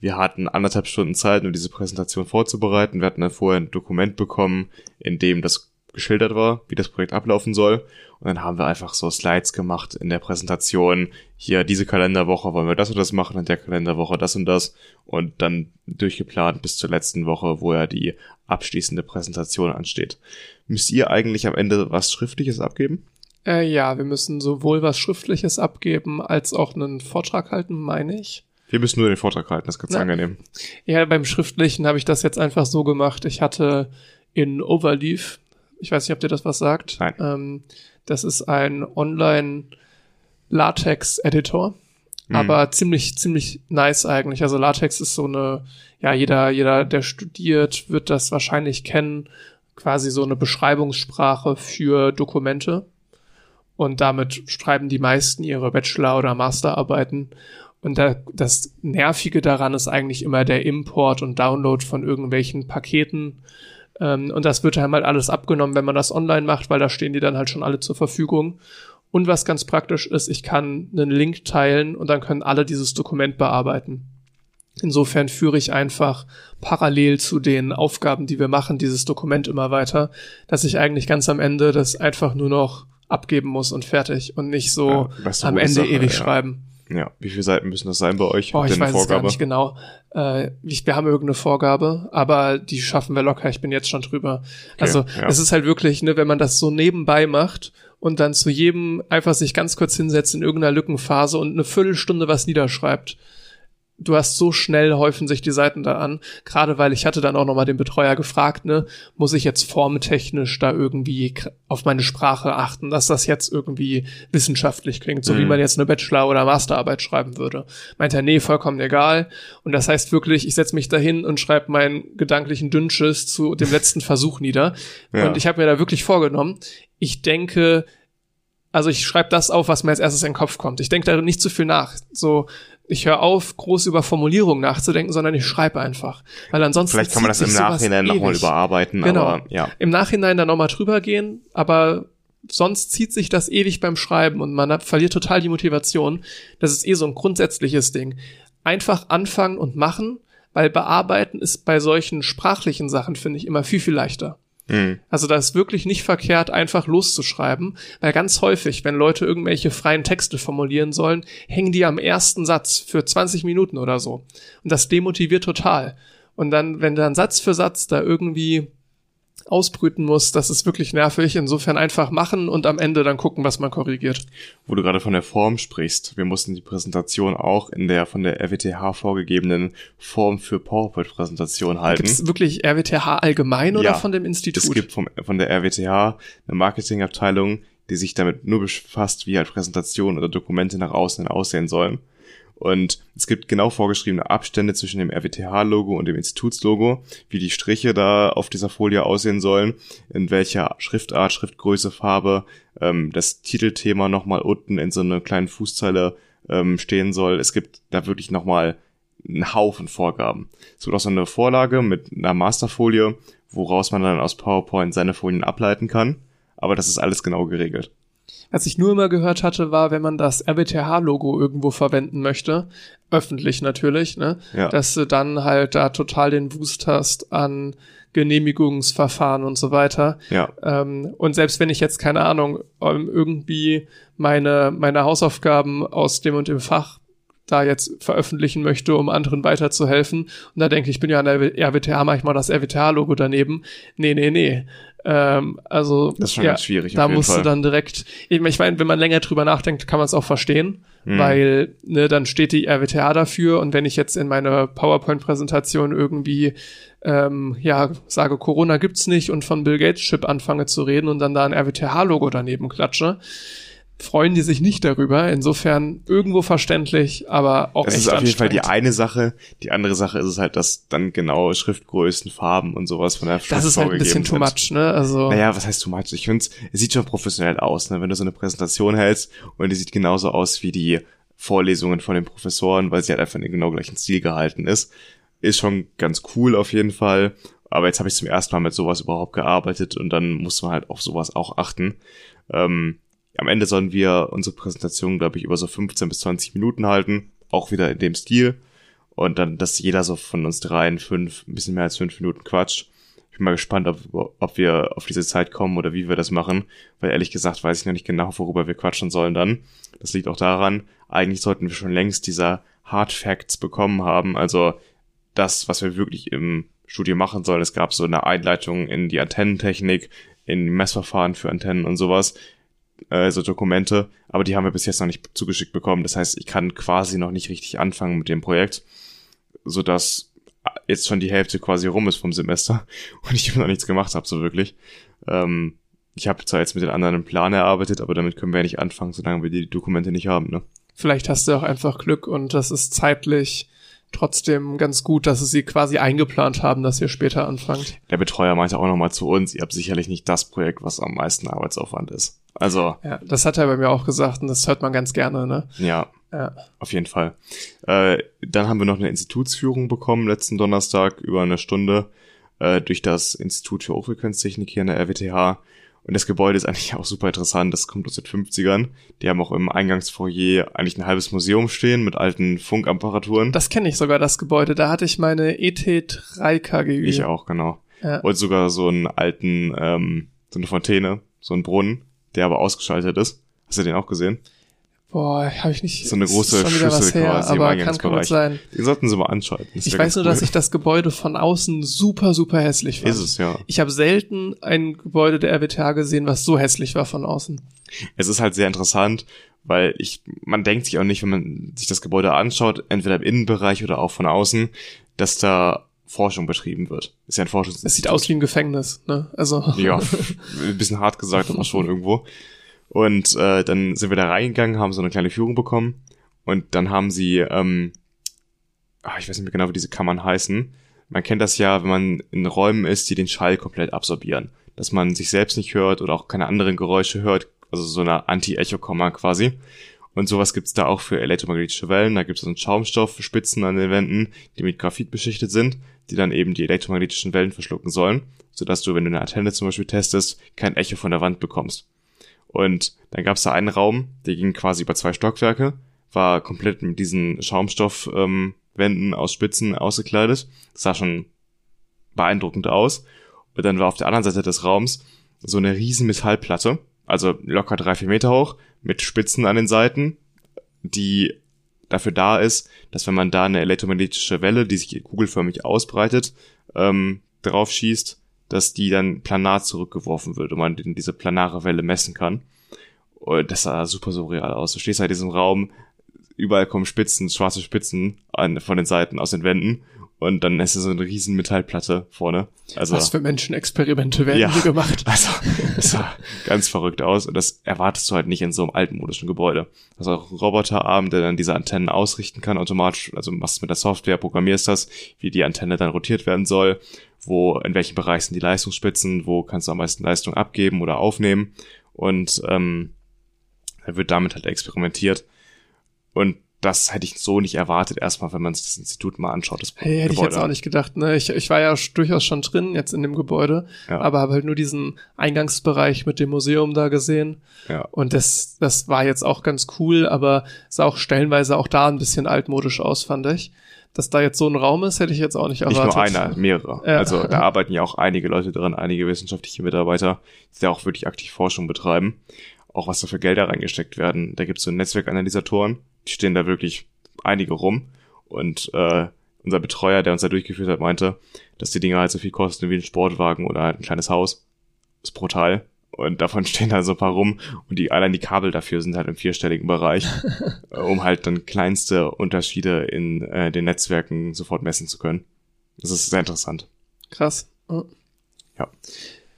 Wir hatten anderthalb Stunden Zeit, um diese Präsentation vorzubereiten. Wir hatten dann vorher ein Dokument bekommen, in dem das geschildert war, wie das Projekt ablaufen soll. Und dann haben wir einfach so Slides gemacht in der Präsentation. Hier, diese Kalenderwoche wollen wir das und das machen, in der Kalenderwoche das und das. Und dann durchgeplant bis zur letzten Woche, wo ja die abschließende Präsentation ansteht. Müsst ihr eigentlich am Ende was Schriftliches abgeben? Äh, ja, wir müssen sowohl was Schriftliches abgeben, als auch einen Vortrag halten, meine ich. Wir müssen nur den Vortrag halten, das ist ganz Na, angenehm. Ja, beim Schriftlichen habe ich das jetzt einfach so gemacht. Ich hatte in Overleaf, ich weiß nicht, ob dir das was sagt. Nein. Ähm, das ist ein Online-Latex-Editor, mhm. aber ziemlich, ziemlich nice eigentlich. Also Latex ist so eine, ja, jeder, jeder, der studiert, wird das wahrscheinlich kennen quasi so eine Beschreibungssprache für Dokumente. Und damit schreiben die meisten ihre Bachelor- oder Masterarbeiten. Und da, das Nervige daran ist eigentlich immer der Import und Download von irgendwelchen Paketen. Ähm, und das wird halt alles abgenommen, wenn man das online macht, weil da stehen die dann halt schon alle zur Verfügung. Und was ganz praktisch ist, ich kann einen Link teilen und dann können alle dieses Dokument bearbeiten. Insofern führe ich einfach parallel zu den Aufgaben, die wir machen, dieses Dokument immer weiter, dass ich eigentlich ganz am Ende das einfach nur noch abgeben muss und fertig und nicht so ja, am Ende Sache, ewig ja. schreiben. Ja, wie viele Seiten müssen das sein bei euch? Oh, ich weiß Vorgabe? es gar nicht genau. Äh, wir haben irgendeine Vorgabe, aber die schaffen wir locker. Ich bin jetzt schon drüber. Okay, also ja. es ist halt wirklich, ne, wenn man das so nebenbei macht und dann zu jedem einfach sich ganz kurz hinsetzt in irgendeiner Lückenphase und eine Viertelstunde was niederschreibt, du hast so schnell häufen sich die Seiten da an, gerade weil ich hatte dann auch nochmal den Betreuer gefragt, ne, muss ich jetzt formentechnisch da irgendwie auf meine Sprache achten, dass das jetzt irgendwie wissenschaftlich klingt, so mhm. wie man jetzt eine Bachelor- oder Masterarbeit schreiben würde. Meint er, nee, vollkommen egal. Und das heißt wirklich, ich setze mich dahin und schreibe meinen gedanklichen Dünnschiss zu dem letzten Versuch nieder. Ja. Und ich habe mir da wirklich vorgenommen, ich denke, also ich schreibe das auf, was mir als erstes in den Kopf kommt. Ich denke da nicht zu viel nach. So, ich höre auf, groß über Formulierungen nachzudenken, sondern ich schreibe einfach. Weil ansonsten. Vielleicht kann man das im Nachhinein nochmal überarbeiten, genau. aber ja. Im Nachhinein dann nochmal drüber gehen, aber sonst zieht sich das ewig beim Schreiben und man hat, verliert total die Motivation. Das ist eh so ein grundsätzliches Ding. Einfach anfangen und machen, weil bearbeiten ist bei solchen sprachlichen Sachen, finde ich, immer viel, viel leichter. Mhm. Also da ist wirklich nicht verkehrt, einfach loszuschreiben, weil ganz häufig, wenn Leute irgendwelche freien Texte formulieren sollen, hängen die am ersten Satz für 20 Minuten oder so. Und das demotiviert total. Und dann, wenn dann Satz für Satz da irgendwie ausbrüten muss, das ist wirklich nervig. Insofern einfach machen und am Ende dann gucken, was man korrigiert. Wo du gerade von der Form sprichst, wir mussten die Präsentation auch in der von der RWTH vorgegebenen Form für PowerPoint-Präsentation halten. Gibt es wirklich RWTH allgemein oder ja, von dem Institut? Es gibt vom, von der RWTH eine Marketingabteilung, die sich damit nur befasst, wie halt Präsentationen oder Dokumente nach außen aussehen sollen. Und es gibt genau vorgeschriebene Abstände zwischen dem RWTH-Logo und dem Institutslogo, wie die Striche da auf dieser Folie aussehen sollen, in welcher Schriftart, Schriftgröße, Farbe ähm, das Titelthema nochmal unten in so einer kleinen Fußzeile ähm, stehen soll. Es gibt da wirklich nochmal einen Haufen Vorgaben. Es wird auch so eine Vorlage mit einer Masterfolie, woraus man dann aus PowerPoint seine Folien ableiten kann. Aber das ist alles genau geregelt. Was ich nur immer gehört hatte, war, wenn man das RWTH-Logo irgendwo verwenden möchte, öffentlich natürlich, ne, Ja. dass du dann halt da total den Boost hast an Genehmigungsverfahren und so weiter. Ja, Ähm, und selbst wenn ich jetzt, keine Ahnung, ähm, irgendwie meine, meine Hausaufgaben aus dem und dem Fach da jetzt veröffentlichen möchte, um anderen weiterzuhelfen. Und da denke ich, ich bin ja an der RWTH, mach ich mal das RWTH-Logo daneben. Nee, nee, nee. Ähm, also das ist schon ja, ganz schwierig. da musst Fall. du dann direkt, ich meine, wenn man länger drüber nachdenkt, kann man es auch verstehen, Mhm. weil ne, dann steht die RWTH dafür und wenn ich jetzt in meine PowerPoint-Präsentation irgendwie ähm, ja sage, Corona gibt's nicht und von Bill Gates Chip anfange zu reden und dann da ein RWTH-Logo daneben klatsche, freuen die sich nicht darüber. Insofern irgendwo verständlich, aber auch Das echt ist auf jeden Fall die eine Sache. Die andere Sache ist es halt, dass dann genau Schriftgrößen, Farben und sowas von der Schrift Das ist halt ein bisschen too much, ne? Also Naja, was heißt too much? Ich finde, es sieht schon professionell aus, ne? wenn du so eine Präsentation hältst und die sieht genauso aus wie die Vorlesungen von den Professoren, weil sie halt einfach in den genau gleichen Stil gehalten ist. Ist schon ganz cool auf jeden Fall. Aber jetzt habe ich zum ersten Mal mit sowas überhaupt gearbeitet und dann muss man halt auf sowas auch achten. Ähm, am Ende sollen wir unsere Präsentation, glaube ich, über so 15 bis 20 Minuten halten. Auch wieder in dem Stil. Und dann, dass jeder so von uns dreien fünf, ein bisschen mehr als fünf Minuten quatscht. Ich bin mal gespannt, ob, ob wir auf diese Zeit kommen oder wie wir das machen. Weil ehrlich gesagt weiß ich noch nicht genau, worüber wir quatschen sollen dann. Das liegt auch daran, eigentlich sollten wir schon längst dieser Hard Facts bekommen haben. Also das, was wir wirklich im Studio machen sollen. Es gab so eine Einleitung in die Antennentechnik, in Messverfahren für Antennen und sowas äh, so Dokumente, aber die haben wir bis jetzt noch nicht zugeschickt bekommen. Das heißt, ich kann quasi noch nicht richtig anfangen mit dem Projekt, so dass jetzt schon die Hälfte quasi rum ist vom Semester [laughs] und ich noch nichts gemacht habe, so wirklich. Ähm, ich habe zwar jetzt mit den anderen einen Plan erarbeitet, aber damit können wir ja nicht anfangen, solange wir die Dokumente nicht haben, ne? vielleicht hast du auch einfach Glück und das ist zeitlich trotzdem ganz gut, dass sie quasi eingeplant haben, dass ihr später anfangt. Der Betreuer meinte auch nochmal zu uns, ihr habt sicherlich nicht das Projekt, was am meisten Arbeitsaufwand ist. Also, Ja, das hat er bei mir auch gesagt und das hört man ganz gerne, ne? ja, Ja. Auf jeden Fall. Äh, dann haben wir noch eine Institutsführung bekommen letzten Donnerstag über eine Stunde äh, durch das Institut für Hochfrequenztechnik hier in der RWTH. Und das Gebäude ist eigentlich auch super interessant. Das kommt aus den 50ern. Die haben auch im Eingangsfoyer eigentlich ein halbes Museum stehen mit alten Funkapparaturen. Das kenne ich sogar, das Gebäude. Da hatte ich meine ET3 KGÜ. ich auch, genau. Ja. Und sogar so einen alten, ähm, so eine Fontäne, so einen Brunnen, der aber ausgeschaltet ist. Hast du den auch gesehen? Boah, habe ich nicht. So eine große schon wieder was Schüssel her, quasi im aber kann, kann gut sein. Den sollten sie mal anschalten. Das Ich weiß nur, cool. dass ich das Gebäude von außen super, super hässlich fand. Ist es, ja. Ich habe selten ein Gebäude der RWTH gesehen, was so hässlich war von außen. es ist halt sehr interessant, weil ich, man denkt sich auch nicht, wenn man sich das Gebäude anschaut, entweder im Innenbereich oder auch von außen, dass da Forschung betrieben wird. Ist ja ein Es Forschungsinstitut. sieht aus wie ein Gefängnis, ne? Also. Ja, [laughs] ein bisschen hart gesagt, aber schon irgendwo. Und äh, dann sind wir da reingegangen, haben so eine kleine Führung bekommen und dann haben sie, ähm, ah, ich weiß nicht mehr genau, wie diese Kammern heißen. Man kennt das ja, wenn man in Räumen ist, die den Schall komplett absorbieren. Dass man sich selbst nicht hört oder auch keine anderen Geräusche hört, also so eine Anti-Echo-Kammer quasi. Und sowas gibt's da auch für elektromagnetische Wellen. Da gibt's so einen Schaumstoff, Spitzen an den Wänden, die mit Graphit beschichtet sind, die dann eben die elektromagnetischen Wellen verschlucken sollen, sodass du, wenn du eine Antenne zum Beispiel testest, kein Echo von der Wand bekommst. Und dann gab's da einen Raum, der ging quasi über zwei Stockwerke, war komplett mit diesen Schaumstoffwänden ähm, aus Spitzen ausgekleidet. Das sah schon beeindruckend aus. Und dann war auf der anderen Seite des Raums so eine riesen Metallplatte, also locker drei, vier Meter hoch, mit Spitzen an den Seiten, die dafür da ist, dass wenn man da eine elektromagnetische Welle, die sich kugelförmig ausbreitet, ähm, drauf schießt, dass die dann planar zurückgeworfen wird und man diese planare Welle messen kann. Und das sah super surreal aus. Du stehst halt in diesem Raum, überall kommen Spitzen, schwarze Spitzen an, von den Seiten aus den Wänden und dann ist so eine riesen Metallplatte vorne. Also Was für Menschenexperimente werden Ja. hier gemacht? [laughs] also, das sah ganz verrückt aus und das erwartest du halt nicht in so einem altmodischen Gebäude. Also auch ein Roboterarm, der dann diese Antennen ausrichten kann automatisch, also machst mit der Software, programmierst das, wie die Antenne dann rotiert werden soll, wo, in welchem Bereich sind die Leistungsspitzen, wo kannst du am meisten Leistung abgeben oder aufnehmen und ähm, dann wird damit halt experimentiert und das hätte ich so nicht erwartet, erstmal, wenn man sich das Institut mal anschaut. Das hey, hätte Gebäude. ich jetzt auch nicht gedacht. Ne? Ich, ich war ja durchaus schon drin jetzt in dem Gebäude, ja. aber habe halt nur diesen Eingangsbereich mit dem Museum da gesehen. Ja. Und das, das war jetzt auch ganz cool, aber sah auch stellenweise auch da ein bisschen altmodisch aus, fand ich. Dass da jetzt so ein Raum ist, hätte ich jetzt auch nicht erwartet. Nicht nur einer, mehrere. Ja. Also da arbeiten ja auch einige Leute dran, einige wissenschaftliche Mitarbeiter, die da auch wirklich aktiv Forschung betreiben. Auch was da für Gelder reingesteckt werden. Da gibt es so Netzwerkanalysatoren, die stehen da wirklich einige rum. Und äh, unser Betreuer, der uns da durchgeführt hat, meinte, dass die Dinger halt so viel kosten wie ein Sportwagen oder halt ein kleines Haus. Das ist brutal. Und davon [laughs] stehen da so ein paar rum. Und die allein die Kabel dafür sind halt im vierstelligen Bereich, [laughs] um halt dann kleinste Unterschiede in äh, den Netzwerken sofort messen zu können. Das ist sehr interessant. Krass. Oh. Ja.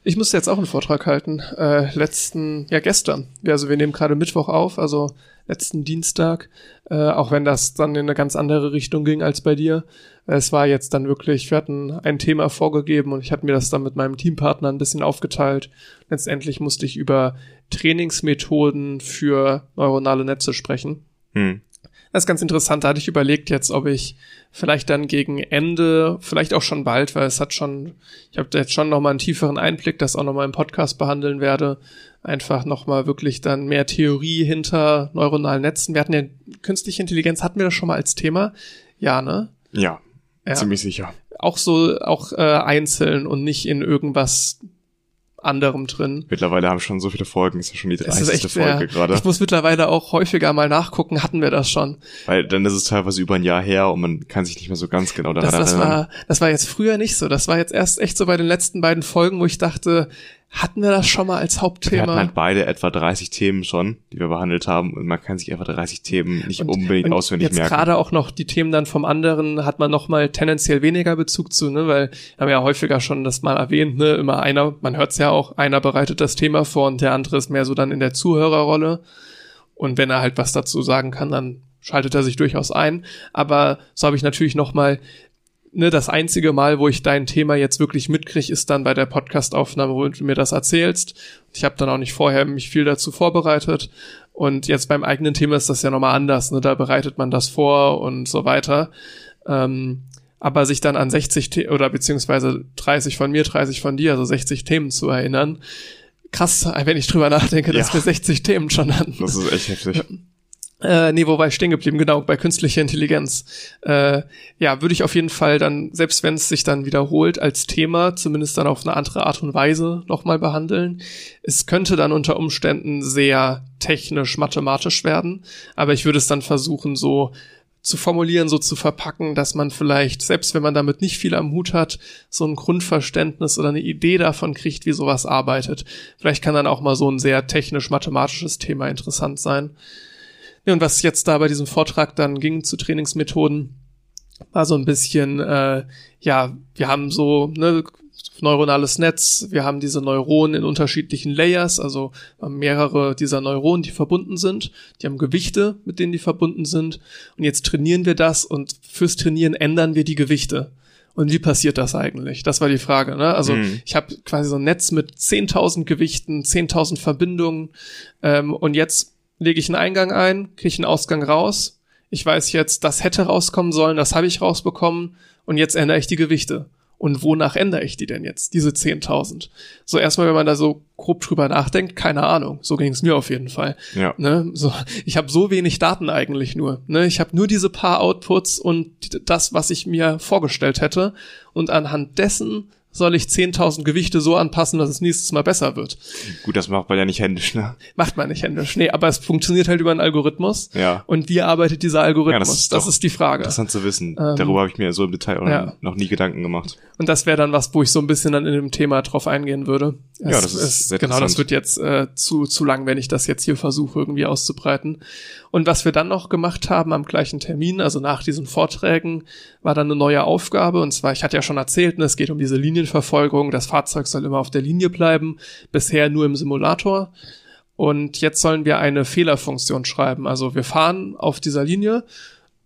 Ich musste jetzt auch einen Vortrag halten. Äh, letzten, ja gestern. Also wir nehmen gerade Mittwoch auf, also letzten Dienstag. Äh, auch wenn das dann in eine ganz andere Richtung ging als bei dir. Es war jetzt dann wirklich, wir hatten ein Thema vorgegeben und ich hatte mir das dann mit meinem Teampartner ein bisschen aufgeteilt. Letztendlich musste ich über Trainingsmethoden für neuronale Netze sprechen. Hm. Das ist ganz interessant. Da hatte ich überlegt jetzt, ob ich vielleicht dann gegen Ende, vielleicht auch schon bald, weil es hat schon, ich habe jetzt schon nochmal einen tieferen Einblick, das auch nochmal im Podcast behandeln werde. Einfach nochmal wirklich dann mehr Theorie hinter neuronalen Netzen. Wir hatten ja künstliche Intelligenz, hatten wir das schon mal als Thema? Ja, ne? Ja, ja. ziemlich sicher. Auch so, auch äh, einzeln und nicht in irgendwas anderem drin. Mittlerweile haben schon so viele Folgen, ist ja schon die 30. Folge gerade. Ich muss mittlerweile auch häufiger mal nachgucken, hatten wir das schon. Weil dann ist es teilweise über ein Jahr her und man kann sich nicht mehr so ganz genau daran das, das erinnern. War, das war jetzt früher nicht so. Das war jetzt erst echt so bei den letzten beiden Folgen, wo ich dachte, hatten wir das schon mal als Hauptthema? Wir hatten halt beide etwa 30 Themen schon, die wir behandelt haben und man kann sich einfach 30 Themen nicht und, unbedingt und auswendig jetzt merken. gerade auch noch die Themen dann vom anderen hat man noch mal tendenziell weniger Bezug zu, ne, weil haben wir ja häufiger schon das mal erwähnt, ne, immer einer, man hört es ja auch, einer bereitet das Thema vor und der andere ist mehr so dann in der Zuhörerrolle und wenn er halt was dazu sagen kann, dann schaltet er sich durchaus ein, aber so habe ich natürlich noch mal ne, das einzige Mal, wo ich dein Thema jetzt wirklich mitkriege, ist dann bei der Podcastaufnahme, wo du mir das erzählst. Ich habe dann auch nicht vorher mich viel dazu vorbereitet. Und jetzt beim eigenen Thema ist das ja nochmal anders. Ne? Da bereitet man das vor und so weiter. Ähm, aber sich dann an 60 The oder beziehungsweise 30 von mir, 30 von dir, also 60 Themen zu erinnern. Krass, wenn ich drüber nachdenke, ja. dass wir 60 Themen schon hatten. Das ist echt heftig. [laughs] Äh, nee, wo war ich stehen geblieben? Genau, bei künstlicher Intelligenz. Äh, ja, würde ich auf jeden Fall dann, selbst wenn es sich dann wiederholt, als Thema zumindest dann auf eine andere Art und Weise nochmal behandeln. Es könnte dann unter Umständen sehr technisch, mathematisch werden, aber ich würde es dann versuchen, so zu formulieren, so zu verpacken, dass man vielleicht, selbst wenn man damit nicht viel am Hut hat, so ein Grundverständnis oder eine Idee davon kriegt, wie sowas arbeitet. Vielleicht kann dann auch mal so ein sehr technisch-mathematisches Thema interessant sein. Ja, und was jetzt da bei diesem Vortrag dann ging zu Trainingsmethoden, war so ein bisschen, äh, ja, wir haben so ne, neuronales Netz, wir haben diese Neuronen in unterschiedlichen Layers, also mehrere dieser Neuronen, die verbunden sind, die haben Gewichte, mit denen die verbunden sind. Und jetzt trainieren wir das und fürs Trainieren ändern wir die Gewichte. Und wie passiert das eigentlich? Das war die Frage. Ne? Also mhm. ich habe quasi so ein Netz mit 10.000 Gewichten, 10.000 Verbindungen ähm, und jetzt lege ich einen Eingang ein, kriege einen Ausgang raus. Ich weiß jetzt, das hätte rauskommen sollen, das habe ich rausbekommen und jetzt ändere ich die Gewichte. Und wonach ändere ich die denn jetzt, diese 10.000? So erstmal, wenn man da so grob drüber nachdenkt, keine Ahnung. So ging es mir auf jeden Fall. Ja. Ne? So, ich habe so wenig Daten eigentlich nur. Ne? Ich habe nur diese paar Outputs und das, was ich mir vorgestellt hätte. Und anhand dessen soll ich 10.000 Gewichte so anpassen, dass es nächstes Mal besser wird. Gut, das macht man ja nicht händisch, ne? Macht man nicht händisch, nee, aber es funktioniert halt über einen Algorithmus. Ja. Und wie arbeitet dieser Algorithmus? Ja, das ist, das ist die Frage. Interessant zu wissen. Ähm, Darüber habe ich mir so im Detail ja. noch nie Gedanken gemacht. Und das wäre dann was, wo ich so ein bisschen dann in dem Thema drauf eingehen würde. Es, ja, das ist es, Genau, das wird jetzt äh, zu, zu lang, wenn ich das jetzt hier versuche, irgendwie auszubreiten. Und was wir dann noch gemacht haben am gleichen Termin, also nach diesen Vorträgen, war dann eine neue Aufgabe. Und zwar, ich hatte ja schon erzählt, ne, es geht um diese Linienverfolgung. Das Fahrzeug soll immer auf der Linie bleiben. Bisher nur im Simulator. Und jetzt sollen wir eine Fehlerfunktion schreiben. Also wir fahren auf dieser Linie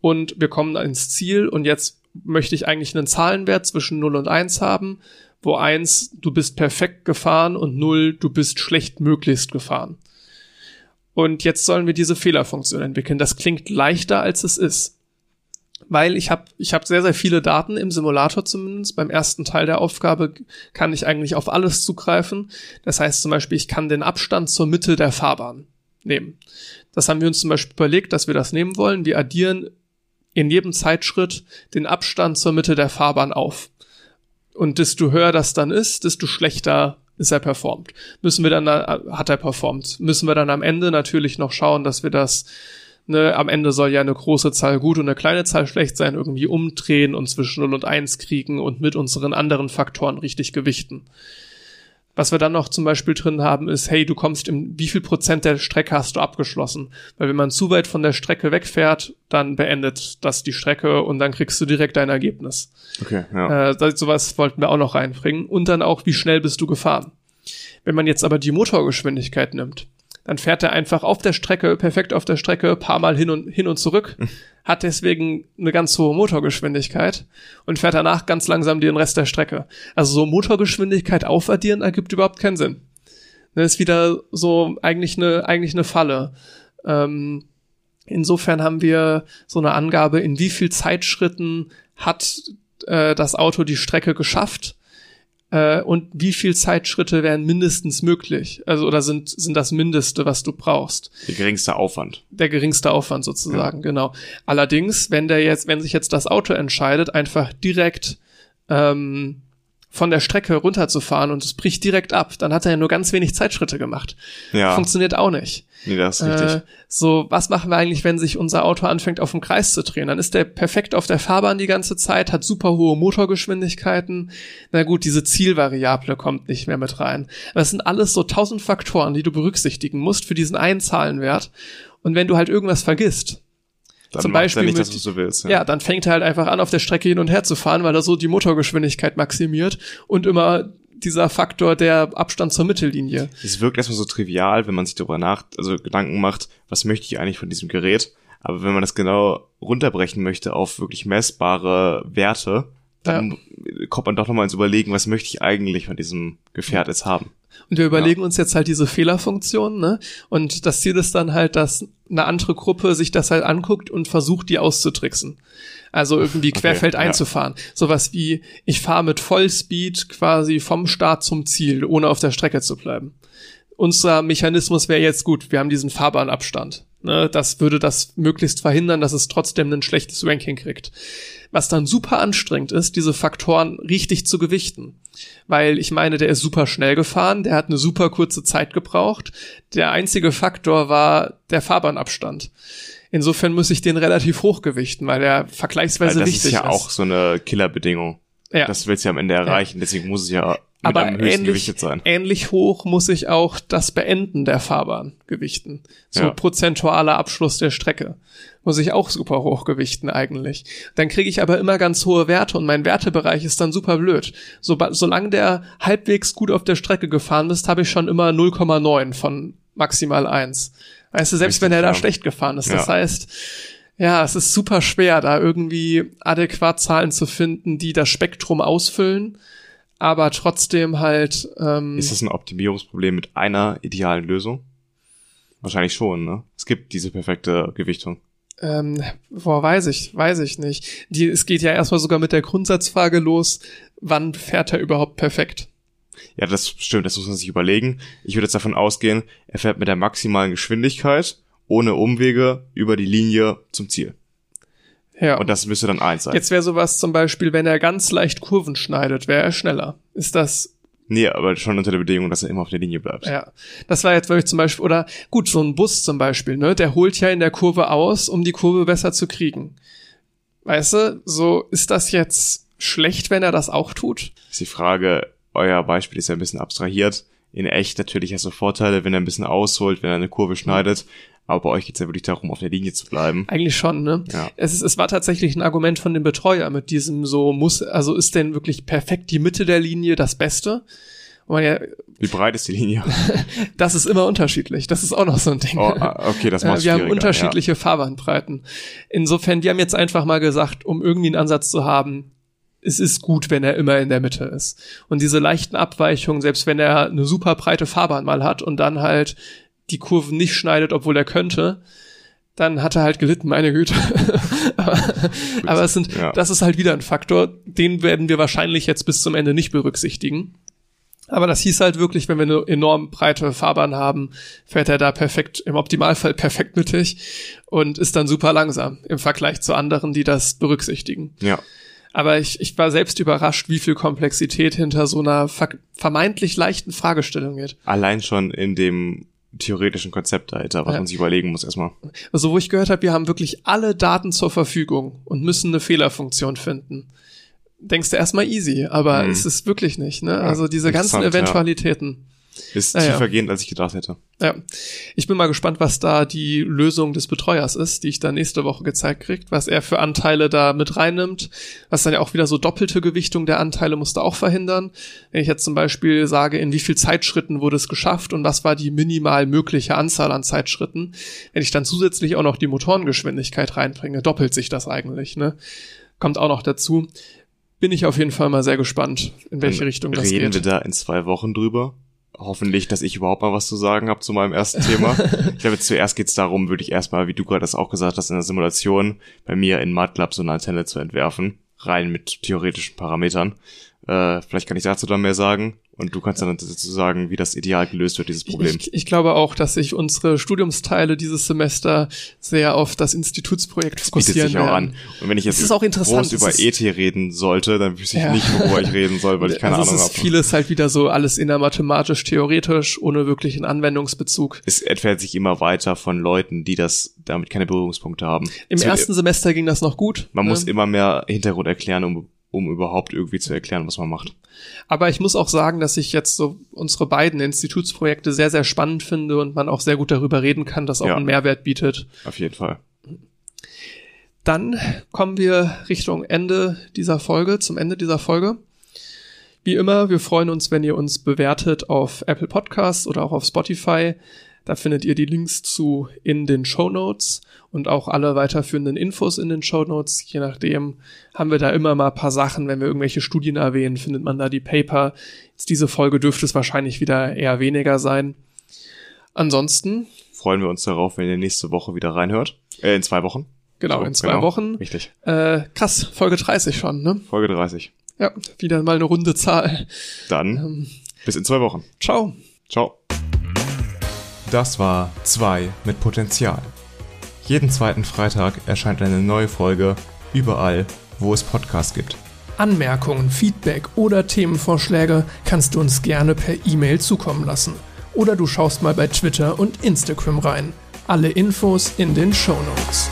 und wir kommen ins Ziel und jetzt möchte ich eigentlich einen Zahlenwert zwischen 0 und 1 haben, wo 1 du bist perfekt gefahren und 0 du bist schlecht möglichst gefahren. Und jetzt sollen wir diese Fehlerfunktion entwickeln. Das klingt leichter, als es ist. Weil ich habe ich hab sehr, sehr viele Daten im Simulator zumindest. Beim ersten Teil der Aufgabe kann ich eigentlich auf alles zugreifen. Das heißt zum Beispiel, ich kann den Abstand zur Mitte der Fahrbahn nehmen. Das haben wir uns zum Beispiel überlegt, dass wir das nehmen wollen. Wir addieren in jedem Zeitschritt den Abstand zur Mitte der Fahrbahn auf. Und desto höher das dann ist, desto schlechter ist er performt. Müssen wir dann, hat er performt. Müssen wir dann am Ende natürlich noch schauen, dass wir das, ne, am Ende soll ja eine große Zahl gut und eine kleine Zahl schlecht sein, irgendwie umdrehen und zwischen 0 und 1 kriegen und mit unseren anderen Faktoren richtig gewichten. Was wir dann noch zum Beispiel drin haben, ist, hey, du kommst im, wie viel Prozent der Strecke hast du abgeschlossen? Weil wenn man zu weit von der Strecke wegfährt, dann beendet das die Strecke und dann kriegst du direkt dein Ergebnis. Okay, ja. Äh, sowas wollten wir auch noch reinbringen. Und dann auch, wie schnell bist du gefahren? Wenn man jetzt aber die Motorgeschwindigkeit nimmt, dann fährt er einfach auf der Strecke, perfekt auf der Strecke, paar Mal hin und, hin und zurück, hat deswegen eine ganz hohe Motorgeschwindigkeit und fährt danach ganz langsam den Rest der Strecke. Also so Motorgeschwindigkeit aufaddieren ergibt überhaupt keinen Sinn. Das ist wieder so eigentlich eine, eigentlich eine Falle. Ähm, insofern haben wir so eine Angabe, in wie viel Zeitschritten hat äh, das Auto die Strecke geschafft äh, und wie viel Zeitschritte wären mindestens möglich? Also oder sind sind das Mindeste, was du brauchst? Der geringste Aufwand. Der geringste Aufwand sozusagen, ja. genau. Allerdings, wenn der jetzt, wenn sich jetzt das Auto entscheidet, einfach direkt ähm, von der Strecke runterzufahren und es bricht direkt ab, dann hat er ja nur ganz wenig Zeitschritte gemacht. Ja. Funktioniert auch nicht. Nee, das ist richtig. Äh, so, was machen wir eigentlich, wenn sich unser Auto anfängt, auf dem Kreis zu drehen? Dann ist der perfekt auf der Fahrbahn die ganze Zeit, hat super hohe Motorgeschwindigkeiten. Na gut, diese Zielvariable kommt nicht mehr mit rein. Das sind alles so tausend Faktoren, die du berücksichtigen musst für diesen einen Zahlenwert. Und wenn du halt irgendwas vergisst, dann zum Beispiel nicht mit, das, du willst. Ja. ja, dann fängt er halt einfach an, auf der Strecke hin und her zu fahren, weil er so die Motorgeschwindigkeit maximiert und immer dieser Faktor der Abstand zur Mittellinie. Es wirkt erstmal so trivial, wenn man sich darüber nach, also Gedanken macht, was möchte ich eigentlich von diesem Gerät? Aber wenn man das genau runterbrechen möchte auf wirklich messbare Werte, dann ja. kommt man doch nochmal ins Überlegen, was möchte ich eigentlich von diesem Gefährt jetzt haben. Und wir überlegen ja. uns jetzt halt diese Fehlerfunktion, ne? Und das Ziel ist dann halt, dass eine andere Gruppe sich das halt anguckt und versucht, die auszutricksen. Also irgendwie querfeld okay, einzufahren. Ja. Sowas wie, ich fahre mit Vollspeed quasi vom Start zum Ziel, ohne auf der Strecke zu bleiben. Unser Mechanismus wäre jetzt gut, wir haben diesen Fahrbahnabstand. Ne? Das würde das möglichst verhindern, dass es trotzdem ein schlechtes Ranking kriegt. Was dann super anstrengend ist, diese Faktoren richtig zu gewichten. Weil ich meine, der ist super schnell gefahren, der hat eine super kurze Zeit gebraucht. Der einzige Faktor war der Fahrbahnabstand. Insofern muss ich den relativ hoch gewichten, weil der vergleichsweise ja, wichtig ist. Das ist ja auch so eine Killerbedingung. Ja. Das willst du ja am Ende erreichen, ja. deswegen muss es ja aber ähnlich, ähnlich hoch muss ich auch das Beenden der Fahrbahn gewichten. So ja. prozentualer Abschluss der Strecke. Muss ich auch super hoch gewichten eigentlich. Dann kriege ich aber immer ganz hohe Werte und mein Wertebereich ist dann super blöd. So, solange der halbwegs gut auf der Strecke gefahren ist, habe ich schon immer 0,9 von maximal 1. Weißt du, selbst Richtig, wenn er da schlecht gefahren ist. Das heißt, ja, es ist super schwer, da irgendwie adäquat Zahlen zu finden, die das Spektrum ausfüllen aber trotzdem halt. Ähm, ist das ein Optimierungsproblem mit einer idealen Lösung? Wahrscheinlich schon, ne? Es gibt diese perfekte Gewichtung. Ähm, boah, weiß ich, weiß ich nicht. Die, es geht ja erstmal sogar mit der Grundsatzfrage los, wann fährt er überhaupt perfekt? Ja, das stimmt, das muss man sich überlegen. Ich würde jetzt davon ausgehen, er fährt mit der maximalen Geschwindigkeit, ohne Umwege, über die Linie zum Ziel. Ja. Und das müsste dann eins sein. Jetzt wäre sowas zum Beispiel, wenn er ganz leicht Kurven schneidet, wäre er schneller. Ist das Nee, aber schon unter der Bedingung, dass er immer auf der Linie bleibt. Ja. Das war jetzt wirklich zum Beispiel, oder gut, so ein Bus zum Beispiel, ne, der holt ja in der Kurve aus, um die Kurve besser zu kriegen. Weißt du, so ist das jetzt schlecht, wenn er das auch tut? Ist die Frage, euer Beispiel ist ja ein bisschen abstrahiert. In echt natürlich hast du Vorteile, wenn er ein bisschen ausholt, wenn er eine Kurve schneidet. Aber bei euch geht's ja wirklich darum, auf der Linie zu bleiben. Eigentlich schon, ne? Ja. Es, ist, es war tatsächlich ein Argument von dem Betreuer mit diesem so, muss, also ist denn wirklich perfekt die Mitte der Linie das Beste? Ja, Wie breit ist die Linie? [laughs] das ist immer unterschiedlich. Das ist auch noch so ein Ding. Oh, ah, okay, das macht Wir haben unterschiedliche ja. Fahrbahnbreiten. Insofern, wir haben jetzt einfach mal gesagt, um irgendwie einen Ansatz zu haben, es ist gut, wenn er immer in der Mitte ist. Und diese leichten Abweichungen, selbst wenn er eine super breite Fahrbahn mal hat und dann halt die Kurven nicht schneidet, obwohl er könnte, dann hat er halt gelitten, meine Güte. [laughs] aber, aber es sind, ja. das ist halt wieder ein Faktor, den werden wir wahrscheinlich jetzt bis zum Ende nicht berücksichtigen. Aber das hieß halt wirklich, wenn wir eine enorm breite Fahrbahn haben, fährt er da perfekt, im Optimalfall perfekt mittig und ist dann super langsam im Vergleich zu anderen, die das berücksichtigen. Ja. Aber ich, ich war selbst überrascht, wie viel Komplexität hinter so einer vermeintlich leichten Fragestellung geht. Allein schon in dem theoretischen Konzept dahinter, was ja. man sich überlegen muss erstmal. Also wo ich gehört habe, wir haben wirklich alle Daten zur Verfügung und müssen eine Fehlerfunktion finden. Denkst du erstmal easy, aber hm. es ist wirklich nicht. Ne? Also diese ganzen Eventualitäten. Ja. Ist ja, tiefergehend, als ich gedacht hätte. Ja. Ich bin mal gespannt, was da die Lösung des Betreuers ist, die ich dann nächste Woche gezeigt kriegt, was er für Anteile da mit reinnimmt, was dann ja auch wieder so doppelte Gewichtung der Anteile musste auch verhindern. Wenn ich jetzt zum Beispiel sage, in wie viel Zeitschritten wurde es geschafft und was war die minimal mögliche Anzahl an Zeitschritten, wenn ich dann zusätzlich auch noch die Motorengeschwindigkeit reinbringe, doppelt sich das eigentlich, ne? Kommt auch noch dazu. Bin ich auf jeden Fall mal sehr gespannt, in welche dann Richtung das reden geht. Reden wir da in zwei Wochen drüber? Hoffentlich, dass ich überhaupt mal was zu sagen habe zu meinem ersten Thema. [laughs] ich glaube, zuerst geht es darum, würde ich erstmal, wie du gerade das auch gesagt hast, in der Simulation bei mir in MATLAB so eine Antenne zu entwerfen, rein mit theoretischen Parametern. Äh, vielleicht kann ich dazu dann mehr sagen. Und du kannst dann dazu sagen, wie das ideal gelöst wird, dieses Problem. Ich, ich glaube auch, dass sich unsere Studiumsteile dieses Semester sehr auf das Institutsprojekt das fokussieren bietet sich auch werden. an. Und wenn ich jetzt groß über ET reden sollte, dann wüsste ich ja. nicht, worüber ich reden soll, weil ich [laughs] keine also Ahnung habe. Vieles halt wieder so alles innermathematisch, theoretisch, ohne wirklichen Anwendungsbezug. Es entfernt sich immer weiter von Leuten, die das damit keine Berührungspunkte haben. Im ersten Semester ging das noch gut. Man ne? muss immer mehr Hintergrund erklären, um um überhaupt irgendwie zu erklären, was man macht. Aber ich muss auch sagen, dass ich jetzt so unsere beiden Institutsprojekte sehr, sehr spannend finde und man auch sehr gut darüber reden kann, dass auch ja, einen Mehrwert bietet. Auf jeden Fall. Dann kommen wir Richtung Ende dieser Folge, zum Ende dieser Folge. Wie immer, wir freuen uns, wenn ihr uns bewertet auf Apple Podcasts oder auch auf Spotify. Da findet ihr die Links zu in den Show Notes und auch alle weiterführenden Infos in den Show Notes. Je nachdem haben wir da immer mal ein paar Sachen. Wenn wir irgendwelche Studien erwähnen, findet man da die Paper. Jetzt diese Folge dürfte es wahrscheinlich wieder eher weniger sein. Ansonsten freuen wir uns darauf, wenn ihr nächste Woche wieder reinhört. Äh, in zwei Wochen. Genau, so, in zwei genau. Wochen. Richtig. Äh, krass, Folge 30 schon, ne? Folge 30. Ja, wieder mal eine runde Zahl. Dann ähm, bis in zwei Wochen. Ciao. Ciao. Das war 2 mit Potenzial. Jeden zweiten Freitag erscheint eine neue Folge überall, wo es Podcasts gibt. Anmerkungen, Feedback oder Themenvorschläge kannst du uns gerne per E-Mail zukommen lassen. Oder du schaust mal bei Twitter und Instagram rein. Alle Infos in den Show Notes.